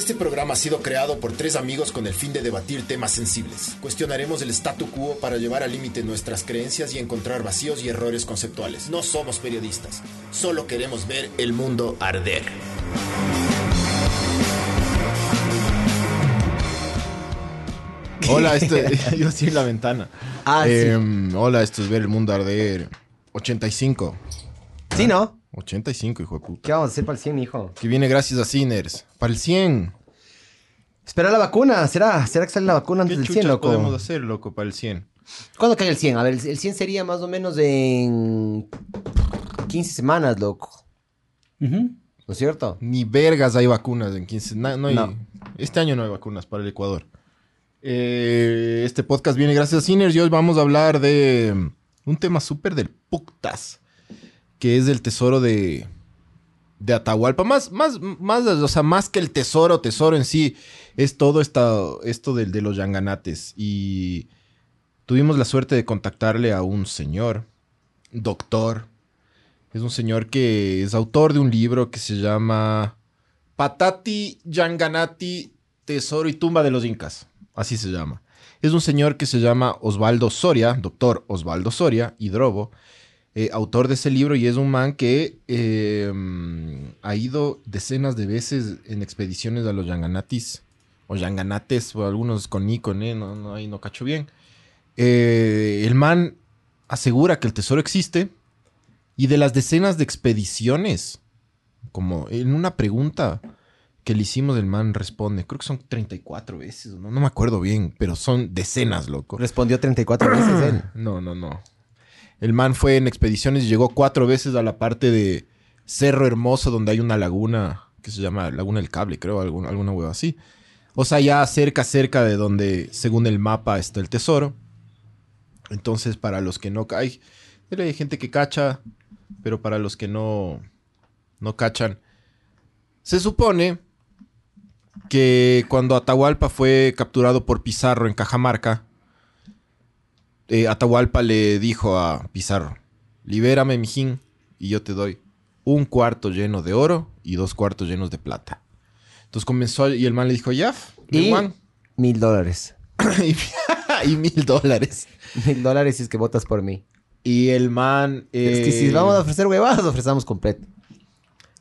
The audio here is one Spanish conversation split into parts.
Este programa ha sido creado por tres amigos con el fin de debatir temas sensibles. Cuestionaremos el statu quo para llevar al límite nuestras creencias y encontrar vacíos y errores conceptuales. No somos periodistas, solo queremos ver el mundo arder. Hola, esto yo estoy en la ventana. Ah, sí. Em, Hola, esto es ver el mundo arder. 85. Sí, ¿no? 85, hijo de puta. ¿Qué vamos a hacer para el 100, hijo? Que viene gracias a Sinners. Para el 100. Espera la vacuna, ¿será? ¿Será que sale la vacuna antes ¿Qué del 100, chuchas loco? podemos hacer, loco, para el 100? ¿Cuándo cae el 100? A ver, el el 100 sería más o menos en 15 semanas, loco. ¿No es cierto? Ni vergas hay vacunas en 15. na- no hay- No. Este año no hay vacunas para el Ecuador. Eh, este podcast viene gracias a Sinners y hoy vamos a hablar de un tema súper del putas, que es el tesoro de, de Atahualpa. Más, más, más, o sea, más que el tesoro, tesoro en sí, es todo esta, esto del de los yanganates. Y tuvimos la suerte de contactarle a un señor, doctor. Es un señor que es autor de un libro que se llama Patati Yanganati, Tesoro y Tumba de los Incas. Así se llama. Es un señor que se llama Osvaldo Soria, doctor Osvaldo Soria, hidrobo, eh, autor de ese libro y es un man que eh, ha ido decenas de veces en expediciones a los Yanganatis, o Yanganates, o algunos con I, con E, no, no, ahí no cacho bien. Eh, el man asegura que el tesoro existe y de las decenas de expediciones, como en una pregunta que le hicimos, el man responde, creo que son 34 veces, no, no me acuerdo bien, pero son decenas, loco. Respondió 34 veces él. No, no, no. El man fue en expediciones y llegó cuatro veces a la parte de Cerro Hermoso, donde hay una laguna que se llama Laguna del Cable, creo, algún- alguna hueva así. O sea, ya cerca, cerca de donde, según el mapa, está el tesoro. Entonces, para los que no hay, hay gente que cacha, pero para los que no, no cachan, se supone que cuando Atahualpa fue capturado por Pizarro en Cajamarca, eh, Atahualpa le dijo a Pizarro, libérame, mijín, y yo te doy un cuarto lleno de oro y dos cuartos llenos de plata. Entonces comenzó, y el man le dijo, ya, Y de Juan. mil dólares. y mil dólares. Mil dólares si es que votas por mí. Y el man... Es que si eh, vamos a ofrecer huevadas, ofrecemos completo.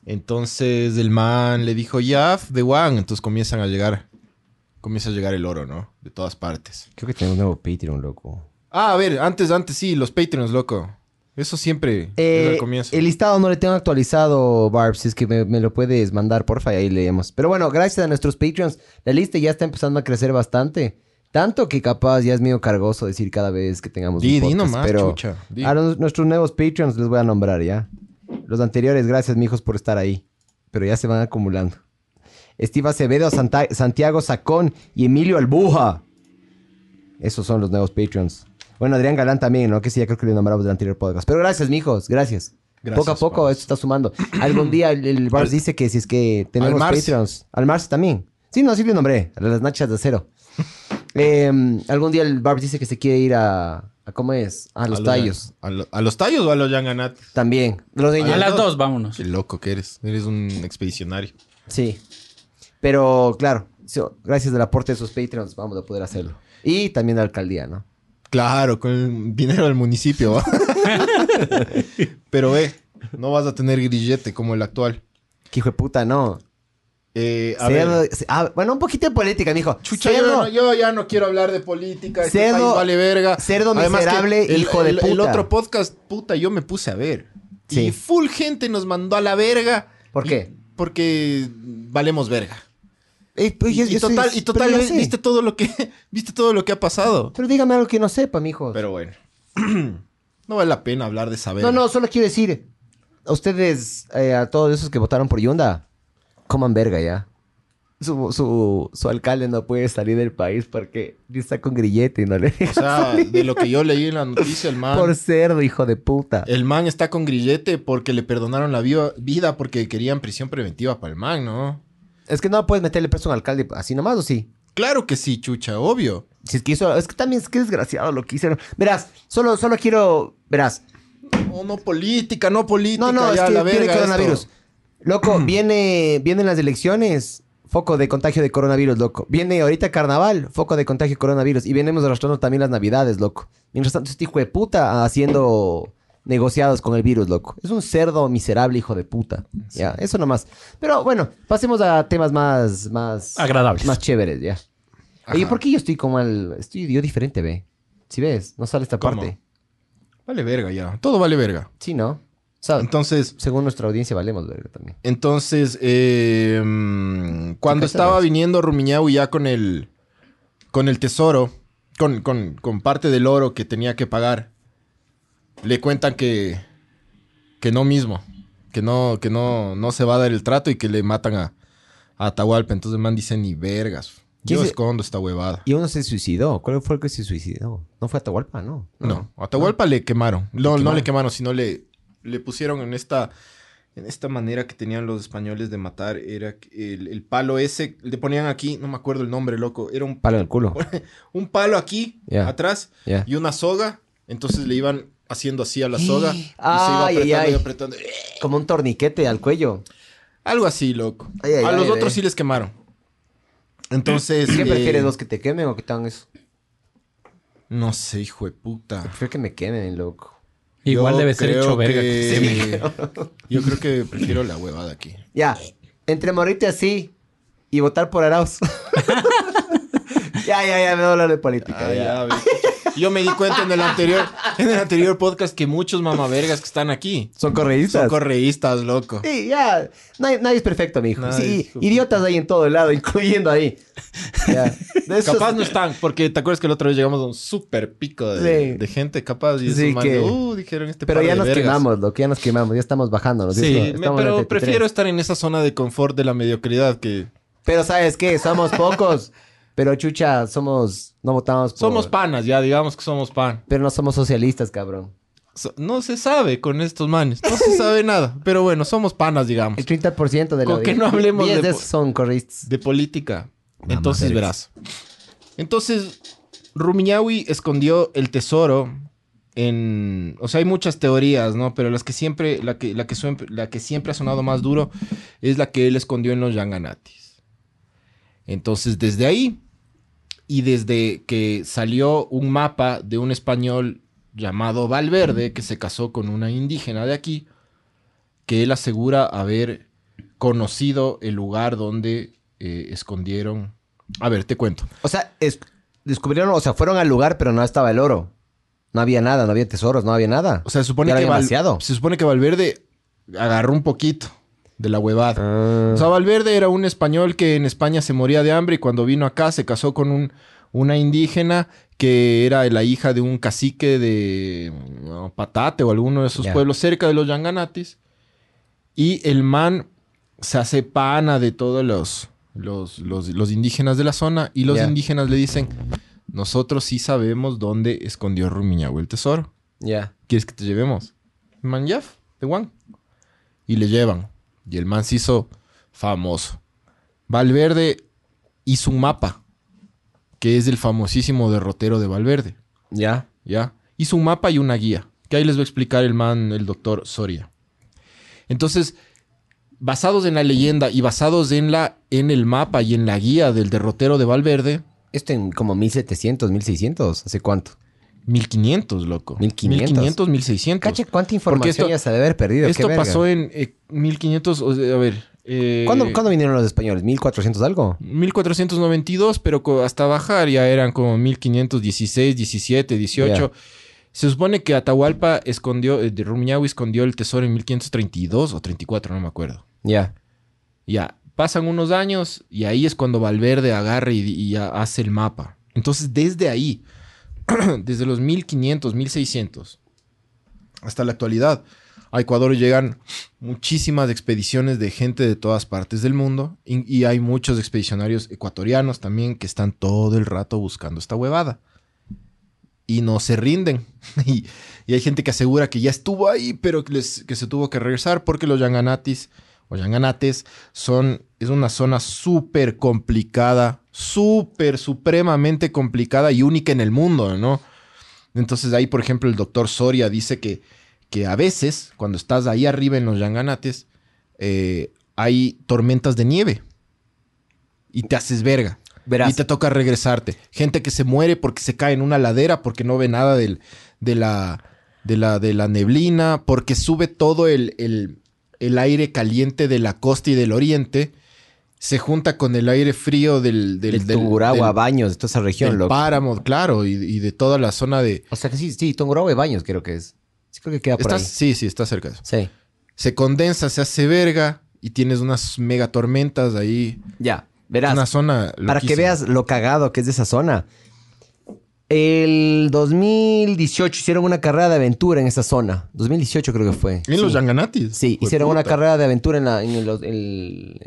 Entonces el man le dijo, ya, de Juan. Entonces comienzan a llegar, comienza a llegar el oro, ¿no? De todas partes. Creo que tenemos un nuevo Patreon, loco. Ah, a ver, antes, antes sí, los Patreons, loco. Eso siempre es Eh, al comienzo. el listado no le tengo actualizado, Barb, si es que me, me lo puedes mandar, porfa, y ahí leemos. Pero bueno, gracias a nuestros Patreons, la lista ya está empezando a crecer bastante. Tanto que capaz ya es medio cargoso decir cada vez que tengamos Di, un di podcast. nomás, pero chucha, di. a los- nuestros nuevos Patreons les voy a nombrar ya. Los anteriores, gracias, mijos, por estar ahí. Pero ya se van acumulando. Steve Acevedo, Santa- Santiago Sacón y Emilio Albuja. Esos son los nuevos Patreons. Bueno, Adrián Galán también, ¿no? Que sí, ya creo que le nombramos del anterior podcast. Pero gracias, mijos, gracias. Gracias, poco a poco Pablo. esto está sumando. Algún día el, el Bars dice que si es que tenemos Al. Patreons. Al Marce también. Sí, no, sí le nombré. A las nachas de acero. Eh, algún día el Barbs dice que se quiere ir a... a ¿Cómo es? A los A tallos. ¿A, lo- a los tallos o a los Yanganat? También. Los de A A las dos. vámonos. Qué loco que eres. Eres un expedicionario. Sí. Pero claro, gracias al aporte de esos Patreons vamos a poder hacerlo. Y también la alcaldía, ¿no? Claro, con el dinero del municipio. Pero ve, no vas a tener grillete como el actual. Que hijo de puta, no. Eh, a Cerdo- ver, se- ah, bueno, un poquito de política, mijo. chucha, yo, no- yo ya no quiero hablar de política. Este Cerdo- país vale verga. cerdo que miserable, el, hijo de el- el puta. otro podcast, puta, yo me puse a ver. Sí. Y full gente nos mandó a la verga. ¿Por Y- qué? Porque valemos verga. Eh, pues, Y, soy- total, y total, viste todo lo que viste todo lo que ha pasado. Pero dígame algo que no sepa, mijo. Pero bueno. no vale la pena hablar de saber. No, no, solo quiero decir. A ustedes, eh, a todos esos que votaron por Yunda, coman verga ya. Su, su, su alcalde no puede salir del país porque está con grillete y no le O sea, de lo que yo leí en la noticia, el man. Por cerdo, hijo de puta. El man está con grillete porque le perdonaron la vida porque querían prisión preventiva para el man, ¿no? Es que no puedes meterle preso a un alcalde así nomás, ¿o sí? Claro que sí, chucha, obvio. Si es que hizo... Es que también es que desgraciado lo que hicieron. Verás, solo, solo quiero... Verás. No, no política, no política. No, no, es que la coronavirus. esto. Loco, viene, vienen las elecciones. foco de contagio de coronavirus, loco. Viene ahorita carnaval, foco de contagio de coronavirus. Y venimos arrastrando también las navidades, loco. Mientras tanto, este hijo de puta haciendo negociados con el virus, loco. Es un cerdo miserable, hijo de puta. Ya, eso nomás. Pero bueno, pasemos a temas más, más Agradables. Más chéveres, ya. Oye, ¿por qué yo estoy como al. Estoy yo diferente, ve? Si ves, no sale esta ¿Cómo? parte. Vale verga ya. Todo vale verga. Sí, ¿no? O sea, Entonces, según nuestra audiencia valemos verga también. entonces, eh, cuando estaba viniendo Rumiñahui ya con el, con el tesoro, con, con, con parte del oro que tenía que pagar, le cuentan que, que no mismo, que no, que no, no se va a dar el trato y que le matan a, a Atahualpa. Entonces el man dice, ni vergas. ¿Quién Yo escondo esta huevada. Y uno se suicidó. ¿Cuál fue el que se suicidó? ¿No fue Atahualpa? No. No, Atahualpa le quemaron. No, no le quemaron, sino le, le pusieron en esta, en esta manera que tenían los españoles de matar. Era el, el palo ese, le ponían aquí, no me acuerdo el nombre, loco. Era un, Palo en el culo. un palo aquí, atrás, y una soga. Entonces le iban haciendo así a la soga. y se iba apretando ay. y apretando. Como un torniquete al cuello. Algo así, loco. Ay, ay, a los ay, otros ay. sí les quemaron. Entonces. ¿Qué eh, prefieres vos? ¿Que te quemen o que te hagan eso? No sé, hijo de puta. Prefiero que me quemen, loco. Igual Yo debe ser hecho verga. que- Yo creo que prefiero la huevada aquí. Ya. Entre morirte así y votar por Arauz. ya, ya, ya. Me voy a hablar de política. Ah, ya. ya. Yo me di cuenta en el anterior, en el anterior podcast que muchos mamavergas que están aquí Son correístas. son correístas, loco. Sí, ya. Nadie, nadie es perfecto, mijo. Nadie Sí, es idiotas hay en todo el lado, incluyendo ahí. Ya. De esos- Capaz no están, porque te acuerdas que la otra vez llegamos a un súper pico de, Sí. de gente capaz y Sí, que- uh, dijeron este Pero par ya de nos vergas. quemamos, loco. Ya nos quemamos. Ya estamos bajando. Sí, me- pero prefiero estar en esa zona de confort de la mediocridad que Pero ¿sabes qué? Somos pocos. Pero chucha, somos... No votamos por... somos panas, ya digamos que somos pan. Pero no somos socialistas, cabrón. So- no se sabe con estos manes, no se sabe nada, pero bueno, somos panas, digamos. El 30% de la... Con que no hablemos 10 de de son correístas. de política. Mamá Entonces verás. Entonces, Rumiñahui escondió el tesoro en... O sea, hay muchas teorías, ¿no? Pero las que siempre, la que, la que, suen- la que siempre ha sonado más duro es la que él escondió en los Yanganatis. Entonces, desde ahí, y desde que salió un mapa de un español llamado Valverde, que se casó con una indígena de aquí, que él asegura haber conocido el lugar donde eh, escondieron. A ver, te cuento. O sea, es- descubrieron... O sea, fueron al lugar, pero no estaba el oro. No había nada, no había tesoros, no había nada. O sea, se supone, que Val- se supone que Valverde agarró un poquito de la huevada. Ah. O sea, Valverde era un español que en España se moría de hambre y cuando vino acá se casó con un, una indígena que era la hija de un cacique de no, Patate o alguno de esos pueblos cerca de los Yanganatis. Y el man se hace pana de todos los, los, los, los indígenas de la zona y los indígenas le dicen, nosotros sí sabemos dónde escondió Rumiñahui el tesoro. Ya. ¿Quieres que te llevemos? Man, de Juan. Y le llevan. Y el man se hizo famoso. Valverde hizo un mapa, que es el famosísimo derrotero de Valverde. Ya. ¿Ya? Hizo un mapa y una guía, que ahí les va a explicar el man, el doctor Soria. Entonces, basados en la leyenda y basados en, la, en el mapa y en la guía del derrotero de Valverde, Esto en como 1700, 1600. ¿Hace cuánto? 1500, loco. 1500. 1500, 1600. Cacha, ¿cuánta información esto- ya se debe haber perdido? ¿Qué Esto pasó en eh, 1500, o sea, a ver. eh, ¿Cuándo, cuándo vinieron los españoles? ¿1400 algo? 1492, pero hasta bajar ya eran como 1516, 17, 18. Ya. Se supone que Atahualpa escondió, eh, de Rumiñahui escondió el tesoro en 1532 o 34, no me acuerdo. Ya. Ya, pasan unos años y ahí es cuando Valverde agarra y, y hace el mapa. Entonces, desde ahí, desde los 1500, 1600, hasta la actualidad, a Ecuador llegan muchísimas expediciones de gente de todas partes del mundo y, hay muchos expedicionarios ecuatorianos también que están todo el rato buscando esta huevada. Y no se rinden. y, hay gente que asegura que ya estuvo ahí, pero que, que se tuvo que regresar porque los Yanganatis o Yanganates son, es una zona súper complicada, súper, supremamente complicada y única en el mundo, ¿no? Entonces ahí, por ejemplo, el doctor Soria dice que, que a veces, cuando estás ahí arriba en los Yanganates, eh, hay tormentas de nieve. y te haces verga. Verás. Y te toca regresarte. Gente que se muere porque se cae en una ladera, porque no ve nada del- de, la, de, la, de la neblina, porque sube todo el, el- el aire caliente de la costa y del oriente, se junta con el aire frío del... del, Del, del- Tungurahua, del- Baños, de toda esa región, del loco. páramo, claro, y, y de toda la zona de... O sea que sí, sí, Tungurahua y Baños creo que es. Sí, creo que queda por ahí. sí, sí, está cerca de eso. Sí. Se condensa, se hace verga y tienes unas mega tormentas ahí. Ya, verás. Una zona Para que veas lo cagado que es de esa zona. El 2018 hicieron una carrera de aventura en esa zona. 2018 creo que fue. En los. Yanganatis. Sí, hicieron una carrera de aventura en, la- en el- el-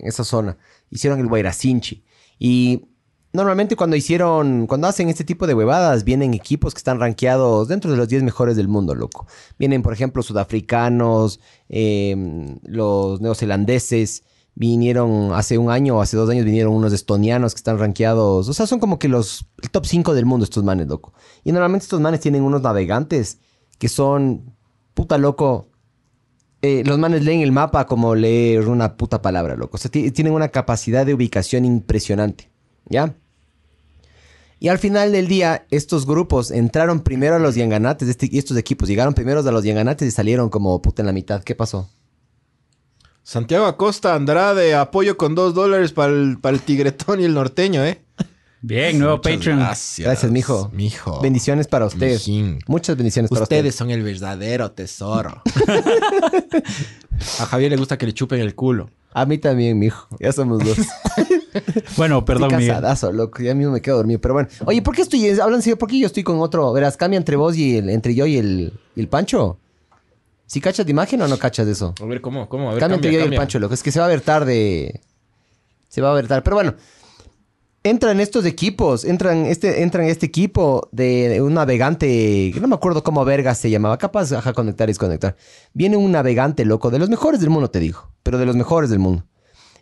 en esa zona. Hicieron el Guairacinchi. Y normalmente cuando hicieron, cuando hacen este tipo de huevadas, vienen equipos que están rankeados dentro de los 10 mejores del mundo, loco. Vienen, por ejemplo, sudafricanos, eh, los neozelandeses. Vinieron hace un año o hace dos años vinieron unos estonianos que están rankeados. O sea, son como que los top 5 del mundo estos manes, loco. Y normalmente estos manes tienen unos navegantes que son, puta loco, eh, los manes leen el mapa como leer una puta palabra, loco. O sea, ti- tienen una capacidad de ubicación impresionante, ¿ya? Y al final del día, estos grupos entraron primero a los Yanganates, este, estos equipos llegaron primeros a los Yanganates y salieron como puta en la mitad. ¿Qué pasó? Santiago Acosta Andrade, apoyo con dos dólares para el, para el tigretón y el norteño, ¿eh? Bien, nuevo Muchas Patreon. Gracias. Gracias, mijo. Mijo. Bendiciones para ustedes. Mijín. Muchas bendiciones para Ustedes ustedes. son el verdadero tesoro. A Javier le gusta que le chupen el culo. A mí también, mijo. Ya somos dos. Bueno, perdón, Estoy casadazo, loco. Ya mismo me quedo dormido. Pero bueno. Oye, ¿por qué estoy... Hablan serio, ¿por qué yo estoy con otro? Verás, cambia entre vos y el... Entre yo y el... y el Pancho. ¿Sí cachas de imagen o no cachas de eso? A ver, ¿cómo? ¿Cómo? A ver, cambia, yo y el cambia. Pancho, loco. Es que se va a ver tarde. Se va a ver tarde. Pero bueno. Entran estos equipos. Entran este, entran este equipo de, un navegante. No me acuerdo cómo verga se llamaba. Capaz, ajá, conectar y desconectar. Viene un navegante, loco. De los mejores del mundo, te digo. Pero de los mejores del mundo.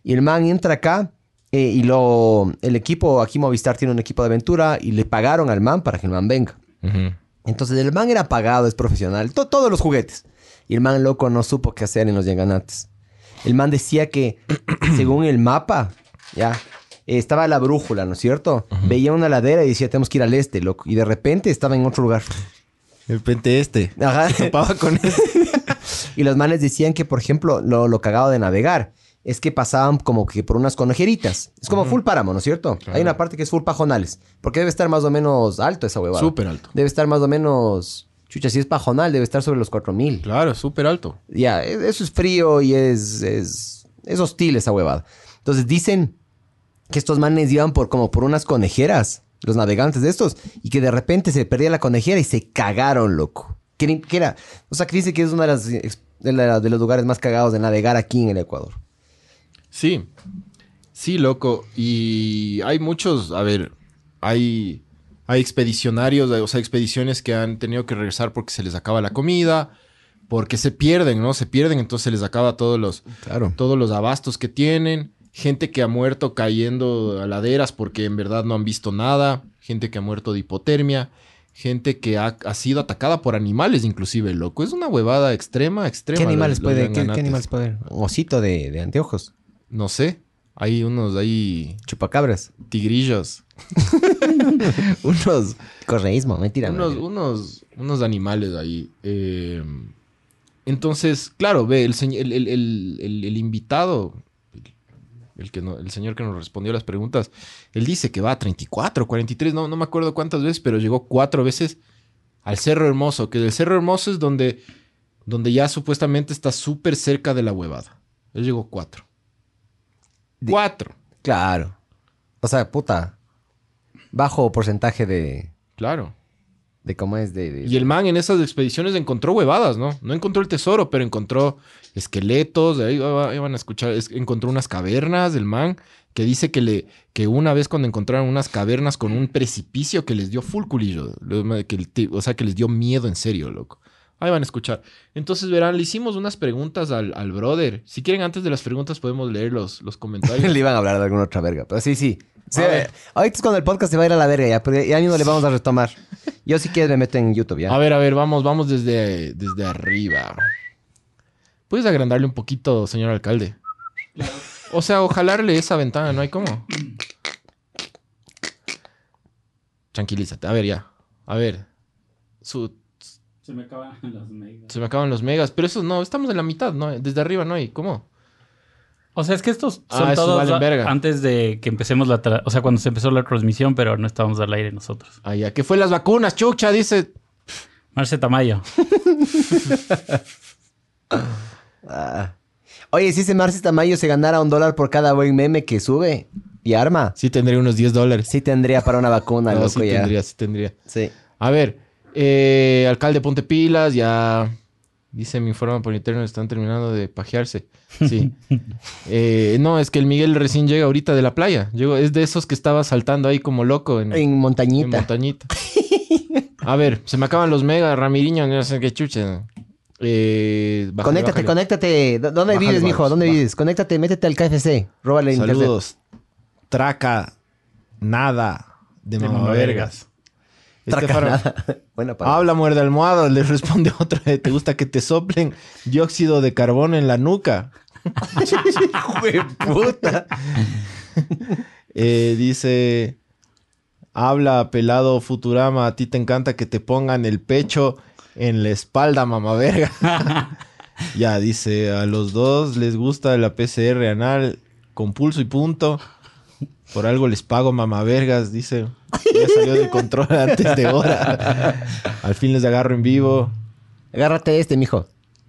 Y el man entra acá. eh, y lo, el equipo, aquí Movistar tiene un equipo de aventura. Y le pagaron al man para que el man venga. Entonces el man era pagado, es profesional, to- todos los juguetes. Y el man loco no supo qué hacer en los Yanganates. El man decía que, según el mapa, ya, eh, estaba la brújula, ¿no es cierto? Veía una ladera y decía, tenemos que ir al este, loco. Y de repente estaba en otro lugar. De repente este. Ajá. Topaba con este. y los manes decían que, por ejemplo, lo, lo cagado de navegar es que pasaban como que por unas conejeritas. Es como full páramo, ¿no es cierto? Hay una parte que es full pajonales. Porque debe estar más o menos alto esa huevada. Súper alto. Debe estar más o menos... Chucha, si es pajonal, debe estar sobre los 4000. Claro, súper alto. Ya, e- eso es frío y es, es, es hostil esa huevada. Entonces dicen que estos manes iban por como por unas conejeras, los navegantes de estos, y que de repente se perdía la conejera y se cagaron, loco. Que, que era, o sea, que dice que es uno de, las, ex- de, la- de los lugares más cagados de navegar aquí en el Ecuador. Sí. Sí, loco. Y hay muchos, a ver, hay, hay expedicionarios, o sea, expediciones que han tenido que regresar porque se les acaba la comida, porque se pierden, ¿no? Se pierden, entonces se les acaba todos los, Claro. todos los abastos que tienen. Gente que ha muerto cayendo a laderas porque en verdad no han visto nada. Gente que ha muerto de hipotermia. Gente que ha, ha sido atacada por animales, inclusive, loco. Es una huevada extrema, extrema. ¿Qué animales los- los puede, qué, animales puede? Un osito de, de anteojos, No sé. Hay unos ahí chupacabras, tigrillos. unos, correísmo, mentira. unos, unos, unos animales ahí. Eh, entonces, claro, ve, el, el, el- el- invitado, el, que no- el señor que nos respondió las preguntas, él dice que va a 34, 43, no, no me acuerdo cuántas veces, pero llegó cuatro veces al Cerro Hermoso, que el Cerro Hermoso es donde, donde ya supuestamente está súper cerca de la huevada. Él llegó cuatro. De- Cuatro. Claro. O sea, puta. Bajo porcentaje de, Claro. de cómo es de... de- Y el man en esas expediciones encontró huevadas, ¿no? No encontró el tesoro, pero encontró esqueletos, ahí, va- ahí van a escuchar, es- encontró unas cavernas del man, que dice que le que una vez cuando encontraron unas cavernas con un precipicio que les dio full culillo, que el o sea, que les dio miedo en serio, loco. Ahí van a escuchar. Entonces, verán, le hicimos unas preguntas al, al brother. Si quieren, antes de las preguntas podemos leer los, los comentarios. le iban a hablar de alguna otra verga. Pero sí, sí. Sí, A ver. ahorita es cuando el podcast se va a ir a la verga ya, pero ya mismo le vamos a retomar. Yo si quieres me meto en YouTube ya. A ver, a ver, vamos, vamos desde, desde arriba. ¿Puedes agrandarle un poquito, señor alcalde? O sea, o jalarle esa ventana, no hay cómo. Tranquilízate. A ver, ya. A ver. Su- Se me acaban los megas. se me acaban los megas. Pero eso no, estamos en la mitad, ¿no? Desde arriba no hay. ¿Cómo? O sea, es que estos Ah, son esos todos valen a- verga. antes de que empecemos la... tra- O sea, cuando se empezó la transmisión, pero no estábamos al aire nosotros. Ah, ya. ¿Qué fue las vacunas, Chucha? Dice. Marce Tamayo. Ah. Oye, si ese Marcis Tamayo se ganara un dólar por cada buen meme que sube y arma, Sí tendría unos 10 dólares. sí tendría para una vacuna, No, loco, sí ya. tendría, sí tendría. Sí. A ver, eh, alcalde Ponte Pilas, ya dice mi informe por interno, están terminando de pajearse. Sí. Eh, no, es que el Miguel recién llega ahorita de la playa. Llegó, es de esos que estaba saltando ahí como loco en, En en montañita. montañita. A ver, se me acaban los megas, Ramiriño, no sé qué chuche. Eh, bájale, conéctate, bájale. conéctate. ¿Dó- ¿Dónde Bájale, vives, mijo? ¿Dónde va. vives? Conéctate, métete al KFC. Róbale internet. Saludos. Traca, nada de De mamavergas. Traca Buena palabra. Habla, muerde almohada, le responde otro. eh, ¿Te gusta que te soplen dióxido de carbono en la nuca? puta. Eh, dice, habla, pelado Futurama, a ti te encanta que te pongan el pecho en la espalda, mamá verga. ya, dice, a los dos les gusta la PCR anal con pulso y punto. Por algo les pago mamavergas, dice. Ya salió del control antes de hora. Al fin les agarro en vivo. Agárrate este, mijo.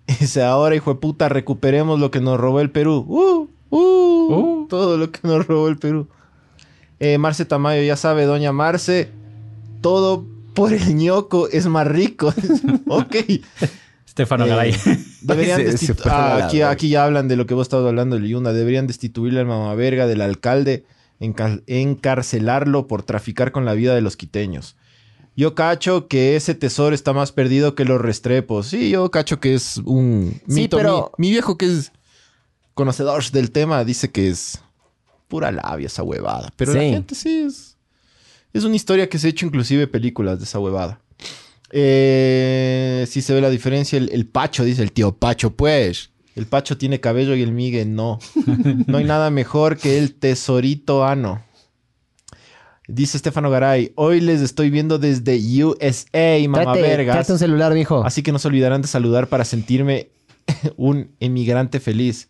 Dice, ahora, hijo de puta, recuperemos lo que nos robó el Perú. Uh, uh, Uh. Todo lo que nos robó el Perú. Eh, Marce Tamayo, ya sabe, doña Marce, todo por el ñoco es más rico. ok. Estefano Eh, Garay. Deberían Ah, aquí, aquí ya hablan de lo que vos estabas hablando, el Yunda. Deberían destituirle al mamaverga del alcalde, enca- encarcelarlo por traficar con la vida de los quiteños. Yo cacho que ese tesoro está más perdido que los restrepos. Sí, yo cacho que es un Sí, mito. pero- Mi, mi viejo que es conocedor del tema dice que es pura labia esa huevada. Pero la gente sí es... Es una historia que se ha hecho inclusive películas de esa huevada. Eh, sí se ve la diferencia. El, el Pacho, dice el tío Pacho, pues. El Pacho tiene cabello y el Migue no. No hay nada mejor que el tesorito ano. Dice Estefano Garay, hoy les estoy viendo desde USA, mamá Trate, vergas. trate un celular, mijo. Así que no se olvidarán de saludar para sentirme un emigrante feliz.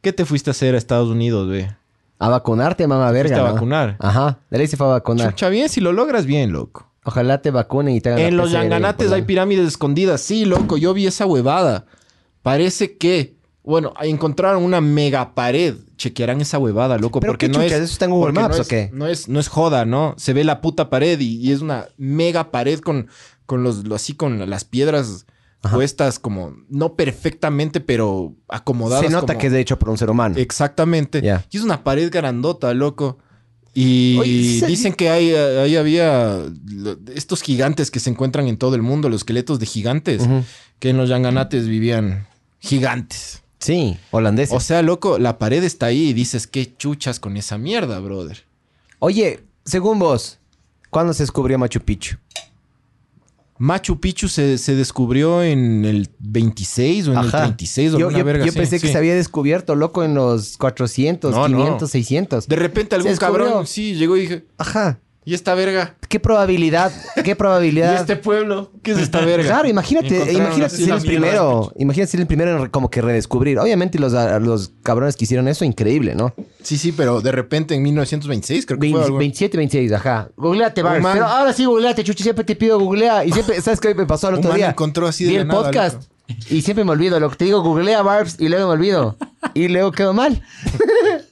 ¿Qué te fuiste a hacer a Estados Unidos, ve? A vacunarte, mamá verga. Fuiste a ¿no? vacunar. Ajá. De ley se fue a vacunar. Chucha, bien, si lo logras bien, loco. Ojalá te vacunen y te hagan la En los PCR, Yanganates por hay ahí. pirámides escondidas. Sí, loco, yo vi esa huevada. Parece que, bueno, encontraron una mega pared. Chequearán esa huevada, loco, ¿Pero porque qué no es... ¿Eso está en Google Maps no o es- qué? No es, no es joda, ¿no? Se ve la puta pared y, y es una mega pared con, con los, lo- así con las piedras puestas como, no perfectamente, pero acomodadas. Se nota como- que es de hecho por un ser humano. Exactamente. Y es una pared grandota, loco. Y Oye, dicen que hay, ahí había estos gigantes que se encuentran en todo el mundo, los esqueletos de gigantes, que en los Yanganates vivían gigantes. Sí, holandés. O sea, loco, la pared está ahí y dices, qué chuchas con esa mierda, brother. Oye, según vos, ¿cuándo se descubrió Machu Picchu? Machu Picchu se, se descubrió en el 26 o en el 36 o yo, yo- verga yo pensé que sí. se había descubierto, loco, en los 400, No, no. 500, 600. De repente algún cabrón, sí, llegó y dije, Ajá. ¿Y esta verga? ¿Qué probabilidad? ¿Qué ¿Y probabilidad? este pueblo? ¿Qué es esta verga? Claro, imagínate, imagínate ser el primero, imagínate ser el primero en como que redescubrir. Obviamente los, los cabrones que hicieron eso, increíble, ¿no? Sí, sí, pero de repente en 1926 creo que fue 20 algo. 27, 26, ajá. Googleate, Bars. man. Pero ahora sí, googleate, Chuchi. Siempre te pido googlea. Y siempre, ¿sabes qué me pasó el otro día? encontró así de Vi el nada, podcast loco. y siempre me olvido. Lo que te digo, googlea, Barbs, y luego me olvido. Y luego quedo mal.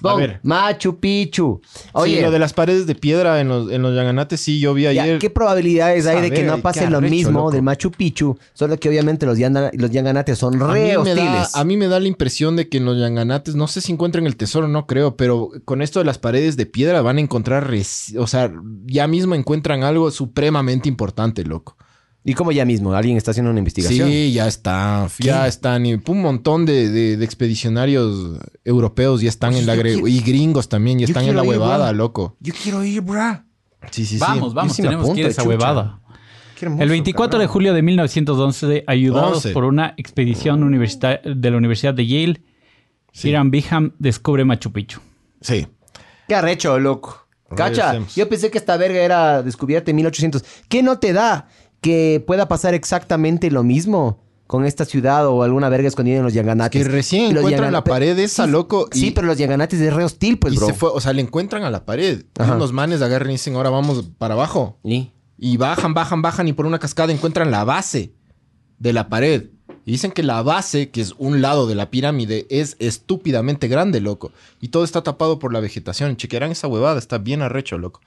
Bon, ver. Machu Picchu. Oye, sí, lo de las paredes de piedra en los, en los Yanganates, sí, yo vi ya, ayer. ¿qué probabilidades hay de que no pase lo mismo loco. del Machu Picchu? Solo que obviamente los, yanganates son A re da, hostiles. a mí me da la impresión de que en los Yanganates, no sé si encuentran el tesoro, no creo, pero con esto de las paredes de piedra van a encontrar, o sea, ya mismo encuentran algo supremamente importante, loco. Y como ya mismo, alguien está haciendo una investigación. Sí, ya está, ya están, y un montón de, de- de expedicionarios europeos ya están en la quiero- y gringos también, ya están en la ir, huevada, loco. Yo quiero ir, bra. Sí, sí, sí. vamos, vamos, sí me tenemos que ir a esa chucha. huevada. Qué hermoso, El 24 de julio de 1911, ayudados 11. por una expedición universita- de la Universidad de Yale, Sí. Hiram Biham descubre Machu Picchu. Sí. Qué arrecho, loco. Cacha, yo pensé que esta verga era descubierta en 1800. ¿Qué no te da que pueda pasar exactamente lo mismo con esta ciudad o alguna verga escondida en los Yanganates? Que recién los encuentran la pared esa, loco. y- Sí, pero los Yanganates es re hostil, pues, y bro. se fue, o sea, le encuentran a la pared. Ajá. unos manes agarran y dicen, ahora vamos para abajo. ¿Y? Y bajan, bajan, bajan y por una cascada encuentran la base de la pared. Y dicen que la base, que es un lado de la pirámide, es estúpidamente grande, loco. Y todo está tapado por la vegetación. Chequearán esa huevada, está bien arrecho, loco.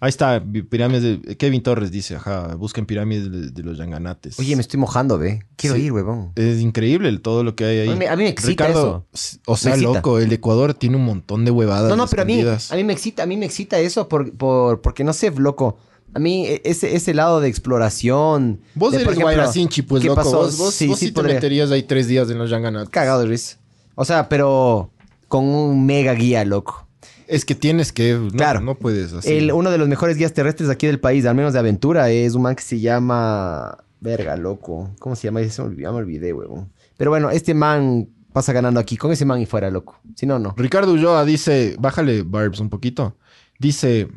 Ahí está, pirámides de... Kevin Torres dice, ajá, busquen pirámides de, de los Yanganates. Oye, me estoy mojando, ve. Quiero Sí. ir, huevón. Es increíble todo lo que hay ahí. A mí me- a mí me excita Ricardo, O sea, loco, el Ecuador tiene un montón de huevadas No, no, pero a mí, a mí me excita, a mí me excita eso por, por, porque no sé, loco. A mí e- ese, ese lado de exploración. Vos de, eres ejemplo, Guayracinchi, pues, ¿qué loco. pasó? Vos, vos, Sí, vos sí sí te podría. meterías ahí tres días en los Yanganates. Cagado de risa. O sea, pero con un mega guía, loco. Es que tienes que... No, Claro. No puedes así. El, uno de los mejores guías terrestres aquí del país, al menos de aventura, es un man que se llama... Verga, loco. ¿Cómo se llama? Se me olvidé, huevón. Pero bueno, este man pasa ganando aquí. Con ese man y fuera, loco. Si no, no. Ricardo Ulloa dice, bájale Barbs un poquito. Dice,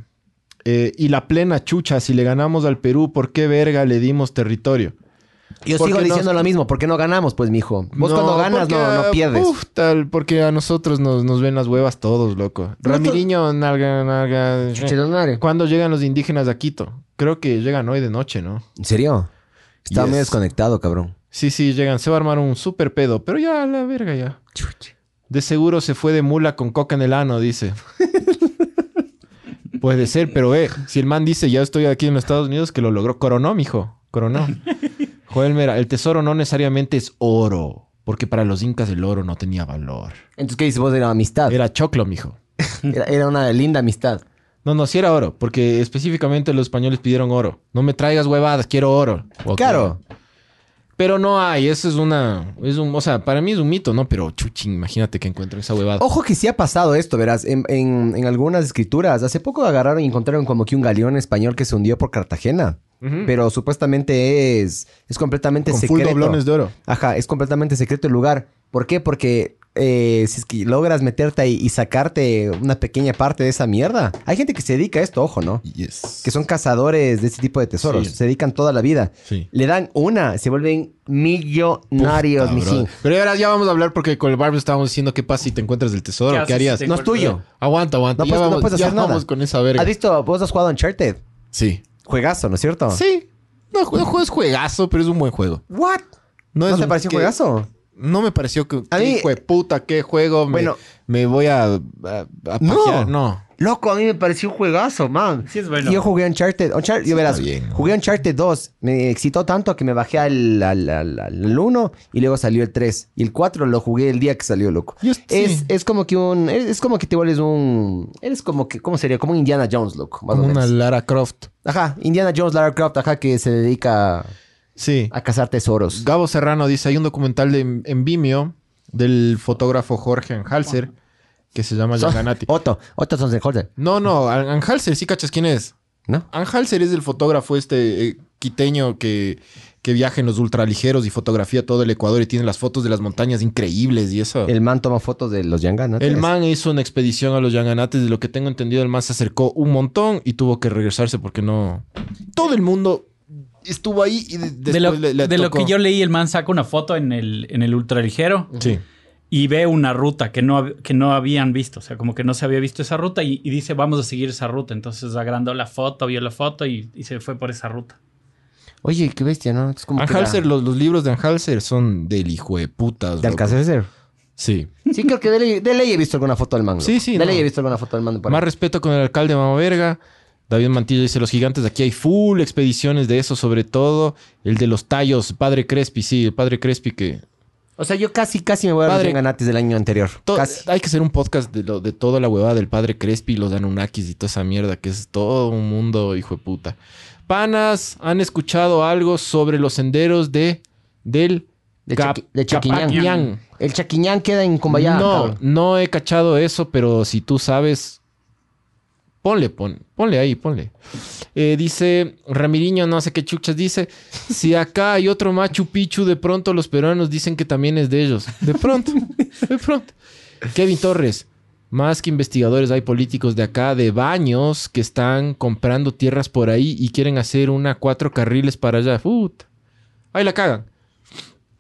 eh, y la plena chucha, si le ganamos al Perú, ¿por qué verga le dimos territorio? Yo sigo diciendo lo mismo. ¿Por qué no ganamos, pues, mijo? Vos No, cuando ganas porque, no, no pierdes. uf, tal, porque a nosotros nos, nos ven las huevas todos, loco. Ramiriño, nalga, nalga. ¿Cuándo llegan los indígenas a Quito? Creo que llegan hoy de noche, ¿no? ¿En serio? Estaba Yes. medio desconectado, cabrón. Sí, sí, llegan. Se va a armar un súper pedo, pero ya, a la verga ya. De seguro se fue de mula con coca en el ano, dice. Puede ser, pero eh, si el man dice ya estoy aquí en los Estados Unidos, que lo logró. Coronó, mijo. Coronó. Joel Mera, el tesoro no necesariamente es oro, porque para los incas el oro no tenía valor. Entonces, ¿qué dices vos? Era amistad. Era, Era choclo, mijo. era una linda amistad. No, no, sí era oro, porque específicamente los españoles pidieron oro. No me traigas huevadas, quiero oro. Claro. Pero no hay, eso es una, es un, o sea, para mí es un mito, ¿no? Pero chuchín, imagínate que encuentren esa huevada. Ojo que sí ha pasado esto, verás. En, en- en algunas escrituras, hace poco agarraron y encontraron como que un galeón español que se hundió por Cartagena. Pero supuestamente es, es completamente Con full secreto. doblones de oro. Ajá, es completamente secreto el lugar. ¿Por qué? Porque eh, si es que logras meterte ahí y sacarte una pequeña parte de esa mierda. Hay gente que se dedica a esto, ojo, ¿no? Yes. Que son cazadores de este tipo de tesoros. Sí. Se dedican toda la vida. Sí. Le dan una, se vuelven millonarios, brother. Pero ahora ya vamos a hablar porque con el Barb estábamos diciendo qué pasa si te encuentras el tesoro. ¿Qué ¿Qué, haces harías? si No es tuyo. Aguanta, aguanta. No ya puedes- no vamos, puedes ya hacer nada. vamos con esa verga. ¿Has visto? ¿Vos has jugado Uncharted? Sí. Juegazo, ¿no es cierto? Sí. No, el juego es juegazo, pero es un buen juego. ¿What? No, ¿No, es te un- pareció que- juegazo? No me pareció que... A mí- hijo de puta, qué juego. Me, Bueno. me voy a... a, a No. no. Loco, a mí me pareció un juegazo, man. Sí es bueno. Yo jugué Uncharted. Uncharted yo verás, bien, jugué Uncharted 2. Me excitó tanto que me bajé al, al, al, al 1 y luego salió el 3. Y el 4 lo jugué el día que salió, loco. Yo- sí. Es, es como que un... Es, es como que te vuelves un... Eres como que... ¿Cómo sería? Como un Indiana Jones, loco. Más Como o una. Lara Croft. Ajá. Indiana Jones, Lara Croft, ajá, que se dedica Sí. a cazar tesoros. Gabo Serrano dice, hay un documental de, en Vimeo del fotógrafo Jorge Anhalser que se llama Son- Yanganati. Otto. Otto Sonsenholzer. No, no, An- Anhalser, sí cachas quién es. ¿No? Anhalser es el fotógrafo este eh, quiteño que, que viaja en los ultraligeros y fotografía todo el Ecuador y tiene las fotos de las montañas increíbles y eso. El man toma fotos de los Yangan, ¿no? El man hizo una expedición a los Yanganates, de lo que tengo entendido, el man se acercó un montón y tuvo que regresarse porque no... Todo el mundo estuvo ahí y de- después de lo, le, le de lo que yo leí, el man saca una foto en el, en el ultraligero Sí. y ve una ruta que no, que no habían visto. O sea, como que no se había visto esa ruta y, y dice, vamos a seguir esa ruta. Entonces agrandó la foto, vio la foto y, y se fue por esa ruta. Oye, qué bestia, ¿no? Es como que Anhalser, la- los, los libros de Anhalser son del hijo de putas. ¿De loco. Alcacer? Sí. Sí, creo que de ley, de ley he visto alguna foto del man. loco. Sí, sí, De no. ley he visto alguna foto del man. Más respeto con el alcalde Mama Verga. David Mantilla dice, los gigantes de aquí hay full expediciones de eso, sobre todo el de los tallos, Padre Crespi, sí, el Padre Crespi que... O sea, yo casi, casi me voy a los Padre- Yanganates del año anterior. Casi. Hay que hacer un podcast de, lo, de toda la huevada del Padre Crespi, los Anunnakis y toda esa mierda, que es todo un mundo, hijo de puta. Panas, ¿han escuchado algo sobre los senderos de... del... De, Cap- Chaqui- de Chaquiñán. El Chaquiñán queda en Cumbayá. no, cabrón. no he cachado eso, pero si tú sabes, ponle, pon, ponle ahí, ponle. Eh, dice Ramiriño, no sé qué chuchas dice. Si acá hay otro Machu Picchu, de pronto los peruanos dicen que también es de ellos. De pronto, de pronto. Kevin Torres. Más que investigadores, hay políticos de acá, de baños, que están comprando tierras por ahí y quieren hacer una cuatro carriles para allá. Puta. Ahí la cagan.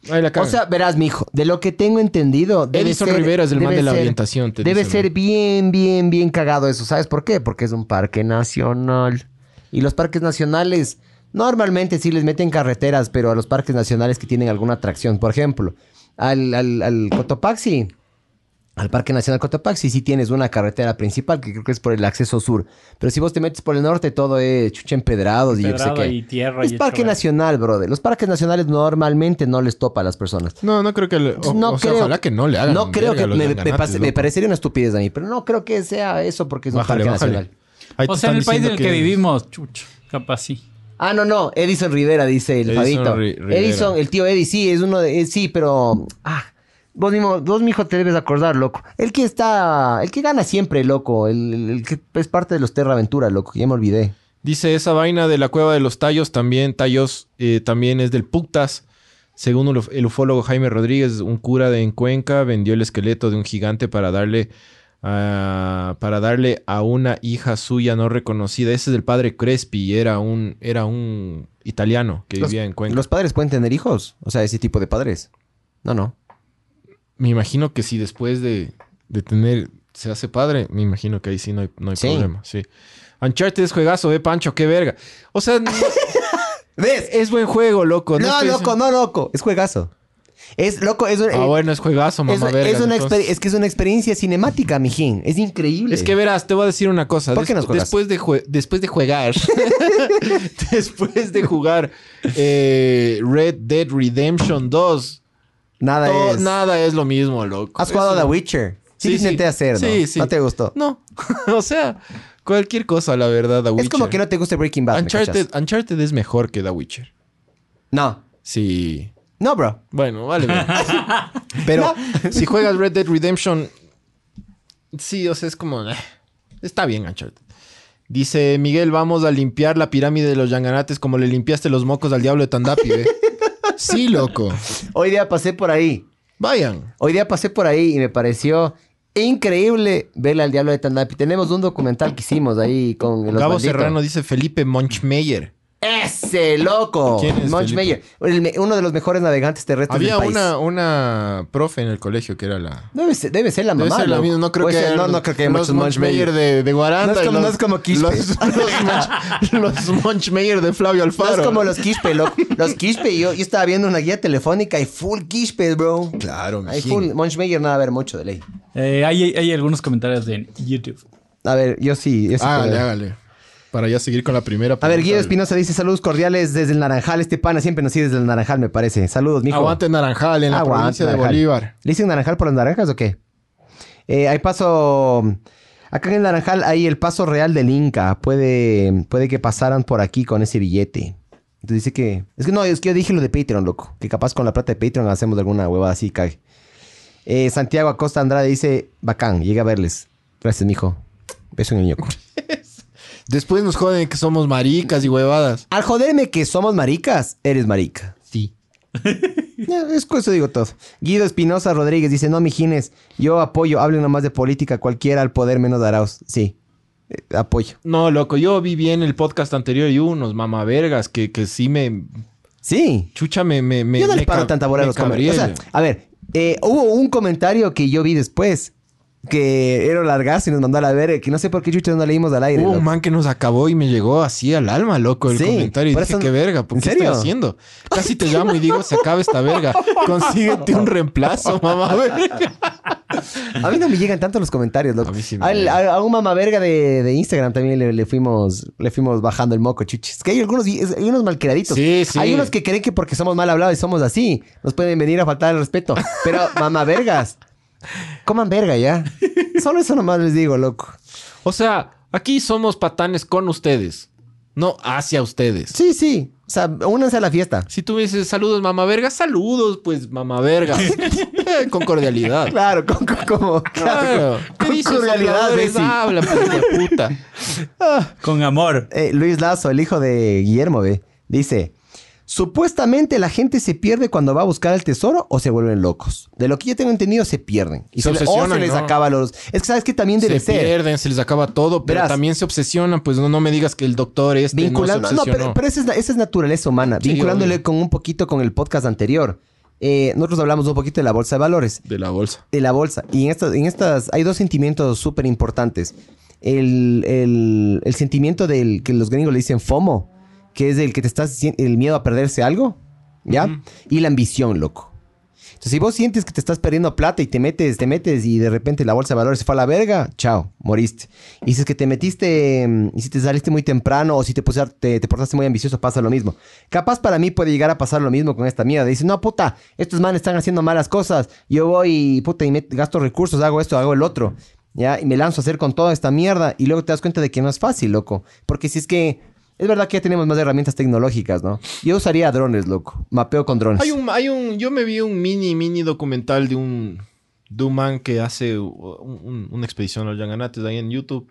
La O sea, verás, mijo, de lo que tengo entendido. debe Edison ser- Rivera es el man de la ser- orientación. te Debe ser bien, bien, bien cagado eso. ¿Sabes por qué? Porque es un parque nacional. Y los parques nacionales normalmente sí les meten carreteras, pero a los parques nacionales que tienen alguna atracción. Por ejemplo, al, al, al Cotopaxi, al Parque Nacional Cotopaxi, sí tienes una carretera principal que creo que es por el acceso sur. Pero si vos te metes por el norte, todo es chucha empedrados y yo qué sé qué. y tierra es y parque hecho- nacional, brother. Los parques nacionales normalmente no les topa a las personas. No, no creo que le. O, no o sea, creo, ojalá que no le hagan. No creo que me, me pase- parecería una estupidez a mí, pero no creo que sea eso porque es un Bájale, parque bájale. nacional. Ahí O sea, en el país en el que vivimos, chucho, capaz sí. Ah, no, no, Edison Rivera dice el Edison Fabito. Ri- Rivera. Edison, el tío Eddie, sí, es uno de eh, sí, pero ah, vos mismo, vos mijo te debes acordar, loco. El que está, el que gana siempre, loco, el, el- el que es parte de los Terra Aventura, loco, ya me olvidé. Dice esa vaina de la cueva de los tallos, también tallos, eh, también es del Puctas. Según el, uf- el ufólogo Jaime Rodríguez, un cura de en Cuenca vendió el esqueleto de un gigante para darle, a- para darle a una hija suya no reconocida. Ese es el padre Crespi, era un, era un italiano que Los, vivía en Cuenca. los padres pueden tener hijos, o sea, ese tipo de padres. No, no. Me imagino que si después de, de tener, se hace padre, me imagino que ahí sí no hay, no hay Sí. problema. Sí. Uncharted es juegazo, ve Pancho, qué verga. O sea, no- ¿Ves? es buen juego, loco. No, loco, no, loco, es juegazo. Es loco, es, Ah, bueno, es juegazo, es, mamá es verga. una entonces. es que es una experiencia cinemática, mijín. Es increíble. Es que verás, te voy a decir una cosa. ¿Por qué Des- nos juegas? después, de después de jugar, después de jugar eh, Red Dead Redemption 2, nada es. nada es lo mismo, loco. Has jugado a The Witcher. Sí, Sí, sí, intenté sí. hacer, ¿no? Sí, sí. ¿No te gustó? No, o sea, cualquier cosa, la verdad, The Es como Witcher. que no te guste Breaking Bad. ¿me Uncharted? Uncharted es mejor que The Witcher. No. Sí. No, bro. Bueno, vale. Pero si juegas Red Dead Redemption, sí, o sea, es como. eh, está bien, Uncharted. Dice Miguel, vamos a limpiar la pirámide de los yanganates como le limpiaste los mocos al diablo de Tandapi, ¿ve? Sí, loco. Hoy día pasé por ahí. Vayan. Hoy día pasé por ahí y me pareció increíble verle al diablo de Tandapi. Tenemos un documental que hicimos ahí con los Gabo banditos. Serrano dice Felipe Monchmeyer. ¡Ese loco! ¿Quién es Felipe? Meyer. El uno de los mejores navegantes terrestres Había del país. una, una profe en el colegio que era la. Debe ser, debe ser la Debe mamá, ser la loco. misma, no creo Puede que ser, no, no creo que haya los muchos Monchmeyer Meyer. de, de Guaranda. No es y como- los, no es como Quispe. Los, los, Monch- los Monchmeyer de Flavio No Alfaro. es como los Quispe, loco. Los Quispe, yo, yo estaba viendo una guía telefónica y full Quispe, bro. Claro, Hay mijín. full. Monch Meyer nada a ver mucho de ley. Eh, hay, hay algunos comentarios de YouTube. A ver, yo sí. Yo sí Hágale, hágale. Para ya seguir con la primera. A ver, pregunta. Guido Espinosa dice saludos cordiales desde el Naranjal. Este pana siempre nos sigue desde el Naranjal, me parece. Saludos, mijo. Aguante Naranjal en la Aguante, provincia de. Bolívar. ¿Le dicen Naranjal por las naranjas o qué? Eh, hay paso... Acá en el Naranjal hay el paso real del Inca. Puede, puede que pasaran por aquí con ese billete. Entonces dice que... Es que no, es que yo dije lo de Patreon, loco. Que capaz con la plata de Patreon hacemos alguna huevada así, cae. Eh, Santiago Acosta Andrade dice... Bacán, llega a verles. Gracias, mijo. Beso en el ñoco. Después nos joden que somos maricas y huevadas. Al joderme que somos maricas, eres marica. Sí. Es con eso digo todo. Guido Espinosa Rodríguez dice, no, mijines, yo apoyo, hablen nomás de política, cualquiera al poder menos Arauz. Sí, eh, apoyo. No, loco, yo vi bien el podcast anterior y unos mamavergas que, que sí me... Sí. Chucha, me... me, yo no me le paro tanta bola a los comentarios. O cabrié. sea, a ver, eh, hubo un comentario que yo vi después, que era largazo y nos mandó a la verga, que no sé por qué chucha no leímos al aire. Hubo un man que nos acabó y me llegó así al alma, loco, el Sí, comentario. Y dije, eso- qué verga, ¿por ¿En qué estoy haciendo? Casi te llamo y digo, se acaba esta verga. Consíguete un reemplazo, mamá verga. A mí no me llegan tanto los comentarios, loco. A mí sí me Al- a, a un mamá verga de, de Instagram también le, le fuimos, le fuimos bajando el moco, chuchis. Es que hay algunos, hay unos malqueraditos. Sí, sí. Hay unos que creen que porque somos mal hablados y somos así, nos pueden venir a faltar el respeto. Pero, mamá vergas, coman verga ya. Solo eso nomás les digo, loco. O sea, aquí somos patanes con ustedes, no hacia ustedes. Sí, sí. O sea, únanse a la fiesta. Si tú me dices saludos, mamá verga, saludos, pues mamá verga. Eh, con cordialidad. Claro, con, con- como... Claro. ¿Qué Con dices, cordialidad? Bessie. Habla, pues, puta. Con amor. Eh, Luis Lazo, el hijo de Guillermo, ve, dice: Supuestamente la gente se pierde cuando va a buscar el tesoro o se vuelven locos. De lo que yo tengo entendido, se pierden. Y Se se, o se les ¿no? acaba los... Es que sabes que también debe se ser. pierden, se les acaba todo, pero Verás. también se obsesionan. Pues no, no me digas que el doctor este Vinculando, no se no, pero, pero esa, es, esa es naturaleza humana. Sí, Vinculándole obvio. con un poquito con el podcast anterior. Eh, nosotros hablamos un poquito de la bolsa de valores. De la bolsa. de la bolsa. Y en estas, en estas hay dos sentimientos súper importantes. El, el- el sentimiento del que los gringos le dicen FOMO, que es el que te estás el miedo a perderse algo, ¿ya? Y la ambición, loco. Entonces, si vos sientes que te estás perdiendo plata y te metes, te metes y de repente la bolsa de valores se fue a la verga, chao, moriste. Y si es que te metiste, mm, y si te saliste muy temprano o si te, pusar- te, te portaste muy ambicioso, pasa lo mismo. Capaz para mí puede llegar a pasar lo mismo con esta mierda. Dices, no, puta, estos manes están haciendo malas cosas. Yo voy, puta, y me gasto recursos, hago esto, hago el otro. ¿Ya? Y me lanzo a hacer con toda esta mierda. Y luego te das cuenta de que no es fácil, loco. Porque si es que... Es verdad que ya tenemos más herramientas tecnológicas, ¿no? Yo usaría drones, loco. Mapeo con drones. Hay un, hay un, yo me vi un mini, mini documental de un, de un man que hace un- un- una expedición a los Yanganates ahí en YouTube.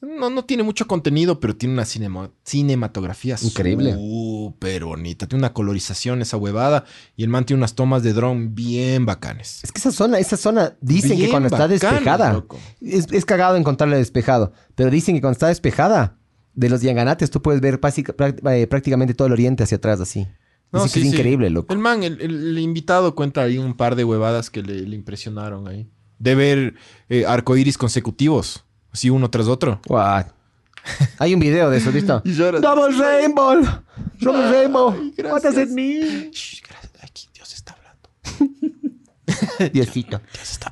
No, no tiene mucho contenido, pero tiene una cinema- cinematografía Increíble. súper bonita. Tiene una colorización, esa huevada. Y el man tiene unas tomas de dron bien bacanes. Es que esa zona, esa zona, dicen que cuando está despejada, loco. es, es cagado encontrarla despejado, pero dicen que cuando está despejada, de los Yanganates tú puedes ver eh, prácticamente todo el oriente hacia atrás así. No, que sí, es sí. increíble, loco. El man, el, invitado cuenta ahí un par de huevadas que le, le impresionaron ahí. De ver eh, arcoíris consecutivos. Así uno tras otro. What? Hay un video de eso, ¿listo? Double Rainbow, Double Rainbow, gracias. what does it mean? Shh, gracias. Aquí Dios está hablando. Diosito. Dios está.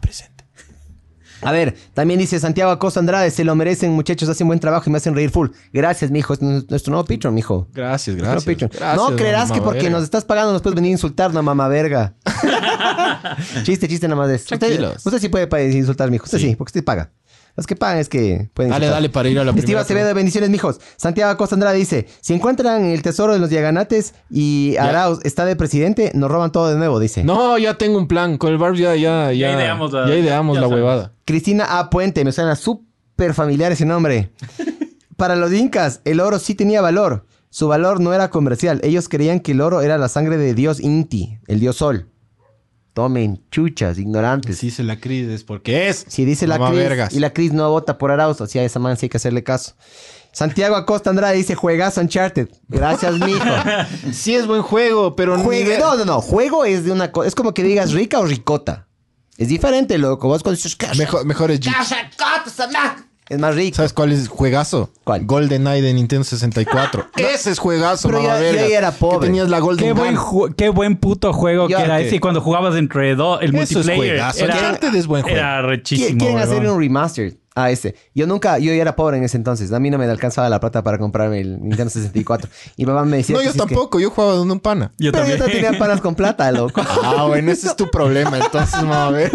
A ver, también dice Santiago Acosta Andrade, se lo merecen, muchachos, hacen buen trabajo y me hacen reír full. Gracias, mijo, es nuestro nuevo Patreon, mijo. Gracias, gracias. Patreon. Gracias, no creerás que porque verga. nos estás pagando nos puedes venir a insultar, no mamá verga. chiste, chiste nada más de eso. Usted, usted sí puede insultar, mijo. Usted sí. Sí. porque usted paga. Los que pagan es que pueden Dale, insultar. dale para ir a la Estiva primera Acevedo, bendiciones, mijos. Santiago Acosta Andrade dice: Si encuentran el tesoro de los Yaganates y Arauz está de presidente, nos roban todo de nuevo, dice. No, ya tengo un plan. Con el Barb ya, ya, ya. Ya ideamos la- ya ideamos ya la huevada. Cristina A. Puente, me suena súper familiar ese nombre. Para los incas, el oro sí tenía valor. Su valor no era comercial. Ellos creían que el oro era la sangre de Dios Inti, el dios Sol. Tomen, chuchas, ignorantes. Si dice la Cris es porque es. Si dice la Cris vergas. y la Cris no vota por Arauz, o sea, a esa man sí hay que hacerle caso. Santiago Acosta Andrade dice, juegazo Uncharted. Gracias, mijo. Sí es buen juego, pero Juegue- ni- No, no, no. Juego es de una cosa. Es como que digas rica o ricota. Es diferente, loco. Vos cuando dices Mejor, mejor es. Es más rico. ¿Sabes cuál es juegazo? ¿Cuál? GoldenEye de Nintendo 64. Ese es juegazo, Pero mamá ya- yo verga. ya era pobre. Que tenías la Golden Qué buen, qué buen puto juego que era ¿qué? ese. Y cuando jugabas entre dos, el Eso es multiplayer. juegazo. Era, Uncharted es buen juego. era rechísimo. Quieren hacer un remaster a ese. Yo nunca, yo ya era pobre en ese entonces. A mí no me alcanzaba la plata para comprarme el Nintendo 64. Y mi mamá me decía. No, yo si es que- tampoco. Yo jugaba de un pana. Yo Pero yo también. no tenía panas con plata, loco. Ah, bueno, ese es tu problema. Entonces, mamá, a ver.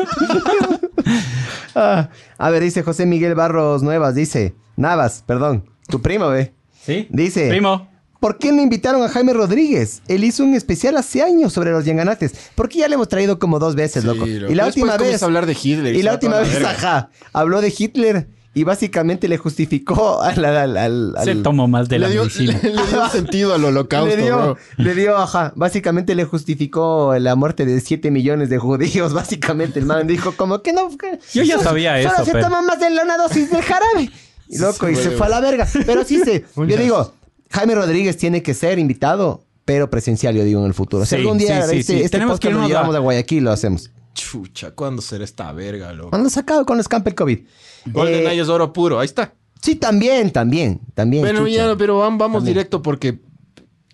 Ah, a ver, dice José Miguel Barros Nuevas, dice. Navas, perdón. Tu primo, ve. ¿Sí? Dice. Primo. ¿Por qué no invitaron a Jaime Rodríguez? Él hizo un especial hace años sobre los Yanganates. Porque ya le hemos traído como dos veces, loco. Y la última vez. a hablar de Hitler. Y la última vez, verga. ajá, habló de Hitler y básicamente le justificó al. al- al- al- Se tomó más de la dio, medicina. le, le dio sentido al holocausto, le dio, bro. le dio, ajá, básicamente le justificó la muerte de 7 millones de judíos, básicamente el man dijo como que no, que Yo ya solo- sabía solo eso, se pero- toma más de una dosis de jarabe. Y loco, y se fue a la verga. Pero sí se, yo digo, Jaime Rodríguez tiene que ser invitado, pero presencial, yo digo, en el futuro. Si algún día sí, este, sí. este Tenemos podcast que lo llevamos a- a Guayaquil, lo hacemos. Chucha, ¿cuándo será esta verga, loco? Cuando sacado con escampa el COVID. GoldenEye Eh, es oro puro. Ahí está. sí, también, también, también. Bueno, chucha. ya, pero vamos, También. directo porque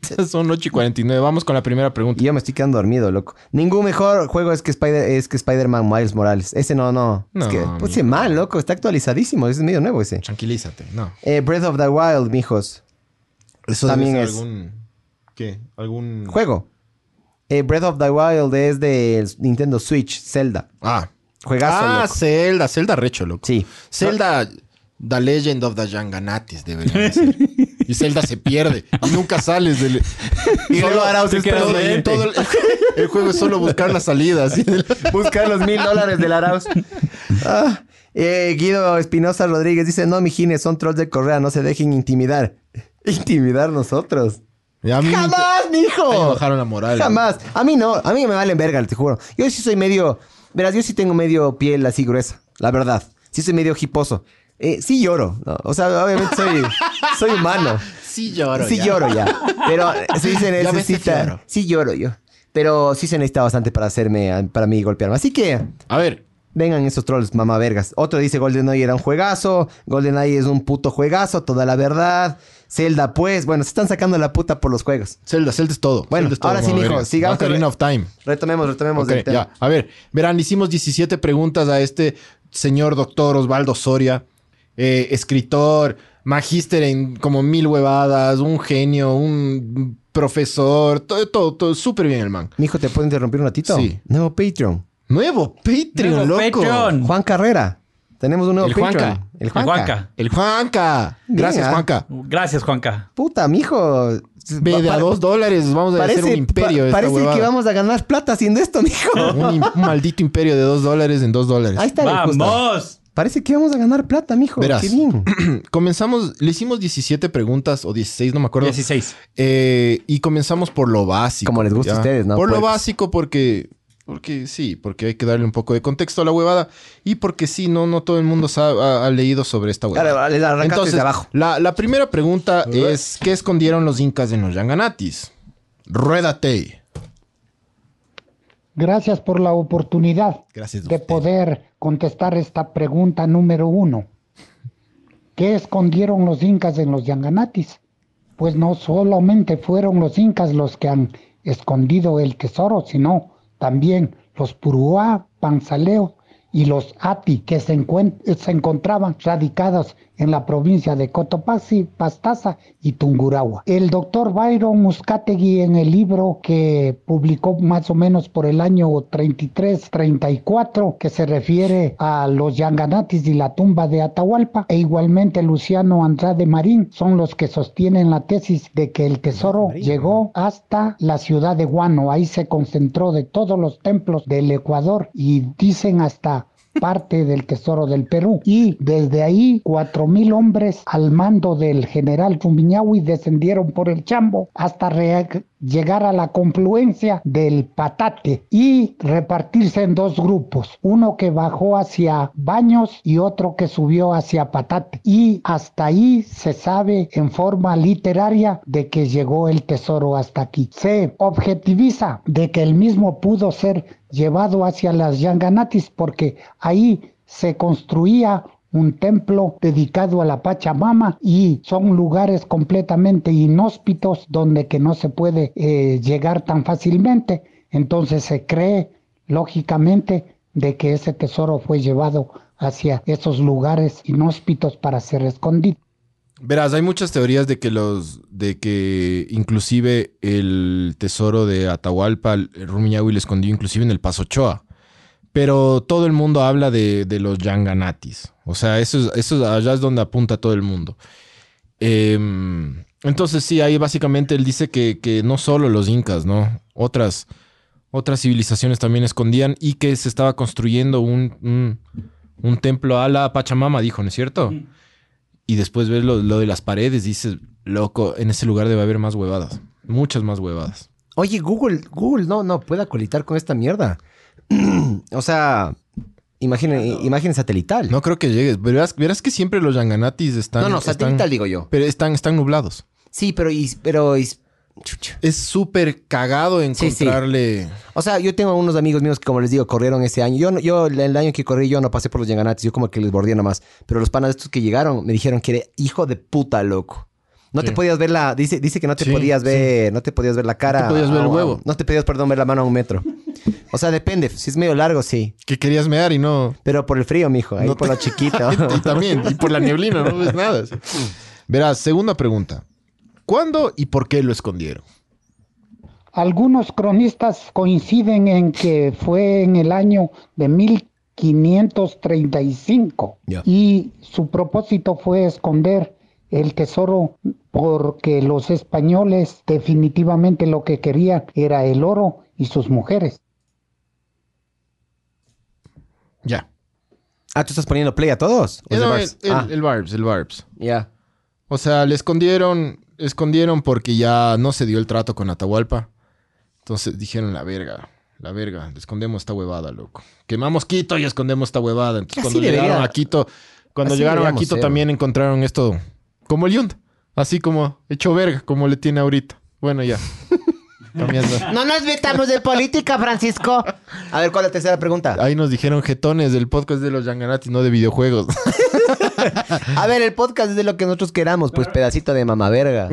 son 8 y 49. Vamos con la primera pregunta. Y yo me estoy quedando dormido, loco. Ningún mejor juego es que Spider es que Spider-Man Miles Morales. Ese no, no. No, es que, mijo. mal, loco. Está actualizadísimo. Es medio nuevo ese. Tranquilízate, no. Eh, Breath of the Wild, mijos. Eso También debe es- ser algún... ¿Qué? ¿Algún...? Juego. Eh, Breath of the Wild es de Nintendo Switch, Zelda. Ah. Juegazo, ah, loco. Zelda. Zelda recho, loco. Sí. Zelda... The Legend of the Yanganatis debería decir. Y Zelda se pierde. Y nunca sales del... Y Arauz te es quedas todo, el, el juego es solo buscar la salida. así. Buscar los mil dólares del Arauz. Ah, eh, Guido Espinosa Rodríguez dice: No, mijines, son trolls de Correa, no se dejen intimidar. ¿Intimidar nosotros? A mí ¡Jamás, mijo. Ahí bajaron la moral. Jamás. A mí no. A mí me valen verga, te juro. Yo sí soy medio... Verás, yo sí tengo medio piel así gruesa. La verdad. Sí soy medio hiposo. Eh, sí lloro. ¿no? O sea, obviamente soy, soy humano. Sí lloro. Sí ya. lloro ya. Pero sí se te necesita... lloro. Sí lloro yo. Pero sí se necesita bastante para hacerme... Para mí golpearme. Así que... A ver, Vengan esos trolls, mamá vergas. Otro dice GoldenEye era un juegazo. GoldenEye es un puto juegazo, toda la verdad. Zelda, pues. Bueno, se están sacando la puta por los juegos. Zelda, Zelda es todo. Bueno, Zelda es todo, ahora sí, verga. sigamos Ocarina of Time. Retomemos, retomemos Ok, del tema. ya. A ver, verán, hicimos 17 preguntas a este señor doctor Osvaldo Soria, eh, escritor, magíster en como mil huevadas, un genio, un profesor, todo, todo, todo súper bien el man. Mijo, ¿te puedo interrumpir un ratito? Sí. Nuevo Patreon. Nuevo Patreon, Nuevo loco. Patreon. Juan Carrera. Tenemos un nuevo El Patreon. Juanca. El Juanca. Juanca. El Juanca. Gracias. Juanca. Gracias, Juanca. Puta, mijo. Ve de a dos dólares, vamos a hacer un imperio. pa- parece huevada. que vamos a ganar plata haciendo esto, mijo. Un, maldito imperio de dos dólares en dos dólares. Ahí está. ¡Vamos! Parece que vamos a ganar plata, mijo. Verás. Qué bien. Comenzamos, le hicimos 17 preguntas o 16, no me acuerdo. 16. Eh, y comenzamos por lo básico. Como les gusta a ustedes, ¿no? Por lo Puercos. básico, porque, porque sí, porque hay que darle un poco de contexto a la huevada. Y porque sí, no, no todo el mundo sabe- ha, ha leído sobre esta huevada. Claro, arrancaste Entonces, desde abajo. La, la primera pregunta es: ¿qué escondieron los incas en los Yanganatis? Ruédate. Gracias por la oportunidad Gracias. de poder contestar esta pregunta número uno. ¿Qué escondieron los incas en los Yanganatis? Pues no solamente fueron los incas los que han escondido el tesoro, sino también los Puruá, Panzaleo y los Ati, que se, encuent- se encontraban radicados en la provincia de Cotopaxi, Pastaza y Tungurahua. El doctor Byron Muscategui en el libro que publicó más o menos por el año 33-34, que se refiere a los Yanganatis y la tumba de Atahualpa, e igualmente Luciano Andrade Marín, son los que sostienen la tesis de que el tesoro llegó hasta la ciudad de Guano. Ahí se concentró de todos los templos del Ecuador y dicen hasta parte del tesoro del Perú. Y desde ahí, cuatro mil hombres al mando del general Rumiñahui descendieron por el Chambo hasta llegar a la confluencia del Patate y repartirse en dos grupos. Uno que bajó hacia Baños y otro que subió hacia Patate. Y hasta ahí se sabe en forma literaria de que llegó el tesoro hasta aquí. Se objetiviza de que el mismo pudo ser llevado hacia las Yanganatis porque ahí se construía un templo dedicado a la Pachamama y son lugares completamente inhóspitos donde que no se puede eh, llegar tan fácilmente. Entonces se cree, lógicamente, de que ese tesoro fue llevado hacia esos lugares inhóspitos para ser escondido. Verás, hay muchas teorías de que los, de que inclusive el tesoro de Atahualpa, Rumiñahui le escondió inclusive en el Paso Ochoa. Pero todo el mundo habla de, de los Yanganatis. O sea, eso es, eso es- allá es donde apunta todo el mundo. Em, entonces, sí, ahí básicamente él dice que, que no solo los incas, ¿no? Otras, otras civilizaciones también escondían y que se estaba construyendo un, un, un templo a la Pachamama, dijo, ¿no es cierto? Y después ves lo, lo de las paredes, dices, loco, en ese lugar debe haber más huevadas. Muchas más huevadas. Oye, Google, Google, no, no puede acolitar con esta mierda. o sea, imagen, imagen satelital. No creo que llegues. Verás, verás que siempre los Yanganatis están. no, no, están- satelital digo yo. Pero están, están nublados. Sí, pero, y- pero. Es súper cagado Sí, sí. encontrarle. O sea, yo tengo unos amigos míos que, como les digo, corrieron ese año. Yo, no- yo el año que corrí, yo no pasé por los Yanganatis. Yo como que les bordé nomás. Pero los panas estos que llegaron me dijeron que era hijo de puta, loco. No te podías ver la... Dice, dice que no te Sí, podías ver... No te podías ver la cara. te podías ver el a- huevo. No te podías, perdón, ver la mano a un metro. O sea, depende. Si es medio largo, sí. Que querías mear y no. Pero por el frío, mijo. Ahí No por te- lo chiquito. y también. Y por la neblina, no ves nada. Verás, segunda pregunta. ¿Cuándo y por qué lo escondieron? Algunos cronistas coinciden en que fue en el año de 1535 Ya. y su propósito fue esconder el tesoro porque los españoles definitivamente lo que querían era el oro y sus mujeres. Ya. ah, ¿tú estás poniendo play a todos? Ah, el Barbs, el Barbs. ya. O sea, le escondieron escondieron porque ya no se dio el trato con Atahualpa. Entonces dijeron, la verga, la verga, escondemos esta huevada, loco. Quemamos Quito y escondemos esta huevada. Entonces Así cuando llegaron a Quito, cuando así llegaron a Quito ser. también encontraron esto como el Yunda. Así como hecho verga, como le tiene ahorita. Bueno, ya. Cambiando. No nos metamos de política, Francisco. A ver, ¿cuál es la tercera pregunta? Ahí nos dijeron jetones del podcast de los Yanganati, no de videojuegos. A ver, el podcast es de lo que nosotros queramos, pues pedacito de mamá verga.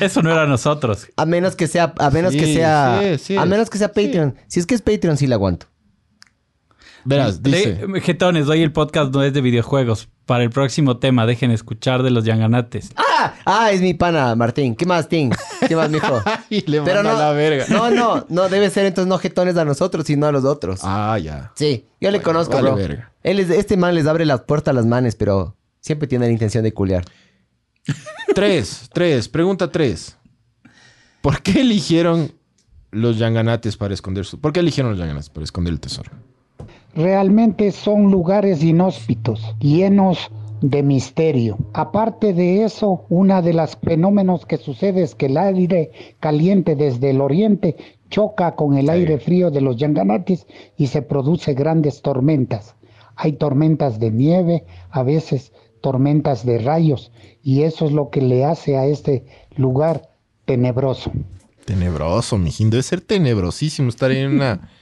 Eso no era nosotros. A menos que sea, a menos que sea, sí, sí a menos que sea Patreon. Si es que es Patreon, sí la aguanto. Verás, dice. De- Jetones, hoy el podcast no es de videojuegos. Para el próximo tema, dejen escuchar de los Yanganates. Ah, ah, es mi pana, Martín. ¿Qué más, Tim? ¿Qué más, mijo? Y le Pero manda no, la verga. no, no, no debe ser entonces no jetones a nosotros, sino a los otros. Ah, ya. Sí, yo le conozco, vale bro. verga. Él es- este man les abre las puertas a las manes, pero siempre tiene la intención de culiar. Tres, tres, pregunta tres. ¿Por qué eligieron los Yanganates para esconder su... ¿Por qué eligieron los Yanganates para esconder el tesoro? Realmente son lugares inhóspitos, llenos de misterio. Aparte de eso, una de los fenómenos que sucede es que el aire caliente desde el oriente choca con el aire frío de los Yanganatis y se produce grandes tormentas. Hay tormentas de nieve, a veces tormentas de rayos, y eso es lo que le hace a este lugar tenebroso. Tenebroso, mijín. Debe ser tenebrosísimo estar en una...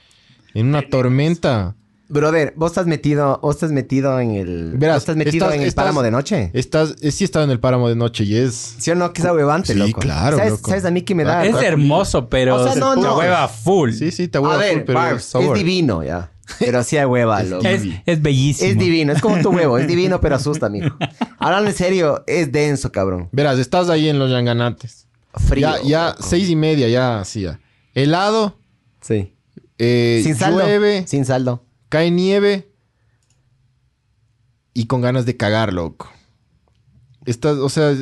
En una tormenta. Brother, vos estás metido, vos estás metido en el. Verás, vos estás metido estás- en el estás- páramo de noche. Estás... eh, Sí estaba en el páramo de noche y es... ¿Sí o no? Que es huevante, Sí, loco. claro, ¿Sabes, loco. ¿Sabes a mí que me da? Es hermoso, pero O sea, no, no. hueva full. Sí, sí, te a voy a ver, pero Barbs, es es divino, ya. Pero sí hay hueva, loco. Es, es bellísimo. Es divino, es como tu huevo, es divino, pero asusta, mijo. Hablando en serio, es denso, cabrón. Verás, estás ahí en los Yanganates. Frío. ya, ya, loco. seis y media, ya, sí, ya. Helado, Sí. eh, Sin saldo. llueve, Sin saldo. Cae nieve y con ganas de cagar, loco. Estás, o sea,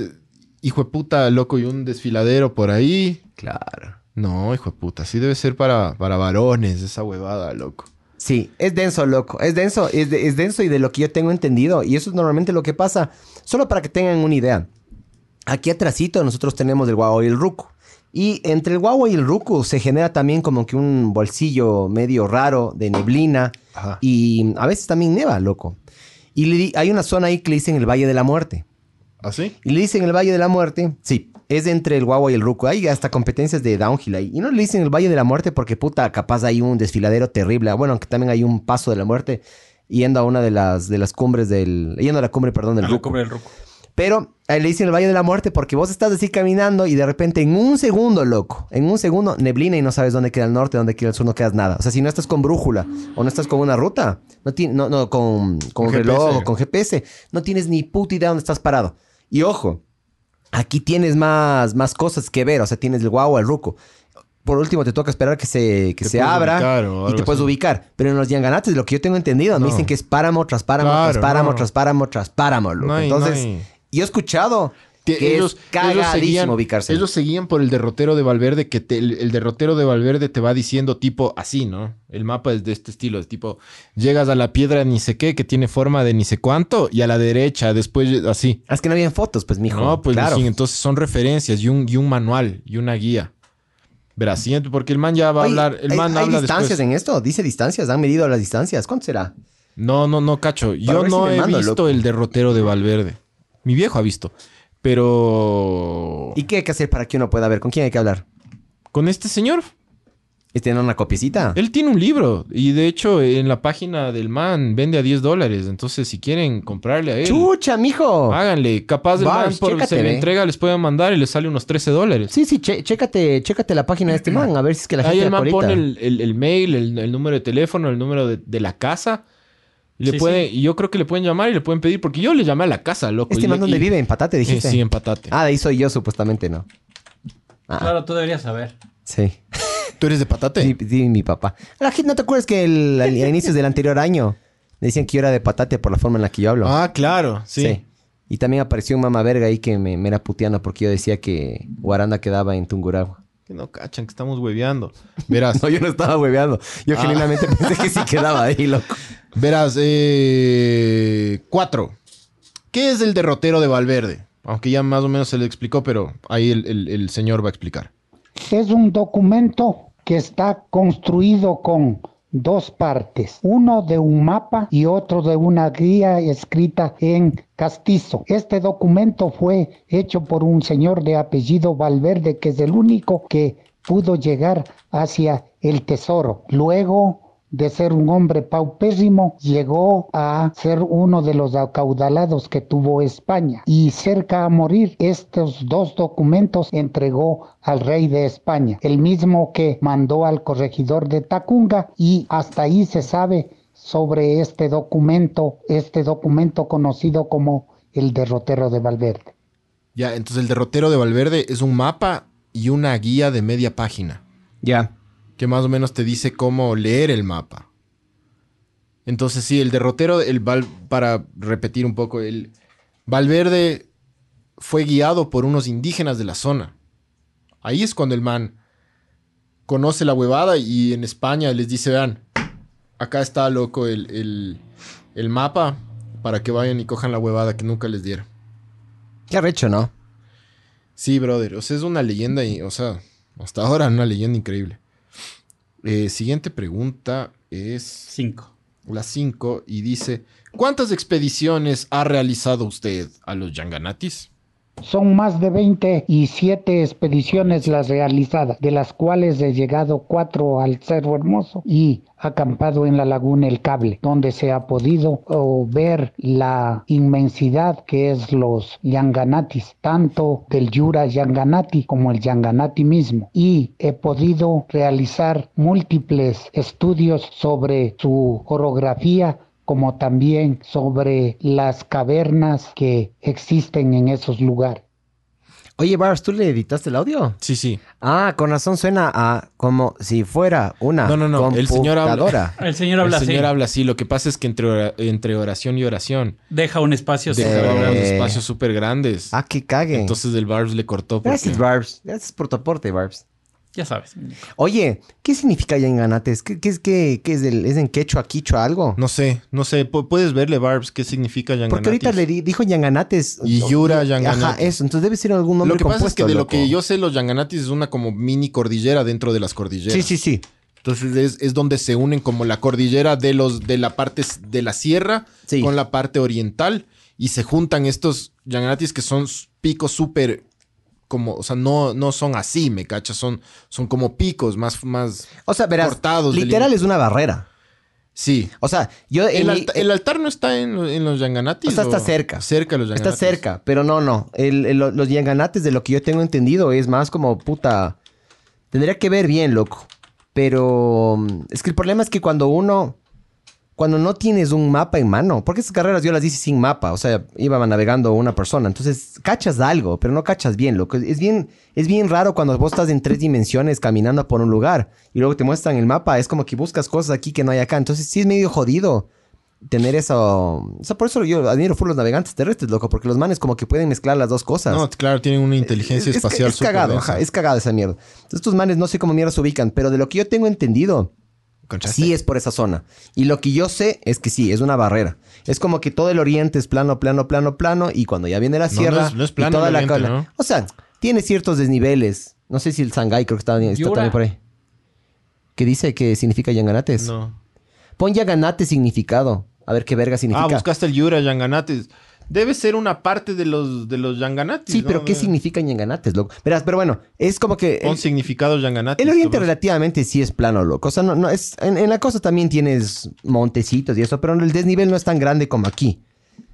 hijo de puta, loco, y un desfiladero por ahí. Claro. No, hijo de puta, sí debe ser para, para varones esa huevada, loco. Sí, es denso, loco. Es denso, es, de- es denso y de lo que yo tengo entendido. Y eso es normalmente lo que pasa. Solo para que tengan una idea. Aquí atrásito nosotros tenemos el guagua y el ruco. Y entre el guagua y el ruco se genera también como que un bolsillo medio raro de neblina. Ajá. Y a veces también neva, loco. Y le di- hay una zona ahí que le dicen el Valle de la Muerte. ¿Así? Y le dicen el Valle de la Muerte. Sí, es entre el guagua y el ruco. Hay hasta competencias de downhill ahí. Y no le dicen el Valle de la Muerte porque, puta, capaz hay un desfiladero terrible. Bueno, aunque también hay un paso de la muerte yendo a una de las, de las cumbres del... Yendo a la cumbre, perdón, del A la cumbre del ruco. Pero eh, le dicen el Valle de la Muerte porque vos estás así caminando y de repente en un segundo, loco, en un segundo, neblina y no sabes dónde queda el norte, dónde queda el sur, no quedas nada. O sea, si no estás con brújula o no estás con una ruta, no, ti- no, no con, con Con reloj o con GPS, no tienes ni puta idea dónde estás parado. Y ojo, aquí tienes más, más cosas que ver, o sea, tienes el guau, el ruco. Por último, te toca esperar que se, que se abra y te puedes así. ubicar. Pero en los Yanganates, lo que yo tengo entendido, No. me dicen que es páramo tras páramo, Claro, tras páramo, no. tras páramo, tras páramo, loco. No hay- Entonces, yo he escuchado Que ellos, es cagadísimo seguían, ubicarse. ellos seguían por el derrotero de Valverde, que te- el, el derrotero de Valverde te va diciendo tipo así, ¿no? El mapa es de este estilo, es tipo, llegas a la piedra ni sé qué, que tiene forma de ni sé cuánto, y a la derecha, después así. Es que no habían fotos, pues, mijo. No, pues claro. mijín, entonces son referencias y un, y un manual y una guía. Verás, siguiente, porque el man ya va a hablar, el ¿hay, man hay habla distancias después. en esto? Dice distancias, han medido las distancias. ¿Cuánto será? No, no, no, cacho. Yo si no he mando, visto loco. el derrotero de Valverde. Mi viejo ha visto. Pero... ¿Y qué hay que hacer para que uno pueda ver? ¿Con quién hay que hablar? Con este señor, ¿Es tener una copiecita? Él tiene un libro y de hecho en la página del man vende a 10 dólares. Entonces si quieren comprarle a él, ¡Chucha, mijo! háganle. Capaz el Bars, man por chécate, se le entrega les pueden mandar y les sale unos 13 dólares. Sí, sí, che- chécate, chécate la página de este man, a ver si es que la gente Ahí el man pone el, el- el mail, el, el número de teléfono, el número de, de la casa. Y, le Sí, puede, yo creo que le pueden llamar y le pueden pedir. Porque yo le llamé a la casa, loco. ¿Este man dónde vive? ¿En Patate, Eh, dijiste? sí, en Patate. Ah, de ahí soy yo, supuestamente, ¿no? Ah, Claro, tú deberías saber. sí. ¿Tú eres de Patate? Sí, sí, mi papá. La gente, ¿no te acuerdas que el, a inicios del anterior año decían que yo era de Patate por la forma en la que yo hablo? Ah, claro, sí. Y también apareció un mamá verga ahí que me, me era puteando porque yo decía que Guaranda quedaba en Tunguragua. Que no cachan, que estamos hueveando. Verás, No, yo no estaba hueveando. Yo Ah. genuinamente pensé que sí quedaba ahí, loco. verás, eh, cuatro. ¿Qué es el derrotero de Valverde? Aunque ya más o menos se le explicó, pero ahí el, señor va a explicar. Es un documento que está construido con dos partes, uno de un mapa y otro de una guía escrita en castizo. Este documento fue hecho por un señor de apellido Valverde, que es el único que pudo llegar hacia el tesoro. Luego de ser un hombre paupérrimo, llegó a ser uno de los acaudalados que tuvo España. Y cerca a morir, estos dos documentos entregó al rey de España, el mismo que mandó al corregidor de Tacunga y hasta ahí se sabe sobre este documento, este documento conocido como el derrotero de Valverde. Ya, entonces el derrotero de Valverde es un mapa y una guía de media página. Ya. Que más o menos te dice cómo leer el mapa. Entonces, sí, el derrotero, el Val- para repetir un poco, el Valverde fue guiado por unos indígenas de la zona. Ahí es cuando el man conoce la huevada y en España les dice, vean, acá está loco el, el- el mapa para que vayan y cojan la huevada que nunca les dieron. Qué arrecho, ¿no? Sí, brother. O sea, es una leyenda y, o sea, hasta ahora una leyenda increíble. Eh, siguiente pregunta es Cinco. la 5 y dice, ¿cuántas expediciones ha realizado usted a los Yanganatis? Son más de 27 expediciones las realizadas, de las cuales he llegado cuatro al Cerro Hermoso y acampado en la laguna El Cable, donde se ha podido ver la inmensidad que es los Yanganatis, tanto del Yura Yanganati como el Yanganati mismo. Y he podido realizar múltiples estudios sobre su orografía como también sobre las cavernas que existen en esos lugares. Oye, Barbs, ¿tú le editaste el audio? Sí, sí. Ah, con razón suena a como si fuera una No, no, no, el señor habla-. El señor habla el señor así. habla así. Lo que pasa es que entre, ora- entre oración y oración Deja un espacio. deja Eh. seguro. unos espacios súper grandes. Ah, que cague. Entonces el Barbs le cortó porque... Gracias, Barbs. Gracias por tu aporte, Barbs. Ya sabes. Oye, ¿qué significa Yanganates? ¿Qué, qué es, qué, qué es, el- es en quechua, quichua, algo? No sé, no sé. pu- Puedes verle, Barbs, qué significa Yanganatis. Porque ahorita le di- dijo Yanganates. Y Yura Yanganates. Ajá, eso. Entonces debe ser algún nombre Lo que pasa es que de lo que yo sé, los Yanganatis es una como mini cordillera dentro de las cordilleras. Sí, sí, sí. Entonces es, es donde se unen como la cordillera de los de la parte de la sierra Sí. con la parte oriental y se juntan estos Yanganatis que son picos súper como, o sea, no, no son así, me cachas, son, son como picos más, más O sea, verás, cortados. literal es una barrera. Sí. O sea, yo... El, mi- alta- el altar no está en, en los Yanganatis. O sea, está cerca. Cerca de los Está Yanganatis. cerca, pero no, no. El- el- los yanganates, de lo que yo tengo entendido, es más como puta. Tendría que ver bien, loco. Pero mm, es que el problema es que cuando uno. Cuando no tienes un mapa en mano, porque esas carreras yo las hice sin mapa, o sea, iba navegando una persona, entonces cachas algo, pero no cachas bien, loco. Es bien, es bien raro cuando vos estás en tres dimensiones caminando por un lugar y luego te muestran el mapa, es como que buscas cosas aquí que no hay acá, entonces sí es medio jodido tener eso. O sea, por eso yo admiro full los navegantes terrestres, loco, porque los manes como que pueden mezclar las dos cosas. No, claro, tienen una inteligencia es, es- espacial es súper cagado, ajá, es cagada esa mierda. Entonces, estos manes no sé cómo mierda se ubican, pero de lo que yo tengo entendido, Sí es por esa zona. Y lo que yo sé es que sí, es una barrera. Es como que todo el oriente es plano, plano, plano, plano, y cuando ya viene la No, no sierra. es- no es y plano toda la oriente. O sea, tiene ciertos desniveles. No sé si el Sangay creo que está, está también por ahí. ¿Qué dice que significa Yanganates? No. Pon Yanganate significado. A ver qué verga significa. Ah, buscaste el Yura Yanganates. Debe ser una parte de los, de los Yanganatis. Sí, ¿no? pero ¿qué De- significa Yanganates, loco? Verás, pero bueno, es como que... Pon El, significado Yanganatis. el oriente relativamente sí es plano, loco. O sea, no, no es... En, en la costa también tienes montecitos y eso, pero el desnivel no es tan grande como aquí.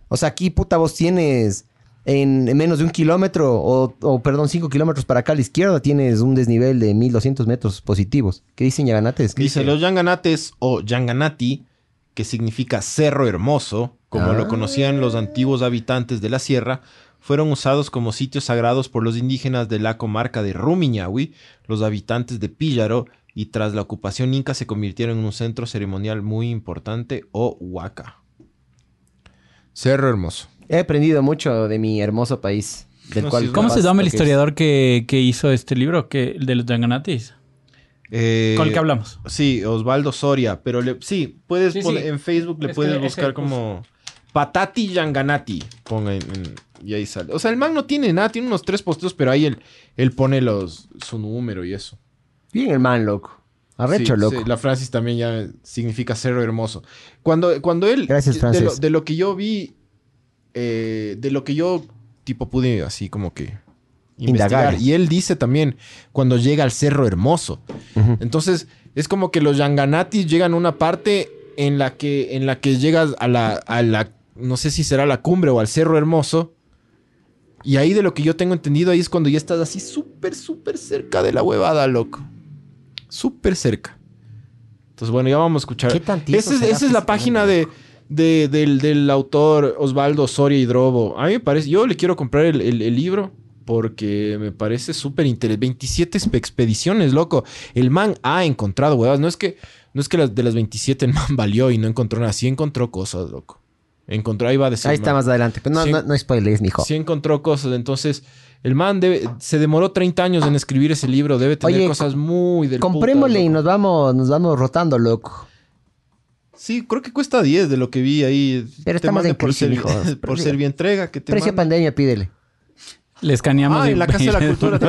O sea, aquí, puta, vos tienes... En, en menos de un kilómetro, o, o, perdón, cinco kilómetros para acá a la izquierda, tienes un desnivel de 1200 metros positivos. ¿Qué dicen Yanganates? ¿Qué Dice los Yanganates o Yanganati, que significa cerro hermoso, como Ah. lo conocían los antiguos habitantes de la sierra, fueron usados como sitios sagrados por los indígenas de la comarca de Rumiñahui, los habitantes de Píllaro, y tras la ocupación inca se convirtieron en un centro ceremonial muy importante o huaca. Cerro hermoso. He aprendido mucho de mi hermoso país. Del No, cual sí, es ¿Cómo se llama el historiador que, que hizo este libro? Que, el de los Yanganatis. Eh, Con el que hablamos. Sí, Osvaldo Soria, pero le- sí, puedes Sí, poner- sí. en Facebook le Es puedes buscar puso. como Patati Yanganati. Ponga en, en- y ahí sale. O sea, el man no tiene nada, tiene unos tres posteos, pero ahí él, él pone los, su número y eso. Bien el man, loco. Arrecho, Sí, loco. sí, la Francis también ya significa cerro hermoso. Cuando, cuando él. Gracias, de- de, lo, Francis. de lo que yo vi. eh, de lo que yo, tipo, pude así como que. Indagar. Y él dice también cuando llega al cerro hermoso. Entonces, es como que los Yanganatis llegan a una parte en la que, en la que llegas a la, a la. No sé si será la cumbre o al cerro hermoso. Y ahí de lo que yo tengo entendido, ahí es cuando ya estás así súper, súper cerca de la huevada, loco. Súper cerca. Entonces, bueno, ya vamos a escuchar. ¿Qué tieso Esa es, la página de, de- del, del autor Osvaldo Soria Hidrobo. A mí me parece, yo le quiero comprar el, el- el libro porque me parece súper interesante. 27 exp- expediciones, loco. El man ha encontrado huevas. No es que, no es que las, de las 27 el man valió y no encontró nada. Sí encontró cosas, loco. Encontró, ahí va a decir. Ahí está man. más adelante. Pero no, Sí. no, no spoilers, mijo. Sí encontró cosas. Entonces, el man debe, se demoró 30 años en escribir ese libro. Debe tener Oye, cosas muy del Comprémosle y nos vamos, nos vamos rotando, loco. Sí, creo que cuesta 10 de lo que vi ahí. Pero Te estamos en por, crisis, ser, hijo. por ser entrega que te Precio mande. pandemia, pídele. Le escaneamos. Ah, en la Casa de la Cultura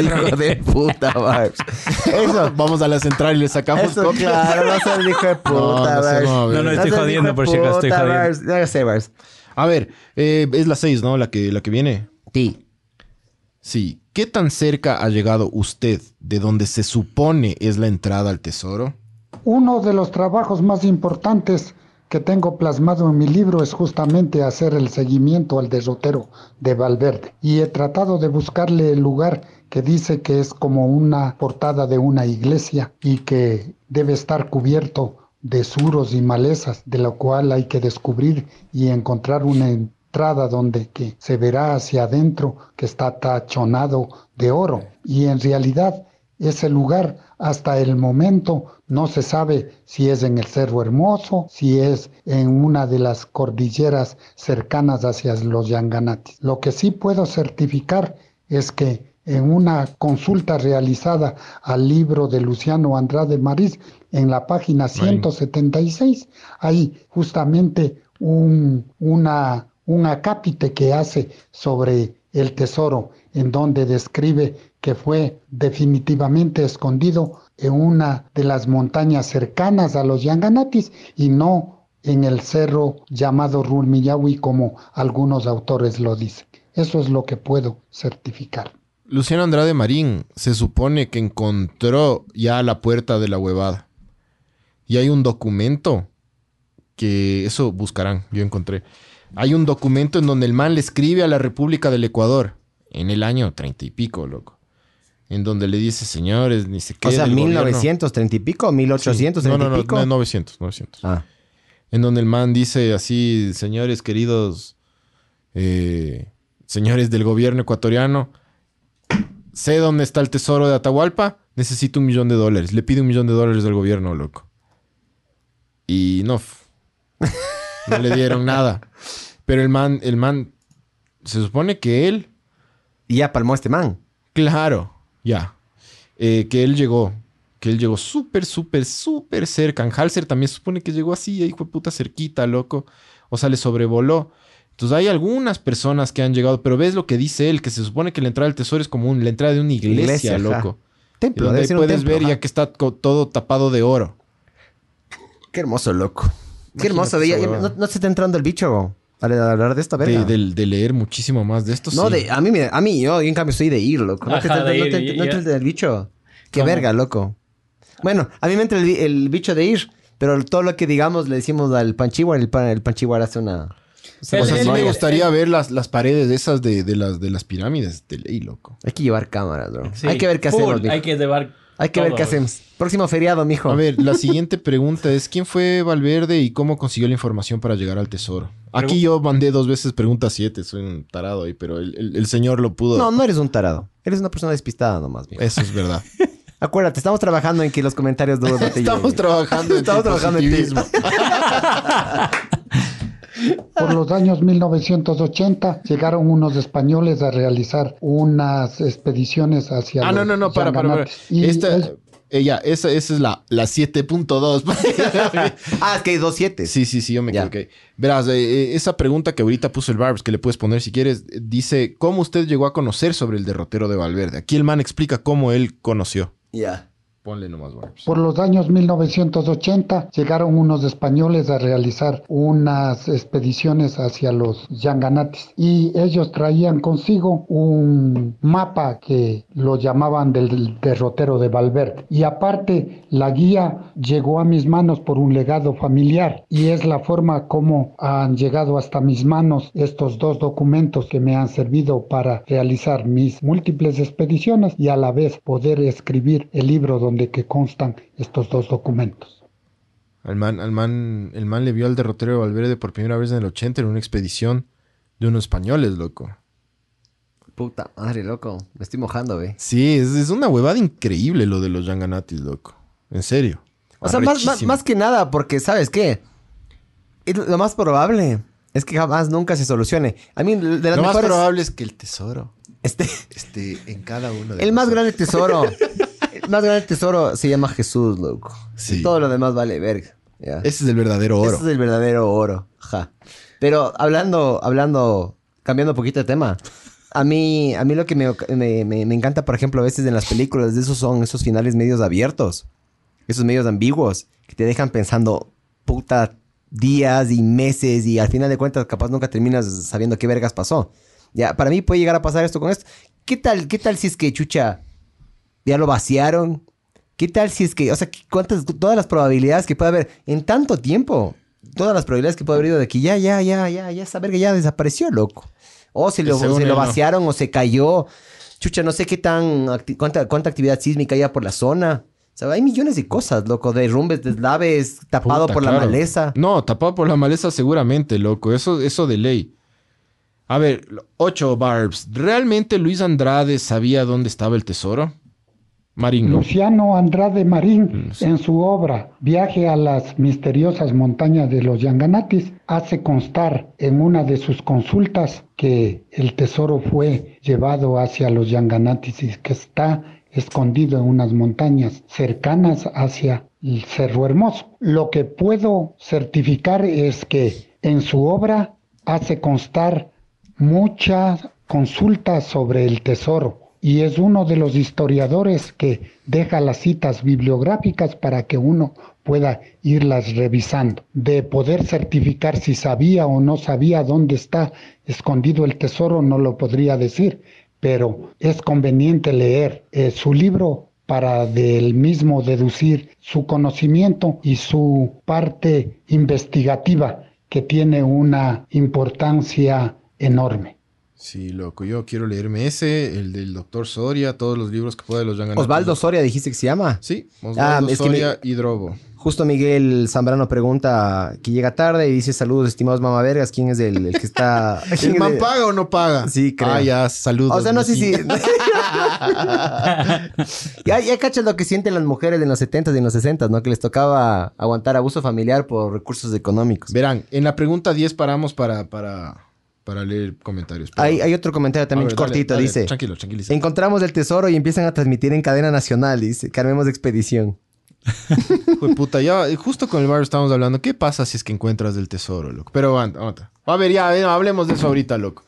hijo de puta, Barbs. Eso. Vamos a la central y le sacamos Eso, copias. claro, no seas hijo de puta, No, no estoy jodiendo, por si acaso, estoy jodiendo. No sé, Barbs. A ver, eh, es la 6, ¿no? La que, la que viene. Sí. Sí. ¿Qué tan cerca ha llegado usted de donde se supone es la entrada al tesoro? Uno de los trabajos más importantes que tengo plasmado en mi libro es justamente hacer el seguimiento al derrotero de Valverde. Y he tratado de buscarle el lugar que dice que es como una portada de una iglesia y que debe estar cubierto de suros y malezas, de lo cual hay que descubrir y encontrar una entrada donde que se verá hacia adentro que está tachonado de oro. Y en realidad ese lugar hasta el momento no se sabe si es en el Cerro Hermoso, si es en una de las cordilleras cercanas hacia los Yanganatis. Lo que sí puedo certificar es que en una consulta realizada al libro de Luciano Andrade Mariz, en la página 176, hay justamente un, una, un acápite que hace sobre el tesoro, en donde describe que fue definitivamente escondido en una de las montañas cercanas a los Yanganatis y no en el cerro llamado Rulmiyawi como algunos autores lo dicen. Eso es lo que puedo certificar. Luciano Andrade Marín se supone que encontró ya la puerta de la huevada. Y hay un documento que eso buscarán, yo encontré. Hay un documento en donde el man le escribe a la República del Ecuador en el año treinta y pico, loco. En donde le dice, señores, ni sé qué. O sea, del gobierno". 1930 y pico, 1830 Sí. No, no, no, y pico. no, 900, 900. Ah. En donde el man dice así, señores queridos, eh, señores del gobierno ecuatoriano, sé dónde está el tesoro de Atahualpa, necesito un millón de dólares. Le pide un millón de dólares al gobierno, loco. Y no, no le dieron nada. Pero el man, el man, se supone que él, Y ya palmó este man. claro, ya, eh, que él llegó, que él llegó súper, súper, súper cerca. En Halser también se supone que llegó así, hijo de puta cerquita, loco. O sea, le sobrevoló. Entonces hay algunas personas que han llegado, pero ves lo que dice él, que se supone que la entrada del tesoro es como un- la entrada de una iglesia, loco. Y Templo, donde ahí puedes templo, ver ajá. ya que está todo tapado de oro. Qué hermoso, loco. Qué Imagínate hermoso. ya- no, no se está entrando el bicho, go, al hablar de esta De, verga. de leer muchísimo más de esto. No, sí. de, a mí, me- a mí, yo, en cambio soy de ir, loco. No te, Ajá, no de te- ir, no te- te bicho. Qué ¿Cómo? verga, loco. Bueno, a mí me entra el, bi- el bicho de ir, pero todo lo que digamos le decimos al panchihuar, el, pan, el panchihuar hace una... El- O sea, sí el- me el- gustaría ver las, las paredes esas de, de las, de las pirámides de ley, loco. Hay que llevar cámaras, bro. Sí, Hay que ver qué full, hacemos. Hay que llevar. Hay que ver qué hacemos. Próximo feriado, mijo. A ver, la siguiente pregunta es: ¿quién fue Valverde y cómo consiguió la información para llegar al tesoro? Aquí yo mandé dos veces pregunta 7, soy un tarado ahí, pero el, el- el señor lo pudo. No, no eres un tarado. Eres una persona despistada nomás, mijo. Eso es verdad. Acuérdate, estamos trabajando en que los comentarios duros no te Estamos lleguen. trabajando en Estamos trabajando en ti. Por los años 1980 llegaron unos españoles a realizar unas expediciones hacia Ah, no, los no, no, para, para. Y Esta, es- Ella, esa, esa es la, la 7.2. Ah, es que hay dos siete. sí, sí, sí, yo me equivoqué. Verás, eh, eh, esa pregunta que ahorita puso el Barbs, que le puedes poner si quieres, eh, dice, ¿cómo usted llegó a conocer sobre el derrotero de Valverde? Aquí el man explica cómo él conoció. Ya. Ponle nomás. Por los años 1980 llegaron unos españoles a realizar unas expediciones hacia los Yanganatis y ellos traían consigo un mapa que lo llamaban del derrotero de Valverde. Y aparte la guía llegó a mis manos por un legado familiar y es la forma como han llegado hasta mis manos estos dos documentos que me han servido para realizar mis múltiples expediciones y a la vez poder escribir el libro donde que constan estos dos documentos. Al man, al man, el man le vio al derrotero de Valverde por primera vez en el 80 en una expedición de unos españoles, loco. Puta madre, loco. Me estoy mojando, ve. Sí, es, es una huevada increíble lo de los Yanganatis, loco. En serio. O sea, más, más, que nada, porque, ¿sabes qué? Es lo más probable es que jamás nunca se solucione. A mí, de las Lo más probable es que el tesoro Este, esté en cada uno de el más grande tesoro. más grande tesoro se llama Jesús, loco. Sí. Todo lo demás vale verga. Ese es el verdadero oro. Ese es el verdadero oro. Ajá. Pero hablando, hablando, cambiando un poquito de tema. A mí, a mí lo que me, me- me- me encanta, por ejemplo, a veces en las películas de esos son esos finales medios abiertos. Esos medios ambiguos que te dejan pensando, puta, días y meses y al final de cuentas capaz nunca terminas sabiendo qué vergas pasó. Ya, para mí puede llegar a pasar esto con esto. ¿Qué tal, qué tal si es que, chucha, ya lo vaciaron? ¿Qué tal si es que, o sea, cuántas, todas las probabilidades que puede haber en tanto tiempo, todas las probabilidades que puede haber ido de que ya, ya, ya, ya, ya, esa verga ya desapareció, loco. O se lo, se lo no. vaciaron o se cayó. Chucha, no sé qué tan, acti- cuánta, cuánta actividad sísmica hay por la zona. O sea, hay millones de cosas, loco, derrumbes, deslaves, tapado Puta, por la maleza. No, tapado por la maleza seguramente, loco. Eso, eso de ley. A ver, ocho barbs. ¿Realmente Luis Andrade sabía dónde estaba el tesoro? Marín, no. Luciano Andrade Marín, Mm, sí. en su obra Viaje a las misteriosas montañas de los Yanganatis, hace constar en una de sus consultas que el tesoro fue llevado hacia los Yanganatis y que está escondido en unas montañas cercanas hacia el Cerro Hermoso. Lo que puedo certificar es que en su obra hace constar muchas consultas sobre el tesoro y es uno de los historiadores que deja las citas bibliográficas para que uno pueda irlas revisando. De poder certificar si sabía o no sabía dónde está escondido el tesoro no lo podría decir, pero es conveniente leer eh, su libro para del mismo deducir su conocimiento y su parte investigativa que tiene una importancia enorme. Sí, loco. Yo quiero leerme ese, el del doctor Soria, todos los libros que pueda de los Yanganatis. Osvaldo Soria dijiste que se llama. Sí, Ah, Osvaldo es que Soria y Drobo. Justo Miguel Zambrano pregunta que llega tarde y dice saludos estimados mamavergas. ¿Quién es el, el que está? ¿El man paga o no paga? Sí, creo. Ah, ya, saludos. O sea, no sé si... ya, ya cachas lo que sienten las mujeres en los 70s y en los 60s, ¿no? Que les tocaba aguantar abuso familiar por recursos económicos. Verán, en la pregunta 10 paramos para, para, para leer comentarios. pero- Hay, hay otro comentario también ver, dale, cortito, dale, dice... Tranquilo, tranquiliza. Encontramos el tesoro y empiezan a transmitir en cadena nacional, dice. Que armemos expedición. Hijo de puta, ya justo con el bar estamos hablando. ¿Qué pasa si es que encuentras el tesoro, loco? Pero aguanta, aguanta. A ver, ya, eh, hablemos de eso ahorita, loco.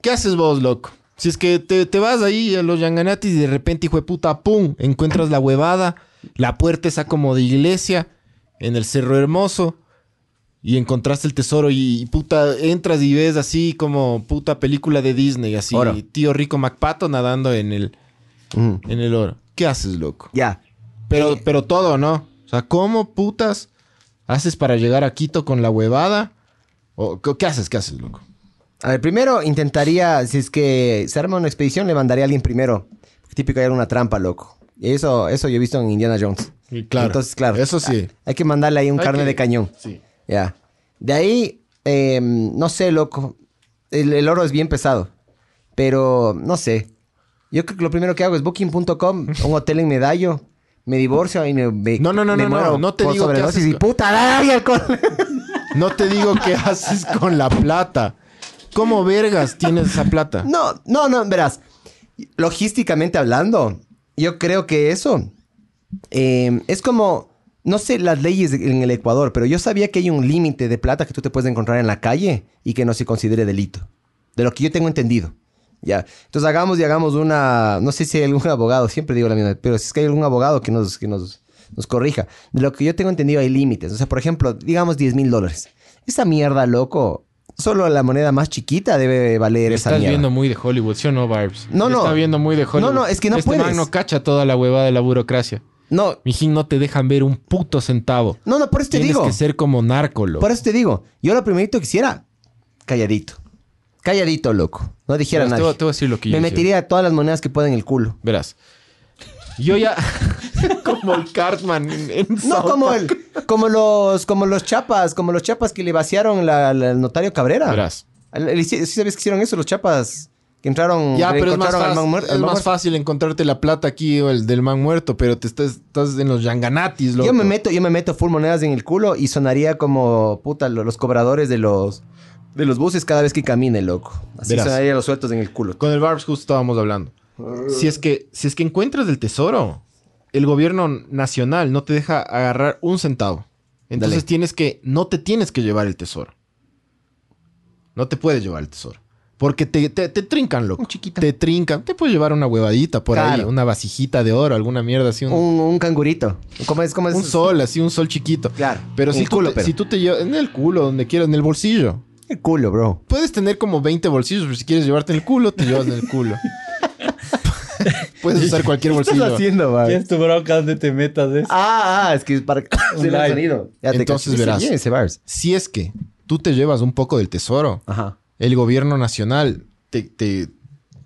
¿Qué haces vos, loco? Si es que te, te vas ahí a los Yanganatis y de repente, hijo de puta, ¡pum! Encuentras la huevada, la puerta esa como de iglesia, en el Cerro Hermoso, y encontraste el tesoro y, y, puta, entras y ves así como puta película de Disney, así, Oro. tío rico MacPato nadando en el, Ujú. en el oro. ¿Qué haces, loco? Ya. Pero, Eh, pero todo, ¿no? O sea, ¿cómo putas haces para llegar a Quito con la huevada? ¿O qué, qué haces? ¿Qué haces, loco? A ver, primero intentaría, si es que se arma una expedición, le mandaría a alguien primero. Típico hay una trampa, loco. Y eso, eso yo he visto en Indiana Jones. Y claro, Entonces, claro. eso sí. Hay que mandarle ahí un Hay carne que- de cañón. Sí. Ya. De ahí, eh, no sé, loco. El, el oro es bien pesado. Pero, no sé. Yo creo que lo primero que hago es booking.com, un hotel en Medallo. Me divorcio y me, me- No, no, no, me no, no, muero no te digo qué haces y puta, dale alcohol. No te digo qué haces con la plata. ¿Cómo vergas tienes esa plata? No, no, no, verás. Logísticamente hablando, yo creo que eso eh, es como, no sé las leyes en el Ecuador, pero yo sabía que hay un límite de plata que tú te puedes encontrar en la calle y que no se considere delito. De lo que yo tengo entendido. Ya. Entonces hagamos y hagamos una, no sé si hay algún abogado, siempre digo la misma, pero si es que hay algún abogado que nos, que nos, nos corrija. De lo que yo tengo entendido hay límites. O sea, por ejemplo, digamos 10 mil dólares. Esa mierda, loco. Solo la moneda más chiquita debe valer esa Estás mierda. viendo muy de Hollywood, ¿sí o no, Barbs? No, no. Está viendo muy de Hollywood. No, no, es que no este puedes. no cacha toda la huevada de la burocracia. No, Mijín, no te dejan ver un puto centavo. no, no, por eso te Tienes digo. que ser como narco, loco. Por eso te digo. Yo lo primerito que quisiera, calladito. Calladito, loco. No dijera nada. te voy a decir lo que yo Me hice. metería todas las monedas que pueda en el culo. Verás. Yo ya... como el Cartman en, en No como el, como los, como los chapas, como los chapas que le vaciaron el notario Cabrera. Verás. ¿Sí sabes que hicieron eso? Los chapas que entraron. Ya, pero es más, fácil, man muer- al es man más muerto. fácil encontrarte la plata aquí o el del man muerto, pero te estás, estás en los yanganatis, loco. Yo me meto, yo me meto full monedas en el culo y sonaría como puta lo- los cobradores de los de los buses cada vez que camine, loco. Así Verás. sonaría los sueltos en el culo. Con el Barbs justo estábamos hablando. Si es que, si es que encuentras el tesoro, el gobierno nacional no te deja agarrar un centavo. Entonces Dale. tienes que, no te tienes que llevar el tesoro. No te puedes llevar el tesoro. Porque te, te, te trincan, loco. Un chiquita. Te trincan. Te puedes llevar una huevadita por ahí, una vasijita de oro, alguna mierda así, un, Un, un cangurito. ¿Cómo es? ¿Cómo es? un sol, así, un sol chiquito. Claro. Pero si el tú, culo, te, pero. si tú te llevas en el culo, donde quieras, en el bolsillo. El culo, bro. Puedes tener como 20 bolsillos, pero si quieres llevarte en el culo, te llevas en el culo. Puedes usar cualquier ¿Qué bolsillo. estás haciendo, man? ¿Qué es tu bronca donde te metas eso? Ah, ah, es que es para el live. sonido. Ya te Entonces verás. Si es que tú te llevas un poco del tesoro, Ajá. El gobierno nacional te, te-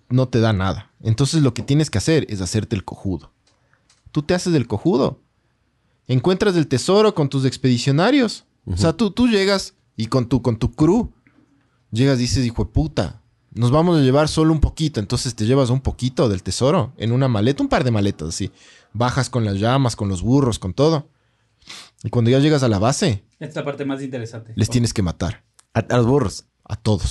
no te da nada. Entonces lo que tienes que hacer es hacerte el cojudo. Tú te haces el cojudo. Encuentras el tesoro con tus expedicionarios. O sea, tú, tú llegas y con tu, con tu crew, llegas y dices, hijo de puta, nos vamos a llevar solo un poquito. Entonces te llevas un poquito del tesoro en una maleta, un par de maletas así. Bajas con las llamas, con los burros, con todo. Y cuando ya llegas a la base, Esta es la parte más interesante. les tienes que matar. A, a los burros. A todos.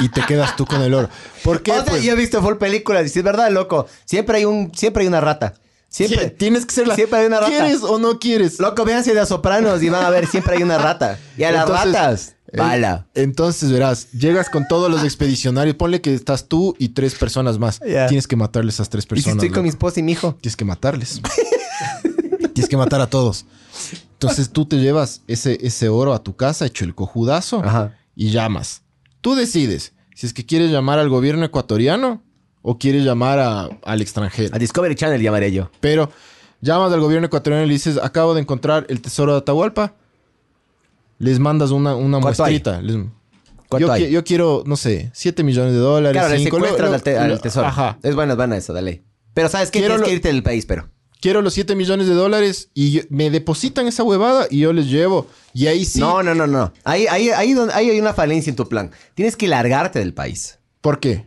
y te quedas tú con el oro. ¿Por qué? O sea, Pues, yo he visto full películas y si es verdad, loco. Siempre hay un, siempre hay una rata. Siempre. tienes que ser la... Siempre hay una rata. ¿Quieres o no quieres? Loco, véanse de a sopranos y van a ver, siempre hay una rata. Y a las ratas, eh, bala. entonces verás, llegas con todos los expedicionarios. Ponle que estás tú y tres personas más. Tienes que matarles a esas tres Y si personas. estoy con mi esposa y mi hijo. Tienes que matarles. Tienes que matar a todos. Entonces tú te llevas ese, ese oro a tu casa, hecho el cojudazo, Ajá. y llamas. Tú decides si es que quieres llamar al gobierno ecuatoriano o quieres llamar a- al extranjero. A Discovery Channel llamaré yo. Pero llamas al gobierno ecuatoriano y le dices, acabo de encontrar el tesoro de Atahualpa. Les mandas una, una muestrita. Les- ¿Cuánto yo, hay? qui- yo quiero, no sé, 7 millones de dólares. Claro, le cinco, lo- secuestran lo- al, te- al lo- tesoro. Ajá. Es buena, es buena eso, dale. Pero ¿sabes? Quiero Tienes lo- que irte del país, pero. Quiero los 7 millones de dólares y yo- me depositan esa huevada y yo les llevo. Y ahí sí. No, no, no, no. Ahí, ahí, ahí, donde, ahí hay una falencia en tu plan. Tienes que largarte del país. ¿Por qué?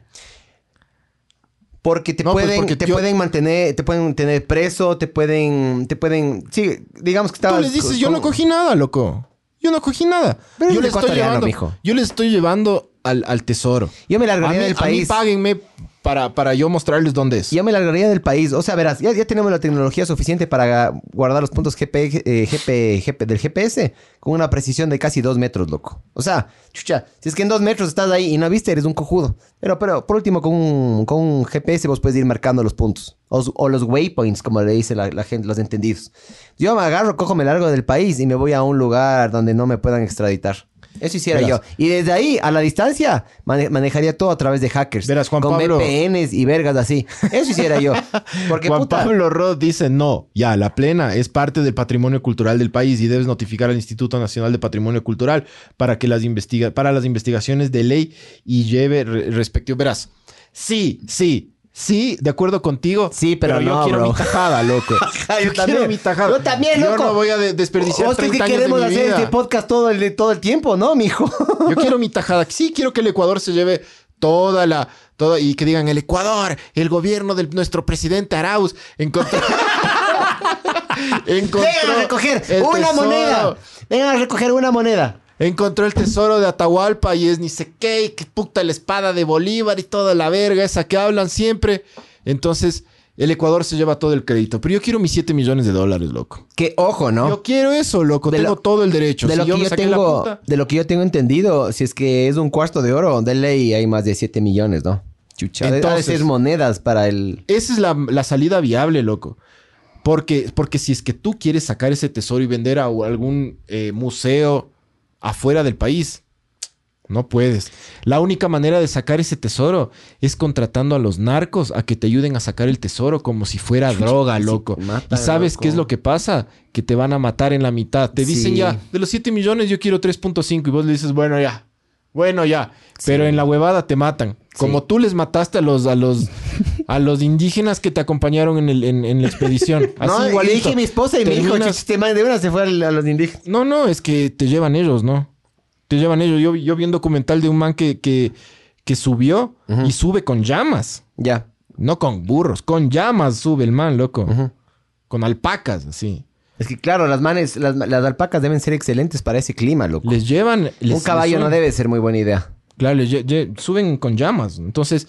Porque te No, pues, pueden, porque te yo- pueden mantener, te pueden tener preso, te pueden, te pueden, sí, digamos que Tú estabas. les dices, yo con- no cogí nada, loco. Yo no cogí nada. Pero yo les estoy ecuatoriano, llevando, mijo. yo les estoy llevando al, al tesoro. Yo me A largaría mí, del a mí país. páguenme para, para yo mostrarles dónde es. Yo me largaría del país. O sea, verás, ya, ya tenemos la tecnología suficiente para guardar los puntos GP, eh, GP, GP del GPS con una precisión de casi dos metros, loco. O sea, chucha, si es que en dos metros estás ahí y no viste, eres un cojudo. Pero, pero, por último, con un, con un GPS vos puedes ir marcando los puntos. O, o los waypoints, como le dice la, la gente, los entendidos. Yo me agarro, cojo, me largo del país y me voy a un lugar donde no me puedan extraditar. Eso hiciera Verás. yo. Y desde ahí, a la distancia, mane- manejaría todo a través de hackers. Verás, Juan con Pablo- VPNs y vergas así. Eso hiciera yo. Porque Juan puta. Pablo Roth dice, no, ya, la plena es parte del patrimonio cultural del país y debes notificar al Instituto Nacional de Patrimonio Cultural para que las investiga para las investigaciones de ley y lleve re- respectivo. Verás, sí, sí, sí, de acuerdo contigo. Sí, pero yo no, quiero bro. mi tajada, loco. yo quiero mi tajada. Yo también, Yo loco. no voy a de- desperdiciar ¿Vos crees 30 que años de queremos mi hacer vida. este podcast todo el, todo el tiempo? No, mijo. Yo quiero mi tajada. Sí, quiero que el Ecuador se lleve toda la... Toda, y que digan, el Ecuador, el gobierno de nuestro presidente Arauz encontró... encontró Vengan a recoger una tesoro. moneda. Vengan a recoger una moneda. Encontró el tesoro de Atahualpa y es ni sé qué, y que puta la espada de Bolívar y toda la verga esa que hablan siempre. Entonces, el Ecuador se lleva todo el crédito. Pero yo quiero mis 7 millones de dólares, loco. Que ojo, ¿no? Yo quiero eso, loco. De tengo lo- todo el derecho. de, Si lo yo que yo tengo, puta- de lo que yo tengo entendido, si es que es un cuarto de oro, de ley hay más de 7 millones, ¿no? Chucha. ha de- ha de Entonces- ser monedas para el... Esa es la, la salida viable, loco. Porque, porque si es que tú quieres sacar ese tesoro y vender a algún eh, museo afuera del país, no puedes. La única manera de sacar ese tesoro es contratando a los narcos a que te ayuden a sacar el tesoro como si fuera droga, loco. y sabes loco. qué es lo que pasa? Que te van a matar en la mitad. Te dicen Sí. ya, de los 7 millones yo quiero 3.5 y vos le dices, bueno, ya. Bueno, ya. Pero en la huevada te matan. Como tú les mataste a los, a los, a los indígenas que te acompañaron en, el- en- en la expedición. Así no, y igualito. dije a mi esposa y Terminas- "Chucha, este man de una se fue a los indígenas. No, no, es que te llevan ellos, ¿no? Te llevan ellos. Yo, yo vi un documental de un man que, que, que subió y sube con llamas. Ya. No con burros, con llamas sube el man, loco. Con alpacas, así. Es que claro, las manes, las, las alpacas deben ser excelentes para ese clima, loco. Les llevan... les- un caballo les no debe ser muy buena idea. Claro, les suben con llamas. Entonces,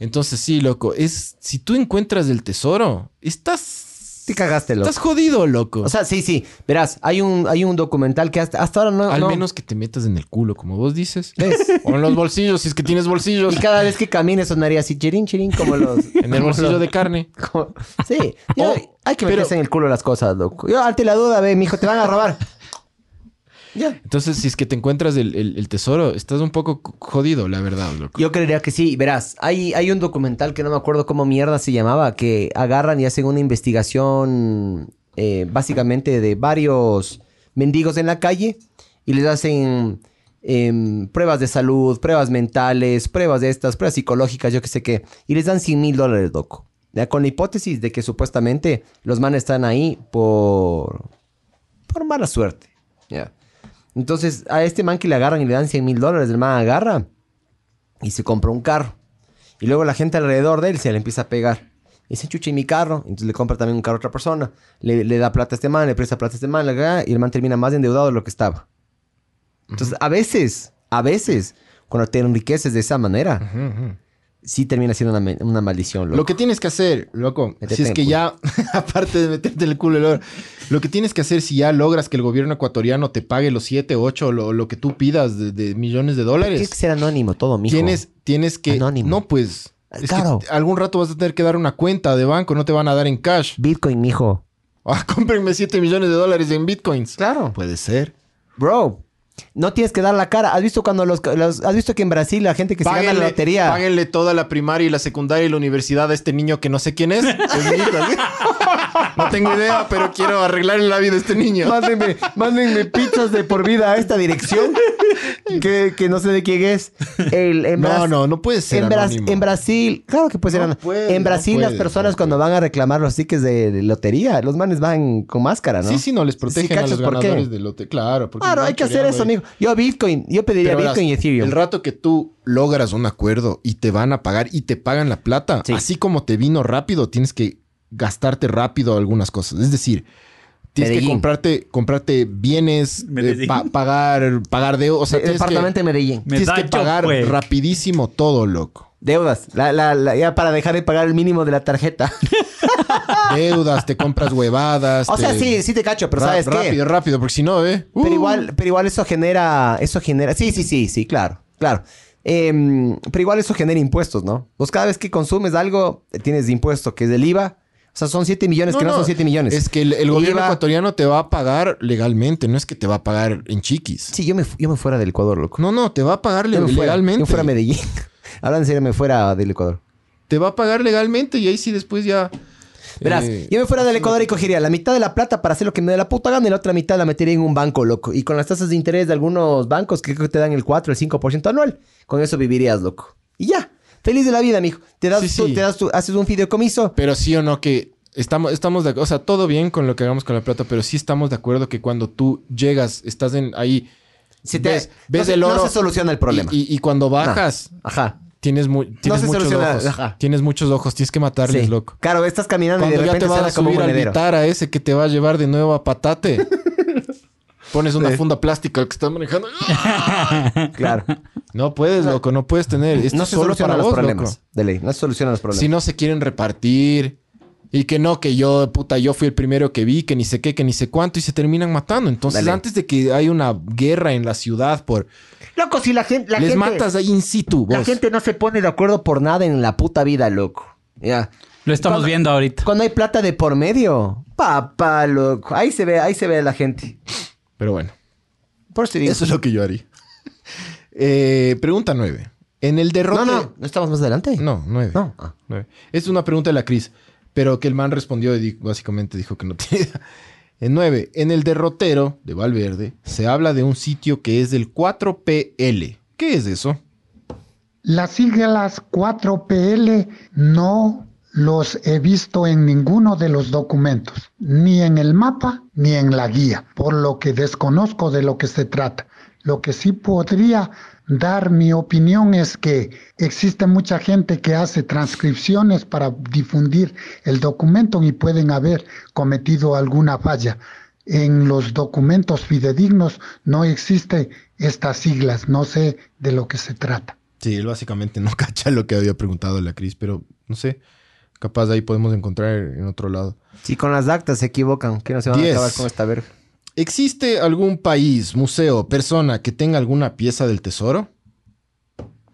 entonces sí, loco. Es, si tú encuentras el tesoro, estás... Te cagaste, loco. Estás jodido, loco. O sea, sí, sí. Verás, hay un, hay un documental que hasta, hasta ahora no... Al no- menos que te metas en el culo, como vos dices. ¿Ves? O en los bolsillos, si es que tienes bolsillos. Y cada vez que camines sonaría así, chirín, chirín, como los... En el bolsillo de carne. como- Sí. Oh, hay que pero- meterse en el culo las cosas, loco. Yo, ante la duda, ve, mijo, te van a robar. Entonces, si es que te encuentras el, el- el tesoro, estás un poco jodido, la verdad, loco. Yo creería que sí. Verás, hay, hay un documental que no me acuerdo cómo mierda se llamaba, que agarran y hacen una investigación eh, básicamente de varios mendigos en la calle y les hacen em, pruebas de salud, pruebas mentales, pruebas de estas, pruebas psicológicas, yo qué sé qué, y les dan 100 mil dólares, loco. Ya, con la hipótesis de que supuestamente los manes están ahí por, por mala suerte. Ya. Entonces, a este man que le agarran y le dan 100 mil dólares, el man agarra y se compra un carro. Y luego la gente alrededor de él se le empieza a pegar. Y dice, chucha, ¿y mi carro? Entonces le compra también un carro a otra persona. Le, le da plata a este man, le presta plata a este man, y el man termina más endeudado de lo que estaba. Entonces, a veces, a veces, cuando te enriqueces de esa manera, sí termina siendo una, maldición, loco. Lo que tienes que hacer, loco, Métete si es que ya, aparte de meterte en el culo, el oro, lo que tienes que hacer si ya logras que el gobierno ecuatoriano te pague los 7, 8, lo, lo que tú pidas de, de millones de Tienes dólares, que ser anónimo todo, mijo. tienes, tienes que... Anónimo. No, pues... Es Claro. que algún rato vas a tener que dar una cuenta de banco, no te van a dar en cash. Bitcoin, mijo. Ah, cómprenme 7 millones de dólares en bitcoins. Claro. Puede ser. Bro, no tienes que dar la cara. ¿Has visto cuando los... los- ¿Has visto que en Brasil la gente que se gana la lotería... páguenle toda la primaria y la secundaria y la universidad a este niño que no sé quién es. Es. No tengo idea, pero quiero arreglarle la vida a este niño. Mándenme, mándenme pizzas de por vida a esta dirección. Que, que no sé de quién es. El, en No, no, no puede ser en, Bras- anónimo. en Brasil, claro que puede ser No puede, En no Brasil, las personas no cuando van a reclamar los tickets de, de lotería, los manes van con máscara, ¿no? Sí, sí, no les protegen a cachas los por qué? ganadores de. Claro, porque Claro, hay que hacer eso, amigo. Yo Bitcoin, yo pediría Pero Bitcoin y Ethereum. El rato que tú logras un acuerdo y te van a pagar y te pagan la plata, Sí. así como te vino rápido, tienes que gastarte rápido algunas cosas. Es decir, tienes Medellín. que comprarte, comprarte bienes, eh, pa- pagar, pagar deudas. O sea, El departamento que, de Medellín. tienes que pagar pues. rapidísimo todo, loco. Deudas. La, la, la- ya para dejar de pagar el mínimo de la tarjeta. Deudas, te compras huevadas. o sea, sí, sí te cacho, pero Ra- ¿sabes qué? Rápido, rápido, porque si no, ¿eh? Pero Uh. igual, pero igual eso genera, eso genera, sí, sí, sí, sí, claro, claro. Em, pero igual eso genera impuestos, ¿no? Pues cada vez que consumes algo, tienes impuesto, que es el IVA. O sea, son 7 millones, que no, son 7 millones. Es que el, el gobierno ecuatoriano te va a pagar legalmente, no es que te va a pagar en chiquis. Sí, yo me, yo me fuera del Ecuador, loco. No, no, te va a pagar Yo fuera, legalmente. Yo fuera a Medellín. Hablando en serio, me fuera del Ecuador. Te va a pagar legalmente y ahí sí después ya. Verás, eh, yo me fuera del Ecuador y cogería la mitad de la plata para hacer lo que me dé la puta gana y la otra mitad la metería en un banco, loco. Y con las tasas de interés de algunos bancos que creo que te dan el 4, el 5% anual, con eso vivirías, loco. Y ya, feliz de la vida, mijo. Te das, Sí, sí. te das tu- haces un fideicomiso. Pero sí o no que estamos, estamos de O sea, todo bien con lo que hagamos con la plata, pero sí estamos de acuerdo que cuando tú llegas, estás en ahí. Se te- ves, ves no el oro. no se soluciona el problema. Y, y- y cuando bajas, Ajá. tienes, mu- tienes muchos soluciona, ojos. ajá. Tienes muchos ojos, tienes que matarles, Sí. loco. Claro, estás caminando y Cuando de ya repente te vas a como subir al a ese que te va a llevar de nuevo a patate. Pones una funda plástica que estás manejando. Claro. No puedes, loco, no puedes tener. Esto no es se solo solucionan para los vos, problemas. loco. De ley, no se solucionan los problemas. Si no se quieren repartir, Y que no, que yo, puta, yo fui el primero que vi, que ni sé qué, que ni sé cuánto, y se terminan matando. Entonces, Dale. antes de que haya una guerra en la ciudad por... Loco, si la gente... La les gente, matas ahí in situ, La vos. gente no se pone de acuerdo por nada en la puta vida, loco. Ya. Lo estamos Cuando- viendo ahorita. Cuando hay plata de por medio. Papá, loco. Ahí se ve, ahí se ve la gente. Pero bueno, Por eso te digo. eso es lo que yo haría. Eh, pregunta nueve. En el No, derrote... no, no estamos más adelante. No, nueve. No. Ah. Nueve. Es una pregunta de la Cris, pero que el man respondió y di- básicamente dijo que no tiene idea. En nueve, en el derrotero de Valverde se habla de un sitio que es del 4PL. ¿Qué es eso? Las siglas 4PL no los he visto en ninguno de los documentos, ni en el mapa ni en la guía, por lo que desconozco de lo que se trata. Lo que sí podría dar mi opinión es que existe mucha gente que hace transcripciones para difundir el documento y pueden haber cometido alguna falla. En los documentos fidedignos no existe estas siglas, no sé de lo que se trata. Sí, él básicamente no cacha lo que había preguntado la Cris, pero no sé. Capaz de ahí podemos encontrar en otro lado. Si con las actas se equivocan, que no se van Diez. a acabar con esta verga. ¿Existe algún país, museo, persona que tenga alguna pieza del tesoro?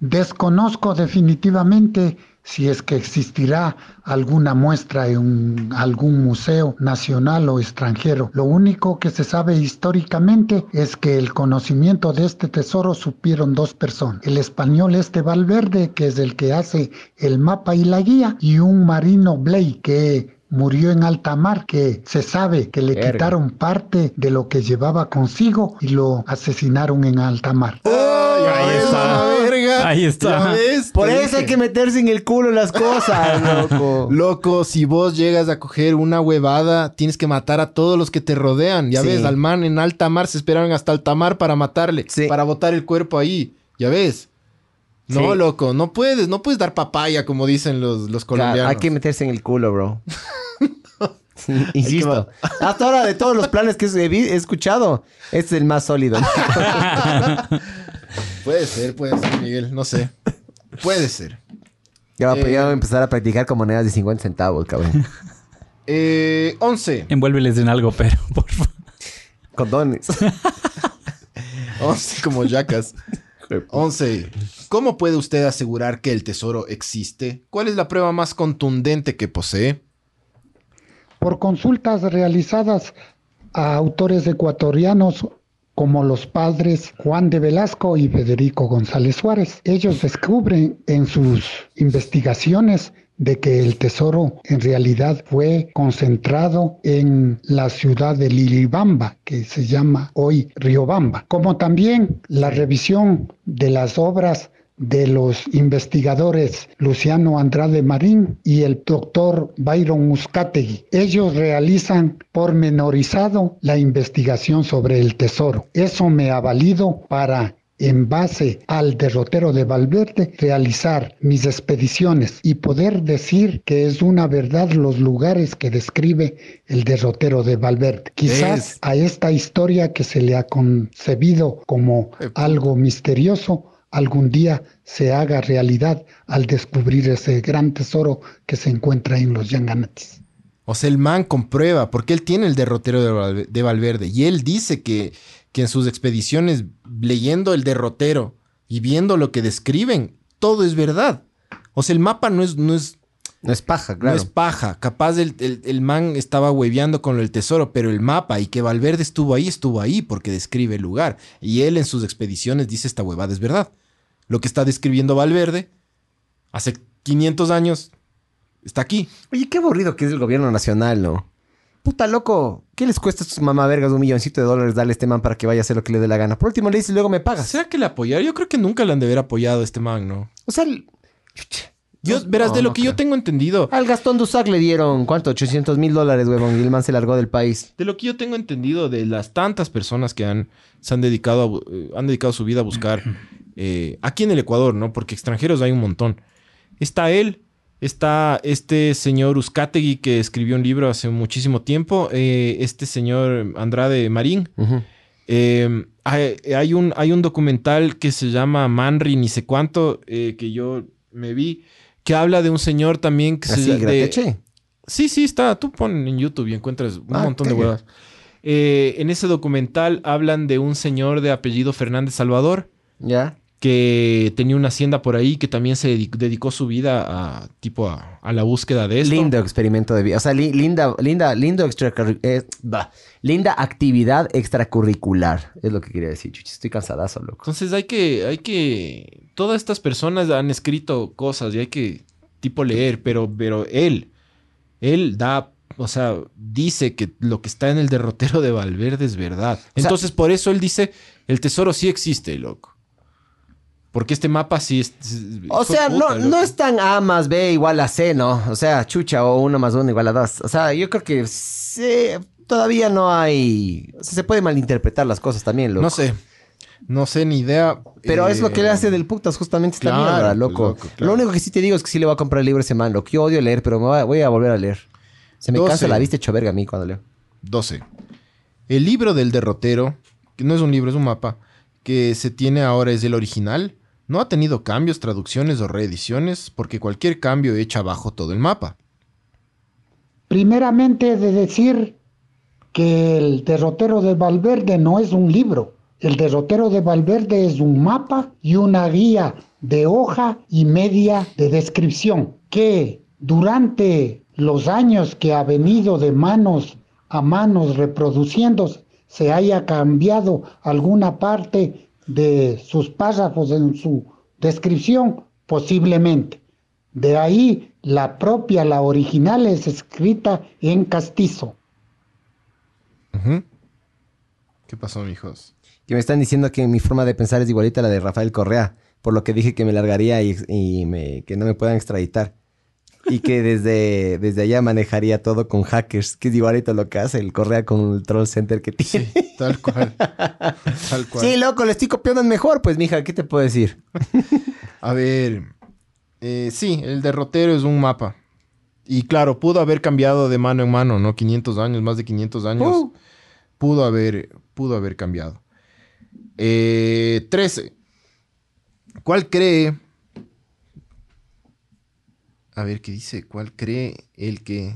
Desconozco definitivamente si es que existirá alguna muestra en algún museo nacional o extranjero. Lo único que se sabe históricamente es que el conocimiento de este tesoro supieron dos personas. El español este Valverde, que es el que hace el mapa y la guía, y un marino Blake, que murió en alta mar, que se sabe que le quitaron parte de lo que llevaba consigo y lo asesinaron en alta mar. ahí está. Verga! Ahí está. ¿Ya ves? Por eso hay que meterse en el culo las cosas, loco. Loco, si vos llegas a coger una huevada, tienes que matar a todos los que te rodean. Ya Sí. ves, al man en alta mar se esperaron hasta alta mar para matarle, Sí. para botar el cuerpo ahí. Ya ves. No, Sí. loco, no puedes, no puedes dar papaya como dicen los, los Claro, colombianos. hay que meterse en el culo, bro. Insisto. Hasta ahora, de todos los planes que he escuchado, este es el más sólido. Puede ser, puede ser, Miguel, no sé. Puede ser. Ya voy, a- Eh. ya voy a empezar a practicar con monedas de 50 centavos, cabrón. Eh, 11. Envuélveles en algo, pero por favor. Condones. 11 como yacas. 11. ¿Cómo puede usted asegurar que el tesoro existe? ¿Cuál es la prueba más contundente que posee? por consultas realizadas a autores ecuatorianos como los padres Juan de Velasco y Federico González Suárez. Ellos descubren en sus investigaciones de que el tesoro en realidad fue concentrado en la ciudad de Lilibamba, que se llama hoy Riobamba, como también la revisión de las obras de los investigadores Luciano Andrade Marín y el doctor Byron Muscategui. Ellos realizan pormenorizado la investigación sobre el tesoro. Eso me ha valido para en base al derrotero de Valverde, realizar mis expediciones y poder decir que es una verdad los lugares que describe el derrotero de Valverde. Quizás Es. a esta historia que se le ha concebido como algo misterioso, algún día se haga realidad al descubrir ese gran tesoro que se encuentra en los Yanganatis. O sea, el man comprueba, porque él tiene el derrotero de, Valve- de Valverde. Y él dice que, que en sus expediciones, leyendo el derrotero y viendo lo que describen, todo es verdad. O sea, el mapa no es, no es, No es paja, claro. no es paja. Capaz el, el- el man estaba hueveando con el tesoro, pero el mapa y que Valverde estuvo ahí, estuvo ahí porque describe el lugar. Y él en sus expediciones dice esta huevada es verdad. Lo que está describiendo Valverde hace 500 años está aquí. Oye, qué aburrido que es el gobierno nacional, ¿no? Puta loco, ¿qué les cuesta a estos mamavergas un milloncito de dólares darle a este man para que vaya a hacer lo que le dé la gana? Por último le dices y luego me pagas. ¿Será que le apoyaron? Yo creo que nunca le han de haber apoyado a este man, ¿no? O sea, el- Yo, No, verás, de lo no que yo tengo entendido, al Gastón Dusac le dieron, ¿cuánto? 800 mil dólares, huevón, y el man se largó del país. de lo que yo tengo entendido de las tantas personas que han, se han dedicado, a eh, han dedicado su vida a buscar eh, aquí en el Ecuador, ¿no? Porque extranjeros hay un montón. Está él, está este señor Uzcategui que escribió un libro hace muchísimo tiempo, eh, este señor Andrade Marín. Eh, hay, hay un, hay un documental que se llama Manri, ni sé cuánto, eh, que yo me vi, que habla de un señor también que Así, se de-. Sí, sí, está. Tú pon en YouTube y encuentras un Ah, montón de huevas. Eh, en ese documental hablan de un señor de apellido Fernández Salvador ¿Ya? que tenía una hacienda por ahí que también se dedi- dedicó su vida a tipo a, a la búsqueda de esto. Lindo experimento de vida. O sea, li- linda, linda, lindo extracurri- eh, bah, linda actividad extracurricular. Es lo que quería decir, chuchi. Estoy cansadazo, loco. Entonces hay que, hay que, todas estas personas han escrito cosas y hay que tipo leer, pero, pero él, él da, o sea, dice que lo que está en el derrotero de Valverde es verdad. Entonces por eso él dice, el tesoro sí existe, loco. Porque este mapa sí es... O sea, puta, no, loco. no es tan A más B igual a C, ¿no? O sea, chucha o 1 más 1 igual a 2. O sea, yo creo que sí, todavía no hay... o sea, se puede malinterpretar las cosas también, loco. No sé. No sé ni idea. Pero es lo que le Eh, hace del putas justamente esta claro, mierda, pues, loco. loco, claro. Lo único que sí te digo es que sí le voy a comprar el libro ese man, loco. Yo odio leer, pero me voy a, voy a volver a leer. Se me 12. cansa la vista hecho verga a mí cuando leo. 12. El libro del derrotero, que no es un libro, es un mapa, que se tiene ahora es el original. No ha tenido cambios, traducciones o reediciones, porque cualquier cambio echa abajo todo el mapa. Primeramente he de decir que el derrotero de Valverde no es un libro. El derrotero de Valverde es un mapa y una guía de hoja y media de descripción que durante los años que ha venido de manos a manos reproduciéndose se haya cambiado alguna parte de sus párrafos en su descripción, posiblemente. De ahí la propia, la original, es escrita en castizo. ¿Qué pasó, mijos? Que me están diciendo que mi forma de pensar es igualita a la de Rafael Correa. Por lo que dije que me largaría y, y me- que no me puedan extraditar. Y que desde, desde allá manejaría todo con hackers, que es igualito lo que hace el Correa con el troll center que tiene. Sí, tal cual. tal cual. Sí, loco, le estoy copiando mejor, pues, mija, ¿qué te puedo decir? A ver. eh, sí, el derrotero es un mapa. Y claro, pudo haber cambiado de mano en mano, ¿no? 500 años, más de 500 años. Uh. Pudo haber, pudo haber cambiado. Eh, 13. ¿Cuál cree? A ver, ¿qué dice? ¿Cuál cree el que...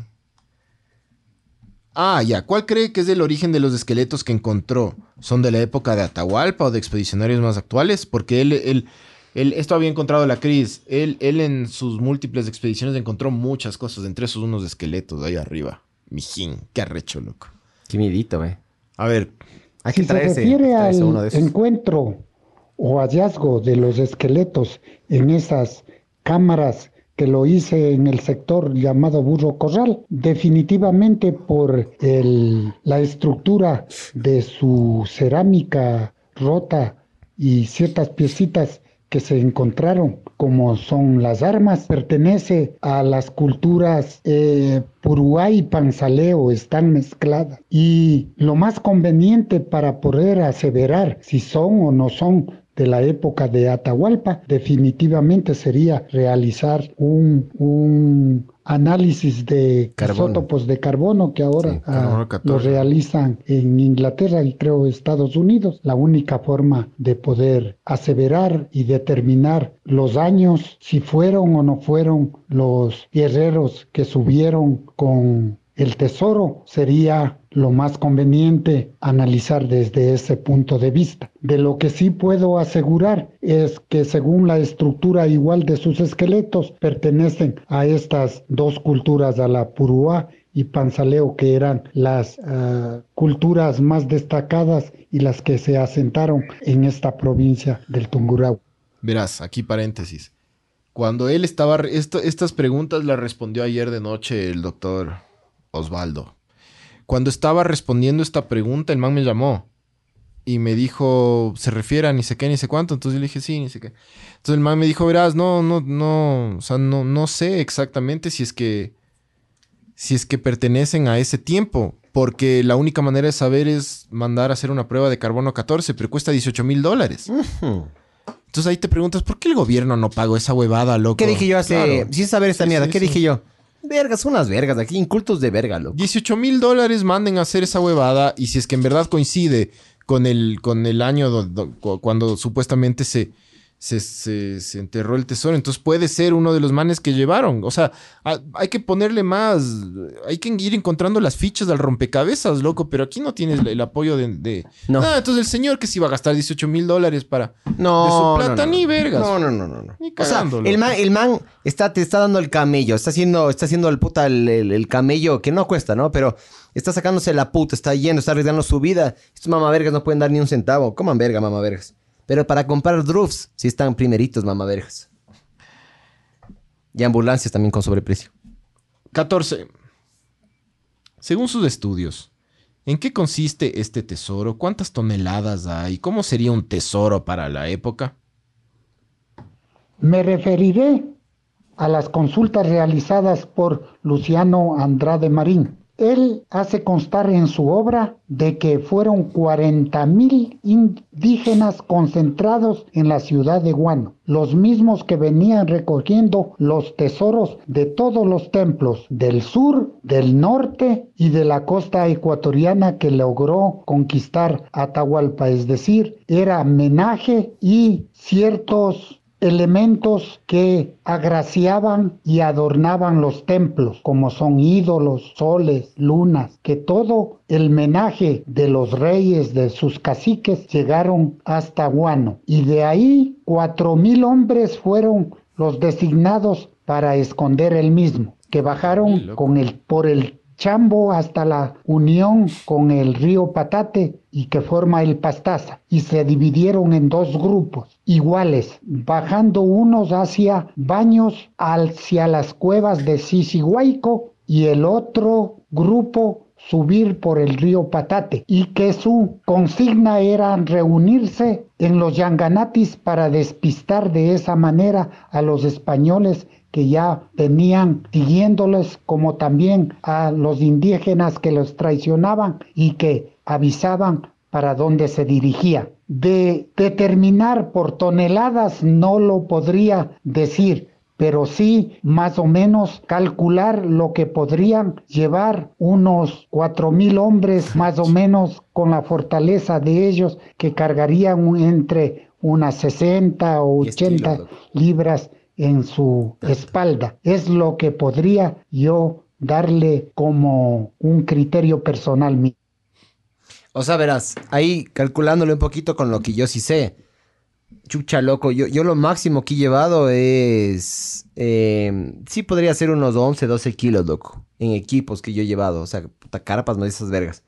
Ah, ya. ¿Cuál cree que es el origen de los esqueletos que encontró? ¿Son de la época de Atahualpa o de expedicionarios más actuales? Porque él, él, él- esto había encontrado la Cris. Él, él en sus múltiples expediciones encontró muchas cosas, entre esos unos esqueletos ahí arriba. Mijín, qué arrecho, loco. Qué miedito, güey. A ver, Hay que Si se refiere traerse al encuentro o hallazgo de los esqueletos en esas cámaras que lo hice en el sector llamado Burro Corral, definitivamente por el- la estructura de su cerámica rota y ciertas piecitas que se encontraron, como son las armas, pertenece a las culturas eh, Puruá y Panzaleo, están mezcladas. Y lo más conveniente para poder aseverar si son o no son de la época de Atahualpa, definitivamente sería realizar un, un análisis de Carbono. isótopos de carbono que ahora Sí, ah, lo 14. realizan en Inglaterra y creo Estados Unidos. La única forma de poder aseverar y determinar los años, si fueron o no fueron los guerreros que subieron con el tesoro, sería lo más conveniente analizar desde ese punto de vista. De lo que sí puedo asegurar es que según la estructura igual de sus esqueletos pertenecen a estas dos culturas, a la Puruá y Panzaleo, que eran las ah, culturas más destacadas y las que se asentaron en esta provincia del Tungurahua. verás, aquí paréntesis. Cuando él estaba... esto- estas preguntas las respondió ayer de noche el doctor Osvaldo. Cuando estaba respondiendo esta pregunta, el man me llamó y me dijo, se refiere a ni sé qué, ni sé cuánto. Entonces yo le dije, sí, ni sé qué. Entonces el man me dijo, verás, no, no, no, o sea, no, no sé exactamente si es que, si es que pertenecen a ese tiempo. Porque la única manera de saber es mandar a hacer una prueba de carbono 14, pero cuesta 18 mil dólares. Entonces ahí te preguntas, ¿por qué el gobierno no pagó esa huevada, loco? ¿Qué dije yo hace... Claro. Si es saber esta Sí, mierda, sí, ¿qué sí. dije yo? Vergas, unas vergas aquí, incultos de verga, loco. 18 mil dólares manden a hacer esa huevada y si es que en verdad coincide con el, con el año do- do- cu- cuando supuestamente se, se, se- se enterró el tesoro. Entonces puede ser uno de los manes que llevaron. O sea, a- hay que ponerle más. Hay que ir encontrando las fichas al rompecabezas, loco. Pero aquí no tienes el, el apoyo de. de- No. Ah, entonces el señor que se iba a gastar 18 mil dólares para. No, De su plata no, ni vergas. No, no, no, no. Ni O sea, cagando, el man, el man está, te está dando el camello, está haciendo, está haciendo el puta el, el- el camello que no cuesta, ¿no? Pero está sacándose la puta, está yendo, está arriesgando su vida. Estos mamavergas no pueden dar ni un centavo. Coman verga, mamavergas. Pero para comprar drufts, sí están primeritos, mamavergas. Y ambulancias también con sobreprecio. 14. Según sus estudios, ¿en qué consiste este tesoro? ¿Cuántas toneladas hay? ¿Cómo sería un tesoro para la época? Me referiré a las consultas realizadas por Luciano Andrade Marín. Él hace constar en su obra de que fueron 40 mil indígenas concentrados en la ciudad de Guano, los mismos que venían recogiendo los tesoros de todos los templos del sur, del norte y de la costa ecuatoriana que logró conquistar Atahualpa, es decir, era homenaje y ciertos elementos que agraciaban y adornaban los templos, como son ídolos, soles, lunas, que todo el menaje de los reyes, de sus caciques, llegaron hasta Guano. Y de ahí cuatro mil hombres fueron los designados para esconder el mismo, que bajaron con el, por el Chambo hasta la unión con el río Patate y que forma el Pastaza. Y se dividieron en dos grupos iguales, bajando unos hacia Baños hacia las cuevas de Sisihuaico y el otro grupo subir por el río Patate y que su consigna era reunirse en los Yanganatis para despistar de esa manera a los españoles que ya venían siguiéndoles como también a los indígenas que los traicionaban y que avisaban para dónde se dirigía. De determinar por toneladas no lo podría decir, pero sí más o menos calcular lo que podrían llevar unos cuatro mil hombres más o menos con la fortaleza de ellos que cargarían entre unas 60 o 10 kilos, 80 loco. libras en su espalda. Es lo que podría yo darle como un criterio personal mío. O sea, verás, ahí calculándole un poquito con lo que yo sí sé. Chucha, loco, yo, yo lo máximo que he llevado es... eh, sí podría ser unos 11, 12 kilos, loco. En equipos que yo he llevado. O sea, puta carpas, no esas vergas.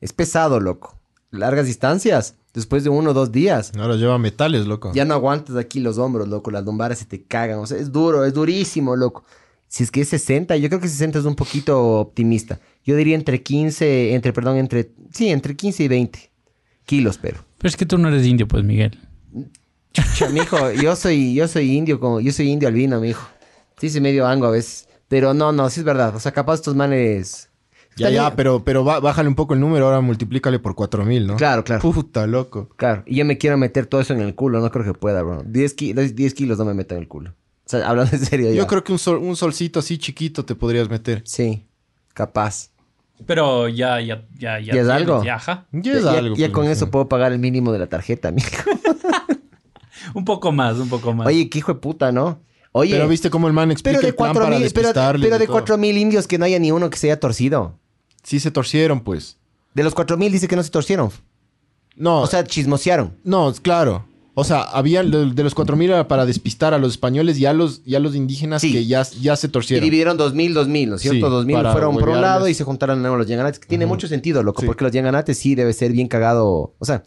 Es pesado, loco. Largas distancias. Después de uno o dos días. Ahora lleva metales, loco. Ya no aguantas aquí los hombros, loco. Las lumbares se te cagan. O sea, es duro, es durísimo, loco. Si es que es 60, yo creo que 60 es un poquito optimista. Yo diría entre 15, entre, perdón, entre, sí, entre 15 y 20 kilos, pero. Pero es que tú no eres indio, pues, Miguel. Chucha, mijo, yo soy, yo soy indio, como, yo soy indio albino, mijo. Sí, soy medio ango a veces. Pero no, no, sí es verdad. O sea, capaz estos manes. Ya, También- ya, pero, pero bájale un poco el número, ahora multiplícale por 4000, ¿no? Claro, claro. Puta, loco. Claro, y yo me quiero meter todo eso en el culo, no creo que pueda, bro. 10, ki- 10 kilos no me meto en el culo. O sea, hablando en serio ya. Yo creo que un, sol- un solcito así chiquito te podrías meter. Sí, capaz. Pero ya, ya, ya, ya. ¿Ya es algo? ya, ajá. Ya es ya algo. ya pues, con eso puedo pagar el mínimo de la tarjeta, mijo. Un poco más, un poco más. Oye, qué hijo de puta, ¿no? Oye, Pero viste cómo el man explica pero de el plan cuatro para mil, pero, pero de todo. cuatro mil indios que no haya ni uno que se haya torcido. Sí se torcieron, pues. De los cuatro mil dice que no se torcieron. No, O sea, chismosearon. no, claro. O sea, había de, de los 4000 era para despistar a los españoles y a los, y a los indígenas Sí. que ya, ya se Y torcieron. dividieron dos mil, dos mil, ¿no es cierto? Sí, dos mil para fueron por un lado y se juntaron de nuevo los yanganates. Que tiene mucho sentido, loco, Sí. porque los yanganates sí debe ser bien cagado. O sea,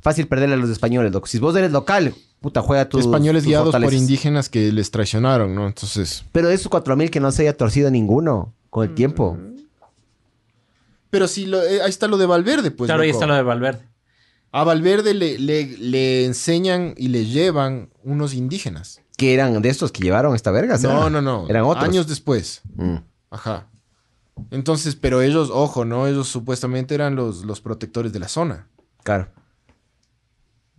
fácil perderle a los españoles, loco. Si vos eres local, puta, juega tus Españoles tus guiados por indígenas que les traicionaron, ¿no? Entonces... Pero de esos cuatro mil que no se haya torcido ninguno con el tiempo. Pero sí, lo- eh, ahí está lo de Valverde, pues. claro, ahí está lo de Valverde. A Valverde le, le, le enseñan y le llevan unos indígenas. Que eran de estos que llevaron esta verga. No, no, no. Eran otros. Años después. Mm. Ajá. Entonces, pero ellos, ojo, ¿no? Ellos supuestamente eran los, los protectores de la zona. Claro.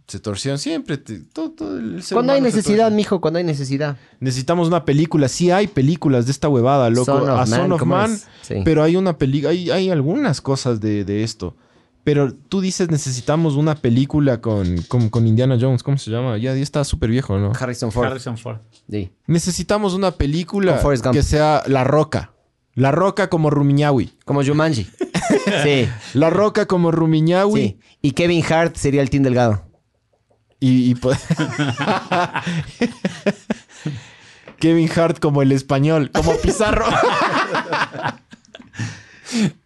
Se torcieron siempre. te- todo- todo el ser Cuando hay necesidad, mijo, cuando hay necesidad. Necesitamos una película. Sí hay películas de esta huevada, loco. Son of A Son Man, of ¿cómo Man. Sí. Pero hay una película, hay, hay algunas cosas de, de esto. Pero tú dices necesitamos una película con, con, con Indiana Jones. ¿Cómo se llama? Ya, ya está súper viejo, ¿no? Harrison Ford. Harrison Ford. Sí. Necesitamos una película que sea La Roca. La Roca como Rumiñahui. Como Jumanji. sí. La Roca como Rumiñahui. Sí. Y Kevin Hart sería el Team Delgado. Y, Kevin Hart como el español, como Pizarro.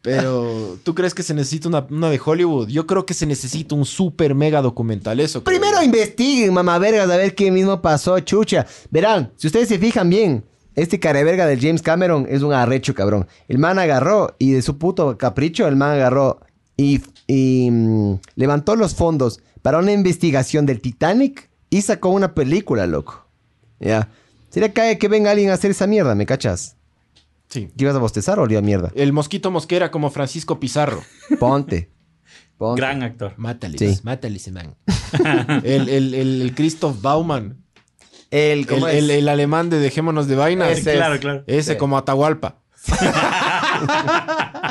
Pero, ¿tú crees que se necesita una, una de Hollywood? Yo creo que se necesita un super mega documental. Eso. creo Primero investiguen, mamá vergas, a ver qué mismo pasó, chucha. Verán, si ustedes se fijan bien, este careverga del James Cameron es un arrecho, cabrón. El man agarró y de su puto capricho, el man agarró y, y, mm, levantó los fondos para una investigación del Titanic y sacó una película, loco. Ya. Sería cae que venga alguien a hacer esa mierda, ¿me cachas? Sí. ¿Qué ibas a bostezar o olía mierda? El mosquito mosquera como Francisco Pizarro. Ponte. Ponte. Gran actor. Mátale, Sí. mátale ese man. el, el, el, el Christoph Baumann. El, El, ¿cómo el, es? el alemán de Dejémonos de Vaina. Ese es. claro, claro. Ese Sí. como Atahualpa.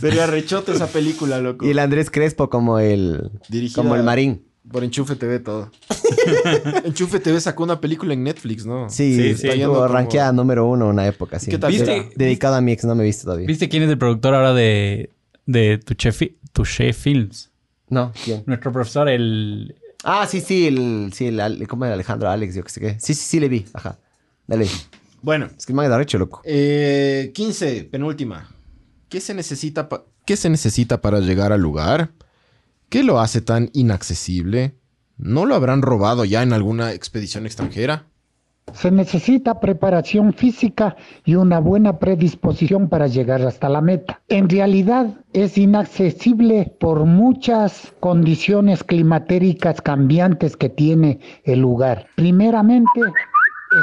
Sería rechote esa película, loco. Y el Andrés Crespo como el... Dirigida Como el marín. Por Enchufe TV todo. Enchufe TV sacó una película en Netflix, ¿no? Sí, Sí, está sí. yendo Como- rankeada número uno en una época, sí. ¿Qué tal? ¿Viste? será? Dedicado a mi ex, no me he visto todavía. ¿Viste quién es el productor ahora de, de Touché, Fi- Touché Films? No, ¿quién? Nuestro profesor, el... Ah, sí, sí, el, sí, el, ¿cómo era Alejandro Alex? Yo qué sé qué. Sí, sí, sí, le vi. Ajá. Dale. Bueno, Es que el man es arrecho, loco. eh, 15, penúltima. ¿Qué se, necesita pa- ¿Qué se necesita para llegar al lugar? ¿Qué lo hace tan inaccesible? ¿No lo habrán robado ya en alguna expedición extranjera? Se necesita preparación física y una buena predisposición para llegar hasta la meta. En realidad es inaccesible por muchas condiciones climatéricas cambiantes que tiene el lugar. Primeramente,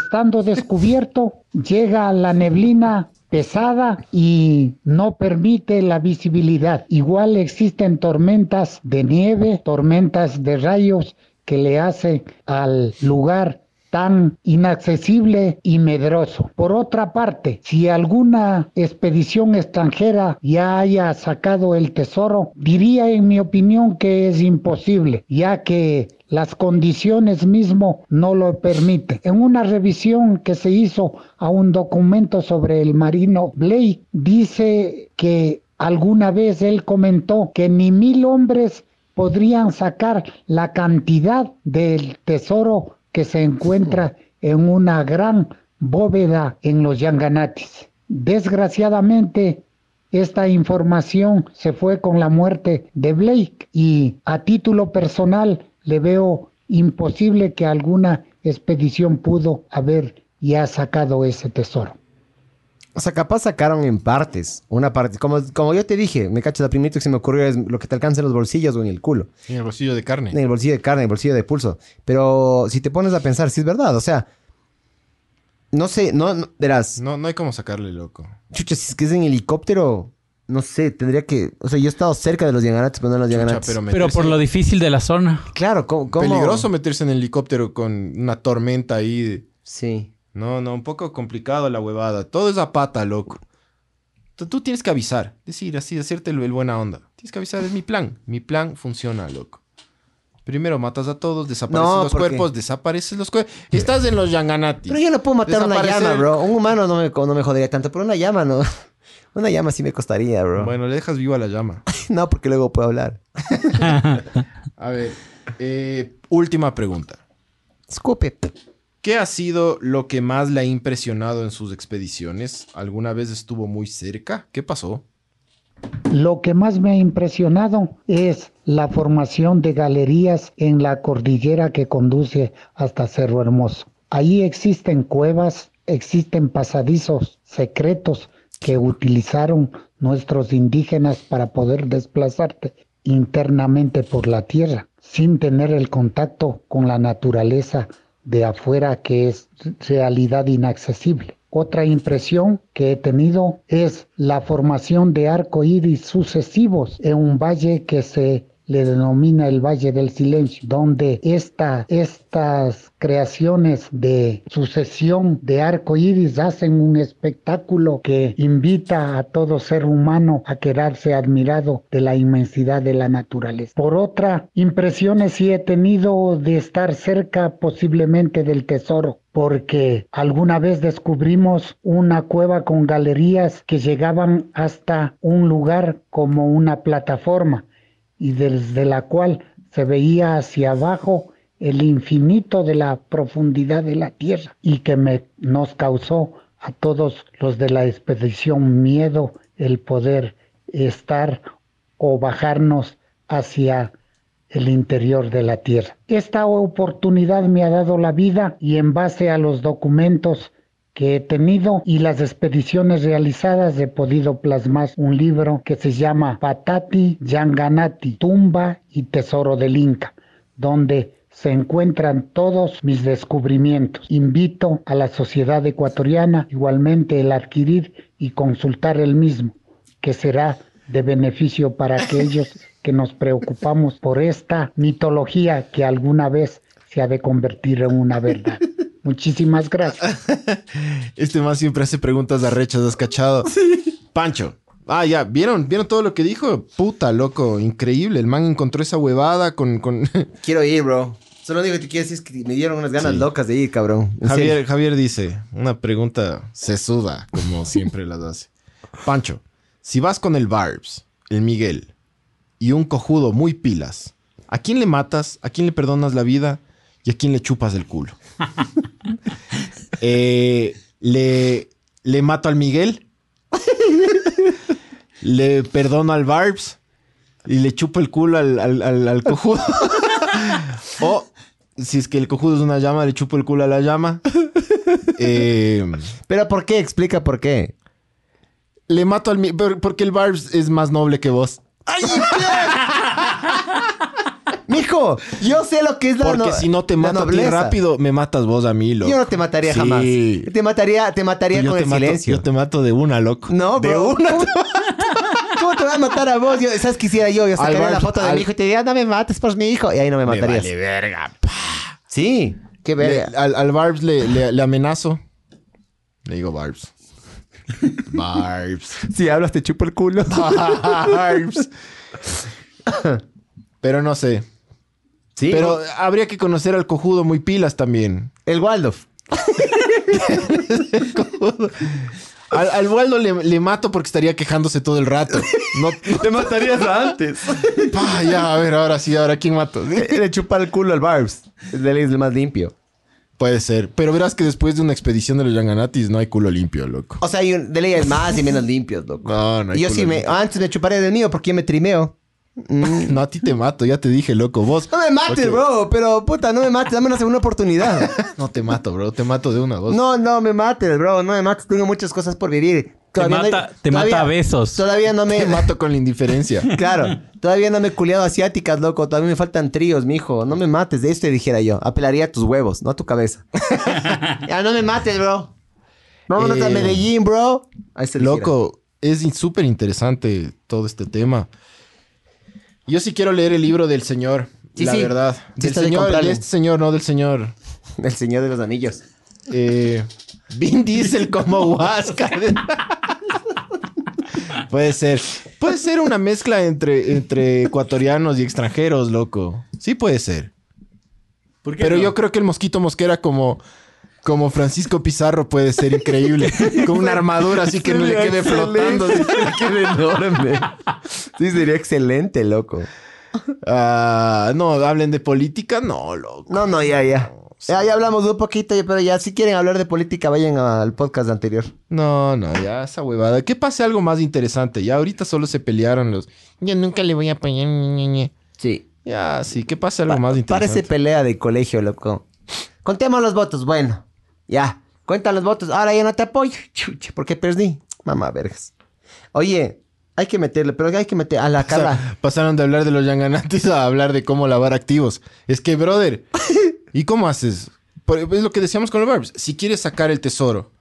estando descubierto, llega la neblina pesada y no permite la visibilidad. Igual existen tormentas de nieve, tormentas de rayos que le hacen al lugar tan inaccesible y medroso. Por otra parte, si alguna expedición extranjera ya haya sacado el tesoro, diría en mi opinión que es imposible, ya que las condiciones mismo no lo permiten. En una revisión que se hizo a un documento sobre el marino Blake, dice que alguna vez él comentó que ni mil hombres podrían sacar la cantidad del tesoro que se encuentra en una gran bóveda en los Yanganatis. Desgraciadamente, esta información se fue con la muerte de Blake y a título personal le veo imposible que alguna expedición pudo haber ya sacado ese tesoro. O sea, capaz sacaron en partes. Una parte. Como, como yo te dije, me cachas, la primerito que se me ocurrió es lo que te alcanza en los bolsillos o en el culo. En el bolsillo de carne. En el bolsillo de carne, en el bolsillo de pulso. Pero si te pones a pensar, sí es verdad. O sea, no sé, no, no verás. No, no hay cómo sacarle, loco. Chucha, si es que es en helicóptero, no sé, tendría que. O sea, yo he estado cerca de los Yanganates, pero no los Yanganates. pero Pero por lo difícil de la zona. Claro, ¿cómo? cómo? Peligroso meterse en el helicóptero con una tormenta ahí. Sí. No, no, un poco complicado la huevada. Todo es a pata, loco. Tú, tienes que avisar. Decir así, hacerte el, el buena onda. Tienes que avisar, es mi plan. Mi plan funciona, loco. Primero matas a todos, desapareces No, los cuerpos, desapareces los cuerpos. Estás en los Yanganati. Pero yo no puedo matar una llama, bro. Un humano no me, no me jodería tanto, pero una llama no. Una llama sí me costaría, bro. Bueno, le dejas viva la llama. No, porque luego puedo hablar. A ver, eh, última pregunta. Escupe. ¿Qué ha sido lo que más le ha impresionado en sus expediciones? ¿Alguna vez estuvo muy cerca? ¿Qué pasó? Lo que más me ha impresionado es la formación de galerías en la cordillera que conduce hasta Cerro Hermoso. Ahí existen cuevas, existen pasadizos secretos que utilizaron nuestros indígenas para poder desplazarte internamente por la tierra sin tener el contacto con la naturaleza de afuera que es realidad inaccesible. Otra impresión que he tenido es la formación de arco iris sucesivos en un valle que se le denomina el Valle del Silencio, donde esta, estas creaciones de sucesión de arco iris hacen un espectáculo que invita a todo ser humano a quedarse admirado de la inmensidad de la naturaleza. Por otra, impresiones sí he tenido de estar cerca posiblemente del tesoro porque alguna vez descubrimos una cueva con galerías que llegaban hasta un lugar como una plataforma y desde la cual se veía hacia abajo el infinito de la profundidad de la tierra y que me, nos causó a todos los de la expedición miedo el poder estar o bajarnos hacia el interior de la tierra. Esta oportunidad me ha dado la vida y en base a los documentos que he tenido y las expediciones realizadas he podido plasmar un libro que se llama Patati Yanganati, tumba y tesoro del Inca, donde se encuentran todos mis descubrimientos. Invito a la sociedad ecuatoriana igualmente el adquirir y consultar el mismo, que será de beneficio para aquellos que nos preocupamos por esta mitología que alguna vez se ha de convertir en una verdad. Muchísimas gracias. Este más siempre hace preguntas de arrechas, ¿has cachado? Pancho. Ah, ya, ¿vieron? ¿Vieron todo lo que dijo? Puta, loco, increíble. El man encontró esa huevada con... con... Quiero ir, bro. Solo digo que te quiero decir es que me dieron unas ganas Sí. locas de ir, cabrón. Javier, serio. Javier dice, una pregunta sesuda, como siempre las hace. Pancho, si vas con el Barbs, el Miguel y un cojudo muy pilas, ¿a quién le matas? ¿A quién le perdonas la vida? ¿Y a quién le chupas el culo? Eh, le, le mato al Miguel. le perdono al Barbs. Y le chupo el culo al, al- al- al cojudo. o si es que el cojudo es una llama, le chupo el culo a la llama. Eh, Pero ¿por qué? Explica por qué. le mato al... Porque el Barbs es más noble que vos. Mijo, yo sé lo que es la Porque no- si no te mato a ti rápido, me matas vos a mí, loco. Yo no te mataría Sí. jamás. Te mataría, te mataría Yo con te el mato- silencio. Yo te mato de una, loco. No, de bro. una. ¿Cómo, cómo te voy a matar a vos? Yo, ¿Sabes qué hiciera yo? Yo sacaría Al- la foto de mi hijo y te diría, no me mates por mi hijo. Y ahí no me Me matarías. vale verga. Sí, qué Le- verga. al, al Barbs le, le- le amenazo. Le digo Barbs. Barbs. Si hablas te chupo el culo. Barbs. Pero no sé. Sí, Pero habría que conocer al cojudo muy pilas también. el Waldorf. Al, al Waldo le, le mato porque estaría quejándose todo el rato. No, Te matarías antes. Pa, ya, a ver, ahora sí, ahora quién mato. Le chupa el culo al Barbs. Es el más limpio. Puede ser. Pero verás que después de una expedición de los Yanganatis no hay culo limpio, loco. O sea, hay un- de ley hay más y menos limpios, loco. No, no hay Y yo culo sí me... Antes me chuparía del mío porque yo me trimeo. No, a ti te mato, ya te dije, loco. Vos. No me mates, bro. Pero, puta, no me mates. Dame una segunda oportunidad. No te mato, bro. Te mato de una, vos. No, no me mates, bro. No me mates. Tengo muchas cosas por vivir. Te no- mata, te todavía- mata a besos. Todavía no me... Te mato con la indiferencia. Claro. Todavía no me he culiado asiáticas, loco. Todavía me faltan tríos, mijo. No me mates. De esto dijera yo. Apelaría a tus huevos, no a tu cabeza. ya no me mates, bro. Vámonos a Eh, Medellín, bro. Ahí se dijera. Loco, es súper interesante todo este tema. Yo sí quiero leer el libro del señor. Sí, la sí. verdad. Sí del de señor, de este señor, no del señor. El señor de los anillos. Eh, Vin Diesel como Huasca. Puede ser. Puede ser una mezcla entre, entre ecuatorianos y extranjeros, loco. Sí puede ser. Pero yo creo que el mosquito mosquera como, como Francisco Pizarro puede ser increíble. Con una armadura así que no le quede flotando. así. Qué enorme. Sí, sería excelente, loco. Ah, no, hablen de política, no, loco. No, no, ya, ya. Ya, ya hablamos de un poquito, pero ya si quieren hablar de política, vayan al podcast anterior. No, no, ya esa huevada. Que pase algo más interesante. Ya ahorita solo se pelearon los. Yo nunca le voy a apoyar. ñe, ñe, ñe". Sí. Ya, sí, que pase algo más interesante. Parece pelea de colegio, loco. Contemos los votos. Bueno, ya. Cuentan los votos. Ahora ya no te apoyo. Chucha, ¿por qué perdí? Mamá, vergas. Oye, hay que meterle, pero hay que meter a la O sea, Carla. pasaron de hablar de los Yanganantes a hablar de cómo lavar activos. Es que, brother, ¿y cómo haces? Es lo que decíamos con los Barbs. Si quieres sacar el tesoro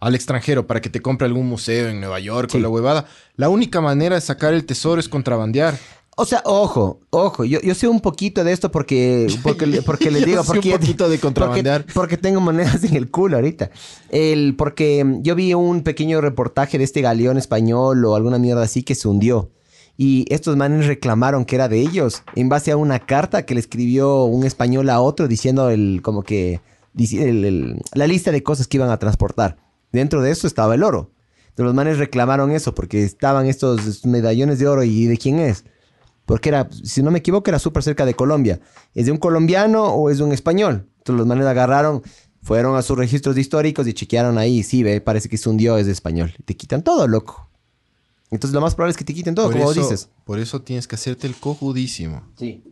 al extranjero para que te compre algún museo en Nueva York o Sí. la huevada, la única manera de sacar el tesoro es contrabandear. O sea, ojo, ojo, yo, yo sé un poquito de esto porque, porque, porque les Yo digo, sé un porque, poquito de contrabandear. Porque, porque tengo monedas en el culo ahorita. El, porque yo vi un pequeño reportaje de este galeón español o alguna mierda así que se hundió. Y estos manes reclamaron que era de ellos en base a una carta que le escribió un español a otro diciendo el, como que, el- el- la lista de cosas que iban a transportar. Dentro de eso estaba el oro. Entonces los manes reclamaron eso porque estaban estos medallones de oro y de quién es. Porque era, si no me equivoco, era súper cerca de Colombia. ¿Es de un colombiano o es de un español? Entonces los manes agarraron, fueron a sus registros históricos y chequearon ahí. Sí, ve, parece que se hundió, es de español. Te quitan todo, loco. Entonces lo más probable es que te quiten todo, por, como eso, dices. por eso tienes que hacerte el cojudísimo. Sí.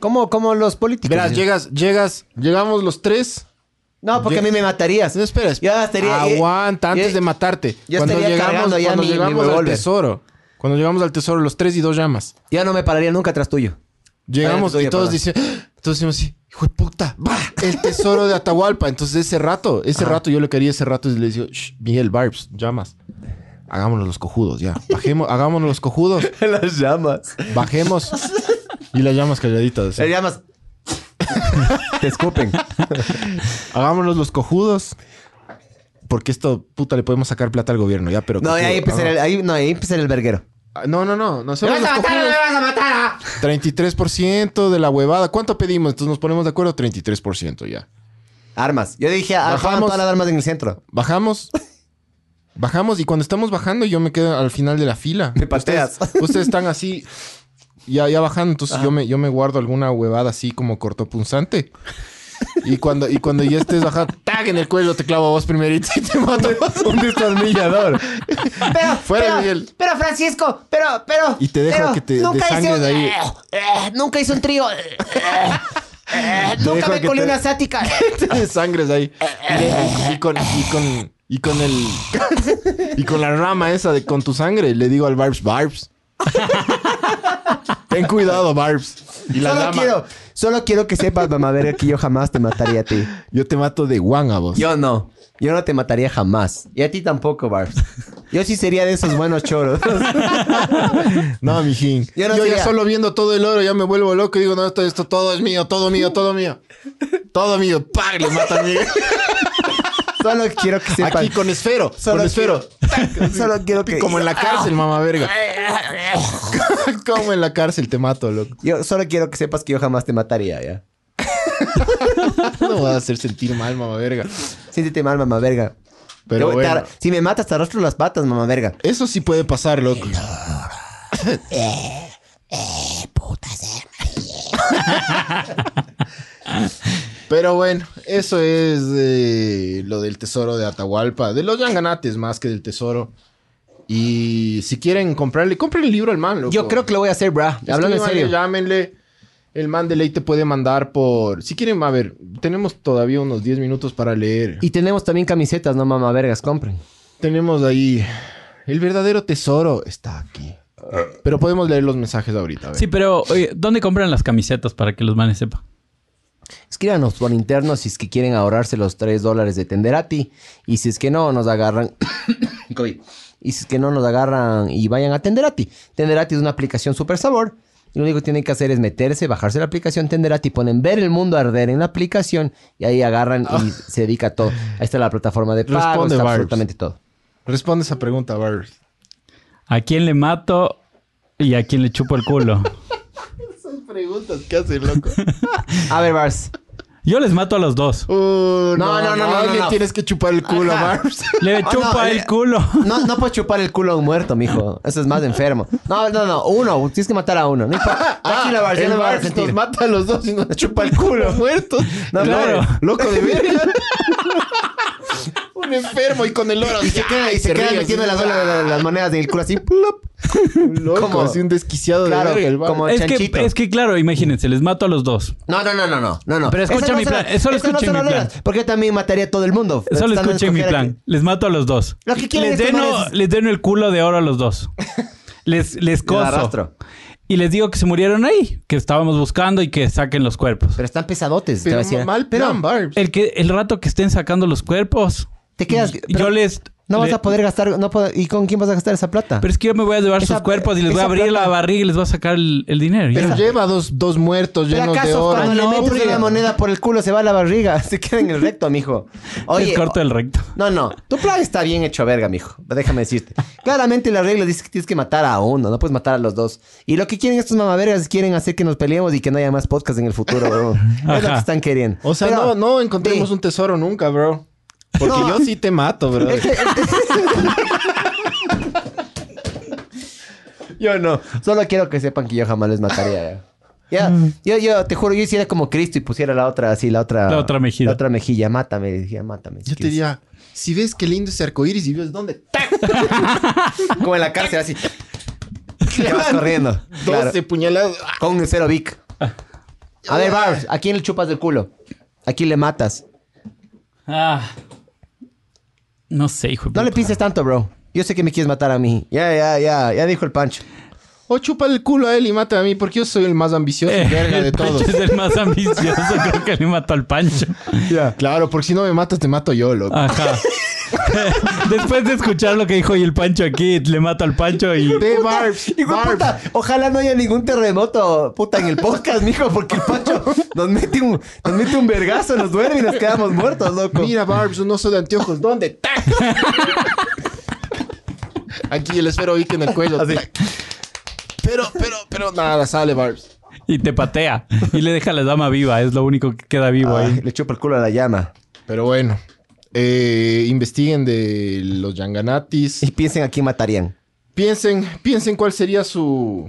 Como, como los políticos. Verás, ¿sí? llegas, llegas, llegamos los tres. No, porque a mí me matarías. No, espera, Yo estaría... eh, Aguanta, antes yo- de matarte. yo cuando estaría llegamos, cargando ya cuando mi- mi llegamos al revólver. tesoro. Cuando llegamos al tesoro, los tres y dos llamas. Ya no me pararía nunca tras tuyo. Llegamos y todos dicen, todos decimos así, hijo de puta, va, el tesoro de Atahualpa. Entonces ese rato, ese rato yo le quería ese rato y le decía, "Shh, Miguel, Barbs, llamas. Hagámonos los cojudos, ya. Bajemos, hagámonos los cojudos, Las llamas. bajemos. Y las llamas calladitas. así. Las llamas. Te escupen. Hagámonos los cojudos. Porque esto, puta, le podemos sacar plata al gobierno, ya, pero. No, ahí empezar el, ahí, no, ahí empezar el verguero. Ah, No, no, no. No ¡Me somos vas los a matar! cojudos. ¡Me vas a matar! 33% de la huevada. ¿Cuánto pedimos? Entonces nos ponemos de acuerdo. 33% ya. Armas. Yo dije, ah, Bajamos. todas las armas en el centro. Bajamos. Bajamos y cuando estamos bajando yo me quedo al final de la fila. Me pateas. Ustedes, ustedes están así, ya, ya bajando, entonces yo me, yo me guardo alguna huevada así como cortopunzante. Y cuando, y cuando ya estés bajando, tag en el cuello, te clavo a vos primerito y te mato. Un destornillador. Pero, Fuera, pero, Miguel. pero Francisco, pero, pero. Y te dejo pero que te nunca desangres hice un- ahí. eh, eh, nunca hice un trío. eh, nunca me colé una sática. Te sangres ahí. Y, y con, y con, y con el, y con la rama esa de con tu sangre, le digo al Barbs, Barbs. Ten cuidado, Barbs. Y la Solo quiero, solo quiero que sepas, mamá verga, que yo jamás te mataría a ti. Yo te mato de guan a vos. Yo no. Yo no te mataría jamás. Y a ti tampoco, Barbs. Yo sí sería de esos buenos choros. No, mijín. Yo Yo, no ya sería- solo viendo todo el oro ya me vuelvo loco y digo, no, esto, esto todo es mío, todo mío, todo mío. Todo mío. ¡Pag! Le mata a Miguel. Solo quiero que sepas. Aquí con esfero. Solo con esfero. Solo quiero que. Como en la cárcel, mamá verga. Como en la cárcel te mato, loco. Yo solo quiero que sepas que yo jamás te mataría, ¿ya? No vas a hacer sentir mal, mamá verga. Siéntete mal, mamá verga. Pero Yo- bueno. te si me matas, te arrastro las patas, mamá verga. Eso sí puede pasar, loco. Pero bueno, eso es eh, lo del tesoro de Atahualpa. De los Yanganates más que del tesoro. Y si quieren comprarle, compren el libro al man, loco. Yo creo que lo voy a hacer, bra. Hablando en serio. Llámenle. El man de ley te puede mandar por... Si quieren, a ver, tenemos todavía unos 10 minutos para leer. Y tenemos también camisetas, no mamá vergas, compren. Tenemos ahí... El verdadero tesoro está aquí. Pero podemos leer los mensajes ahorita. a ver. Sí, pero oye, ¿dónde compran las camisetas para que los manes sepan? Escríbanos por interno si es que quieren ahorrarse los 3 dólares de Tenderati. Y si es que no, nos agarran. COVID. Y si es que no, nos agarran y vayan a Tenderati. Tenderati es una aplicación super sabor. Y lo único que tienen que hacer es meterse, bajarse la aplicación Tenderati, ponen ver el mundo arder en la aplicación y ahí agarran y se dedica a todo. Ahí está la plataforma de pago, Responde, está Barbs. absolutamente todo. Responde esa pregunta, Barbs. ¿A quién le mato y a quién le chupo el culo? Preguntas que hace, loco. A ver, Bars. Yo les mato a los dos. Uh, No, no, no, no, alguien no, no. tienes que chupar el culo, Ajá. Barbs. Le Oh, chupa no, el eh, culo. No, no puedes chupar el culo a un muerto, mijo. Eso es más enfermo. No, no, no. Uno. Tienes que matar a uno. No importa. Tranquila, Bars. Ya el a sentir. mata a los dos y nos chupa el culo, muertos. No, Claro. Loco de verga. Un enfermo y con el oro. Y se queda, y se queda metiendo las, las, las monedas en el culo así. plop. Loco, Como- así un desquiciado Claro, de verga como- Es que, chanchito. es que, claro, imagínense, les mato a los dos. No, no, no, no, no, no, no. Pero escucha no mi plan, solo escuchen mi plan. Porque yo también mataría a todo el mundo. Solo escuchen mi plan. Les mato a los dos. Lo que quieren les, deno, manes- les deno el culo de oro a los dos. Les, les coso. Y les digo que se murieron ahí, que estábamos buscando y que saquen los cuerpos. Pero están pesadotes. te Pero voy a decir. mal Pero plan, Barbs. El que el rato que estén sacando los cuerpos, te quedas. yo les No vas Le- a poder gastar, no pod- ¿y con quién vas a gastar esa plata? Pero es que yo me voy a llevar Esa- sus cuerpos y les voy a abrir la barriga y les voy a sacar el, el dinero. Pero ya. lleva dos, dos muertos ¿Pero llenos de acaso oro. cuando le no, metes una moneda por el culo se va a la barriga? Se queda en el recto, mijo. Oye, es corto el recto. No, no. Tu plan está bien hecho verga, mijo. Déjame decirte. Claramente la regla dice que tienes que matar a uno. No puedes matar a los dos. Y lo que quieren estos mamavergas es quieren hacer que nos peleemos y que no haya más podcast en el futuro, bro. Es lo que están queriendo. O sea, Pero, no, no encontremos un tesoro nunca, bro. Porque No. yo sí te mato, bro. es que- yo no. Solo quiero que sepan que yo jamás les mataría. Ya. Ya, yo, yo te juro, yo hiciera como Cristo y pusiera la otra así, la otra... La otra mejilla. La otra mejilla. Mátame, decía, mátame. Yo te diría, si ves qué lindo ese arcoíris y ves dónde ¡tac! Como en la cárcel, así. Te vas corriendo. 12 Claro. puñaladas. Con un cero Vic. A ver, Barbs, ¿a quién le chupas del culo? ¿A quién le matas? Ah. No sé, hijo de No le puta. pienses tanto, bro. Yo sé que me quieres matar a mí. Ya, ya, ya. Ya dijo el Pancho. O chupa el culo a él y mata a mí, porque yo soy el más ambicioso y Eh, verga de Pancho todos. es el más ambicioso. Creo que le mató al Pancho. Claro, porque si no me matas, te mato yo, loco. Ajá. Después de escuchar lo que dijo y el Pancho aquí, le mato al Pancho y... Ve, Barbs. Hijo de Barbs. puta, ojalá no haya ningún terremoto, puta, en el podcast, mijo, porque el Pancho nos mete un, nos mete un vergazo, nos duerme y nos quedamos muertos, loco. Mira, Barbs, un oso de anteojos. ¿Dónde? ¡Tac! Aquí el esfero Vic en el cuello. Así. ¡tac! Pero, pero, pero nada, sale, Barbs. Y te patea. Y le deja la dama viva. Es lo único que queda vivo Ay, ahí. le chupa el culo a la llama. Pero bueno, eh, investiguen de los Yanganatis. Y piensen a quién matarían. Piensen, piensen cuál sería su,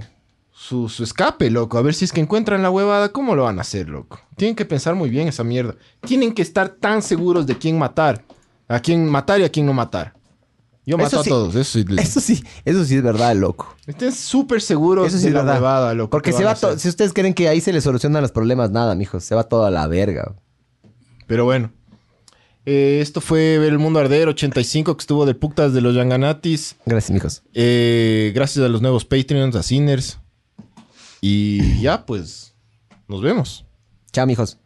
su, su escape, loco. A ver si es que encuentran la huevada, ¿cómo lo van a hacer, loco? Tienen que pensar muy bien esa mierda. Tienen que estar tan seguros de quién matar. A quién matar y a quién no matar. Yo Eso mato sí. a todos, eso sí. Eso sí, eso sí es verdad, loco. Estén súper seguros Eso sí de es la verdad. huevada, loco. Porque que se va. Si ustedes creen que ahí se les solucionan los problemas, nada, mijo. Se va todo a la verga. Pero bueno. Eh, esto fue Ver el Mundo Arder 85 que estuvo de putas de los Yanganatis. Gracias, mijos. Eh, gracias a los nuevos Patreons, a Sinners. Y ya, pues, nos vemos. Chao, mijos.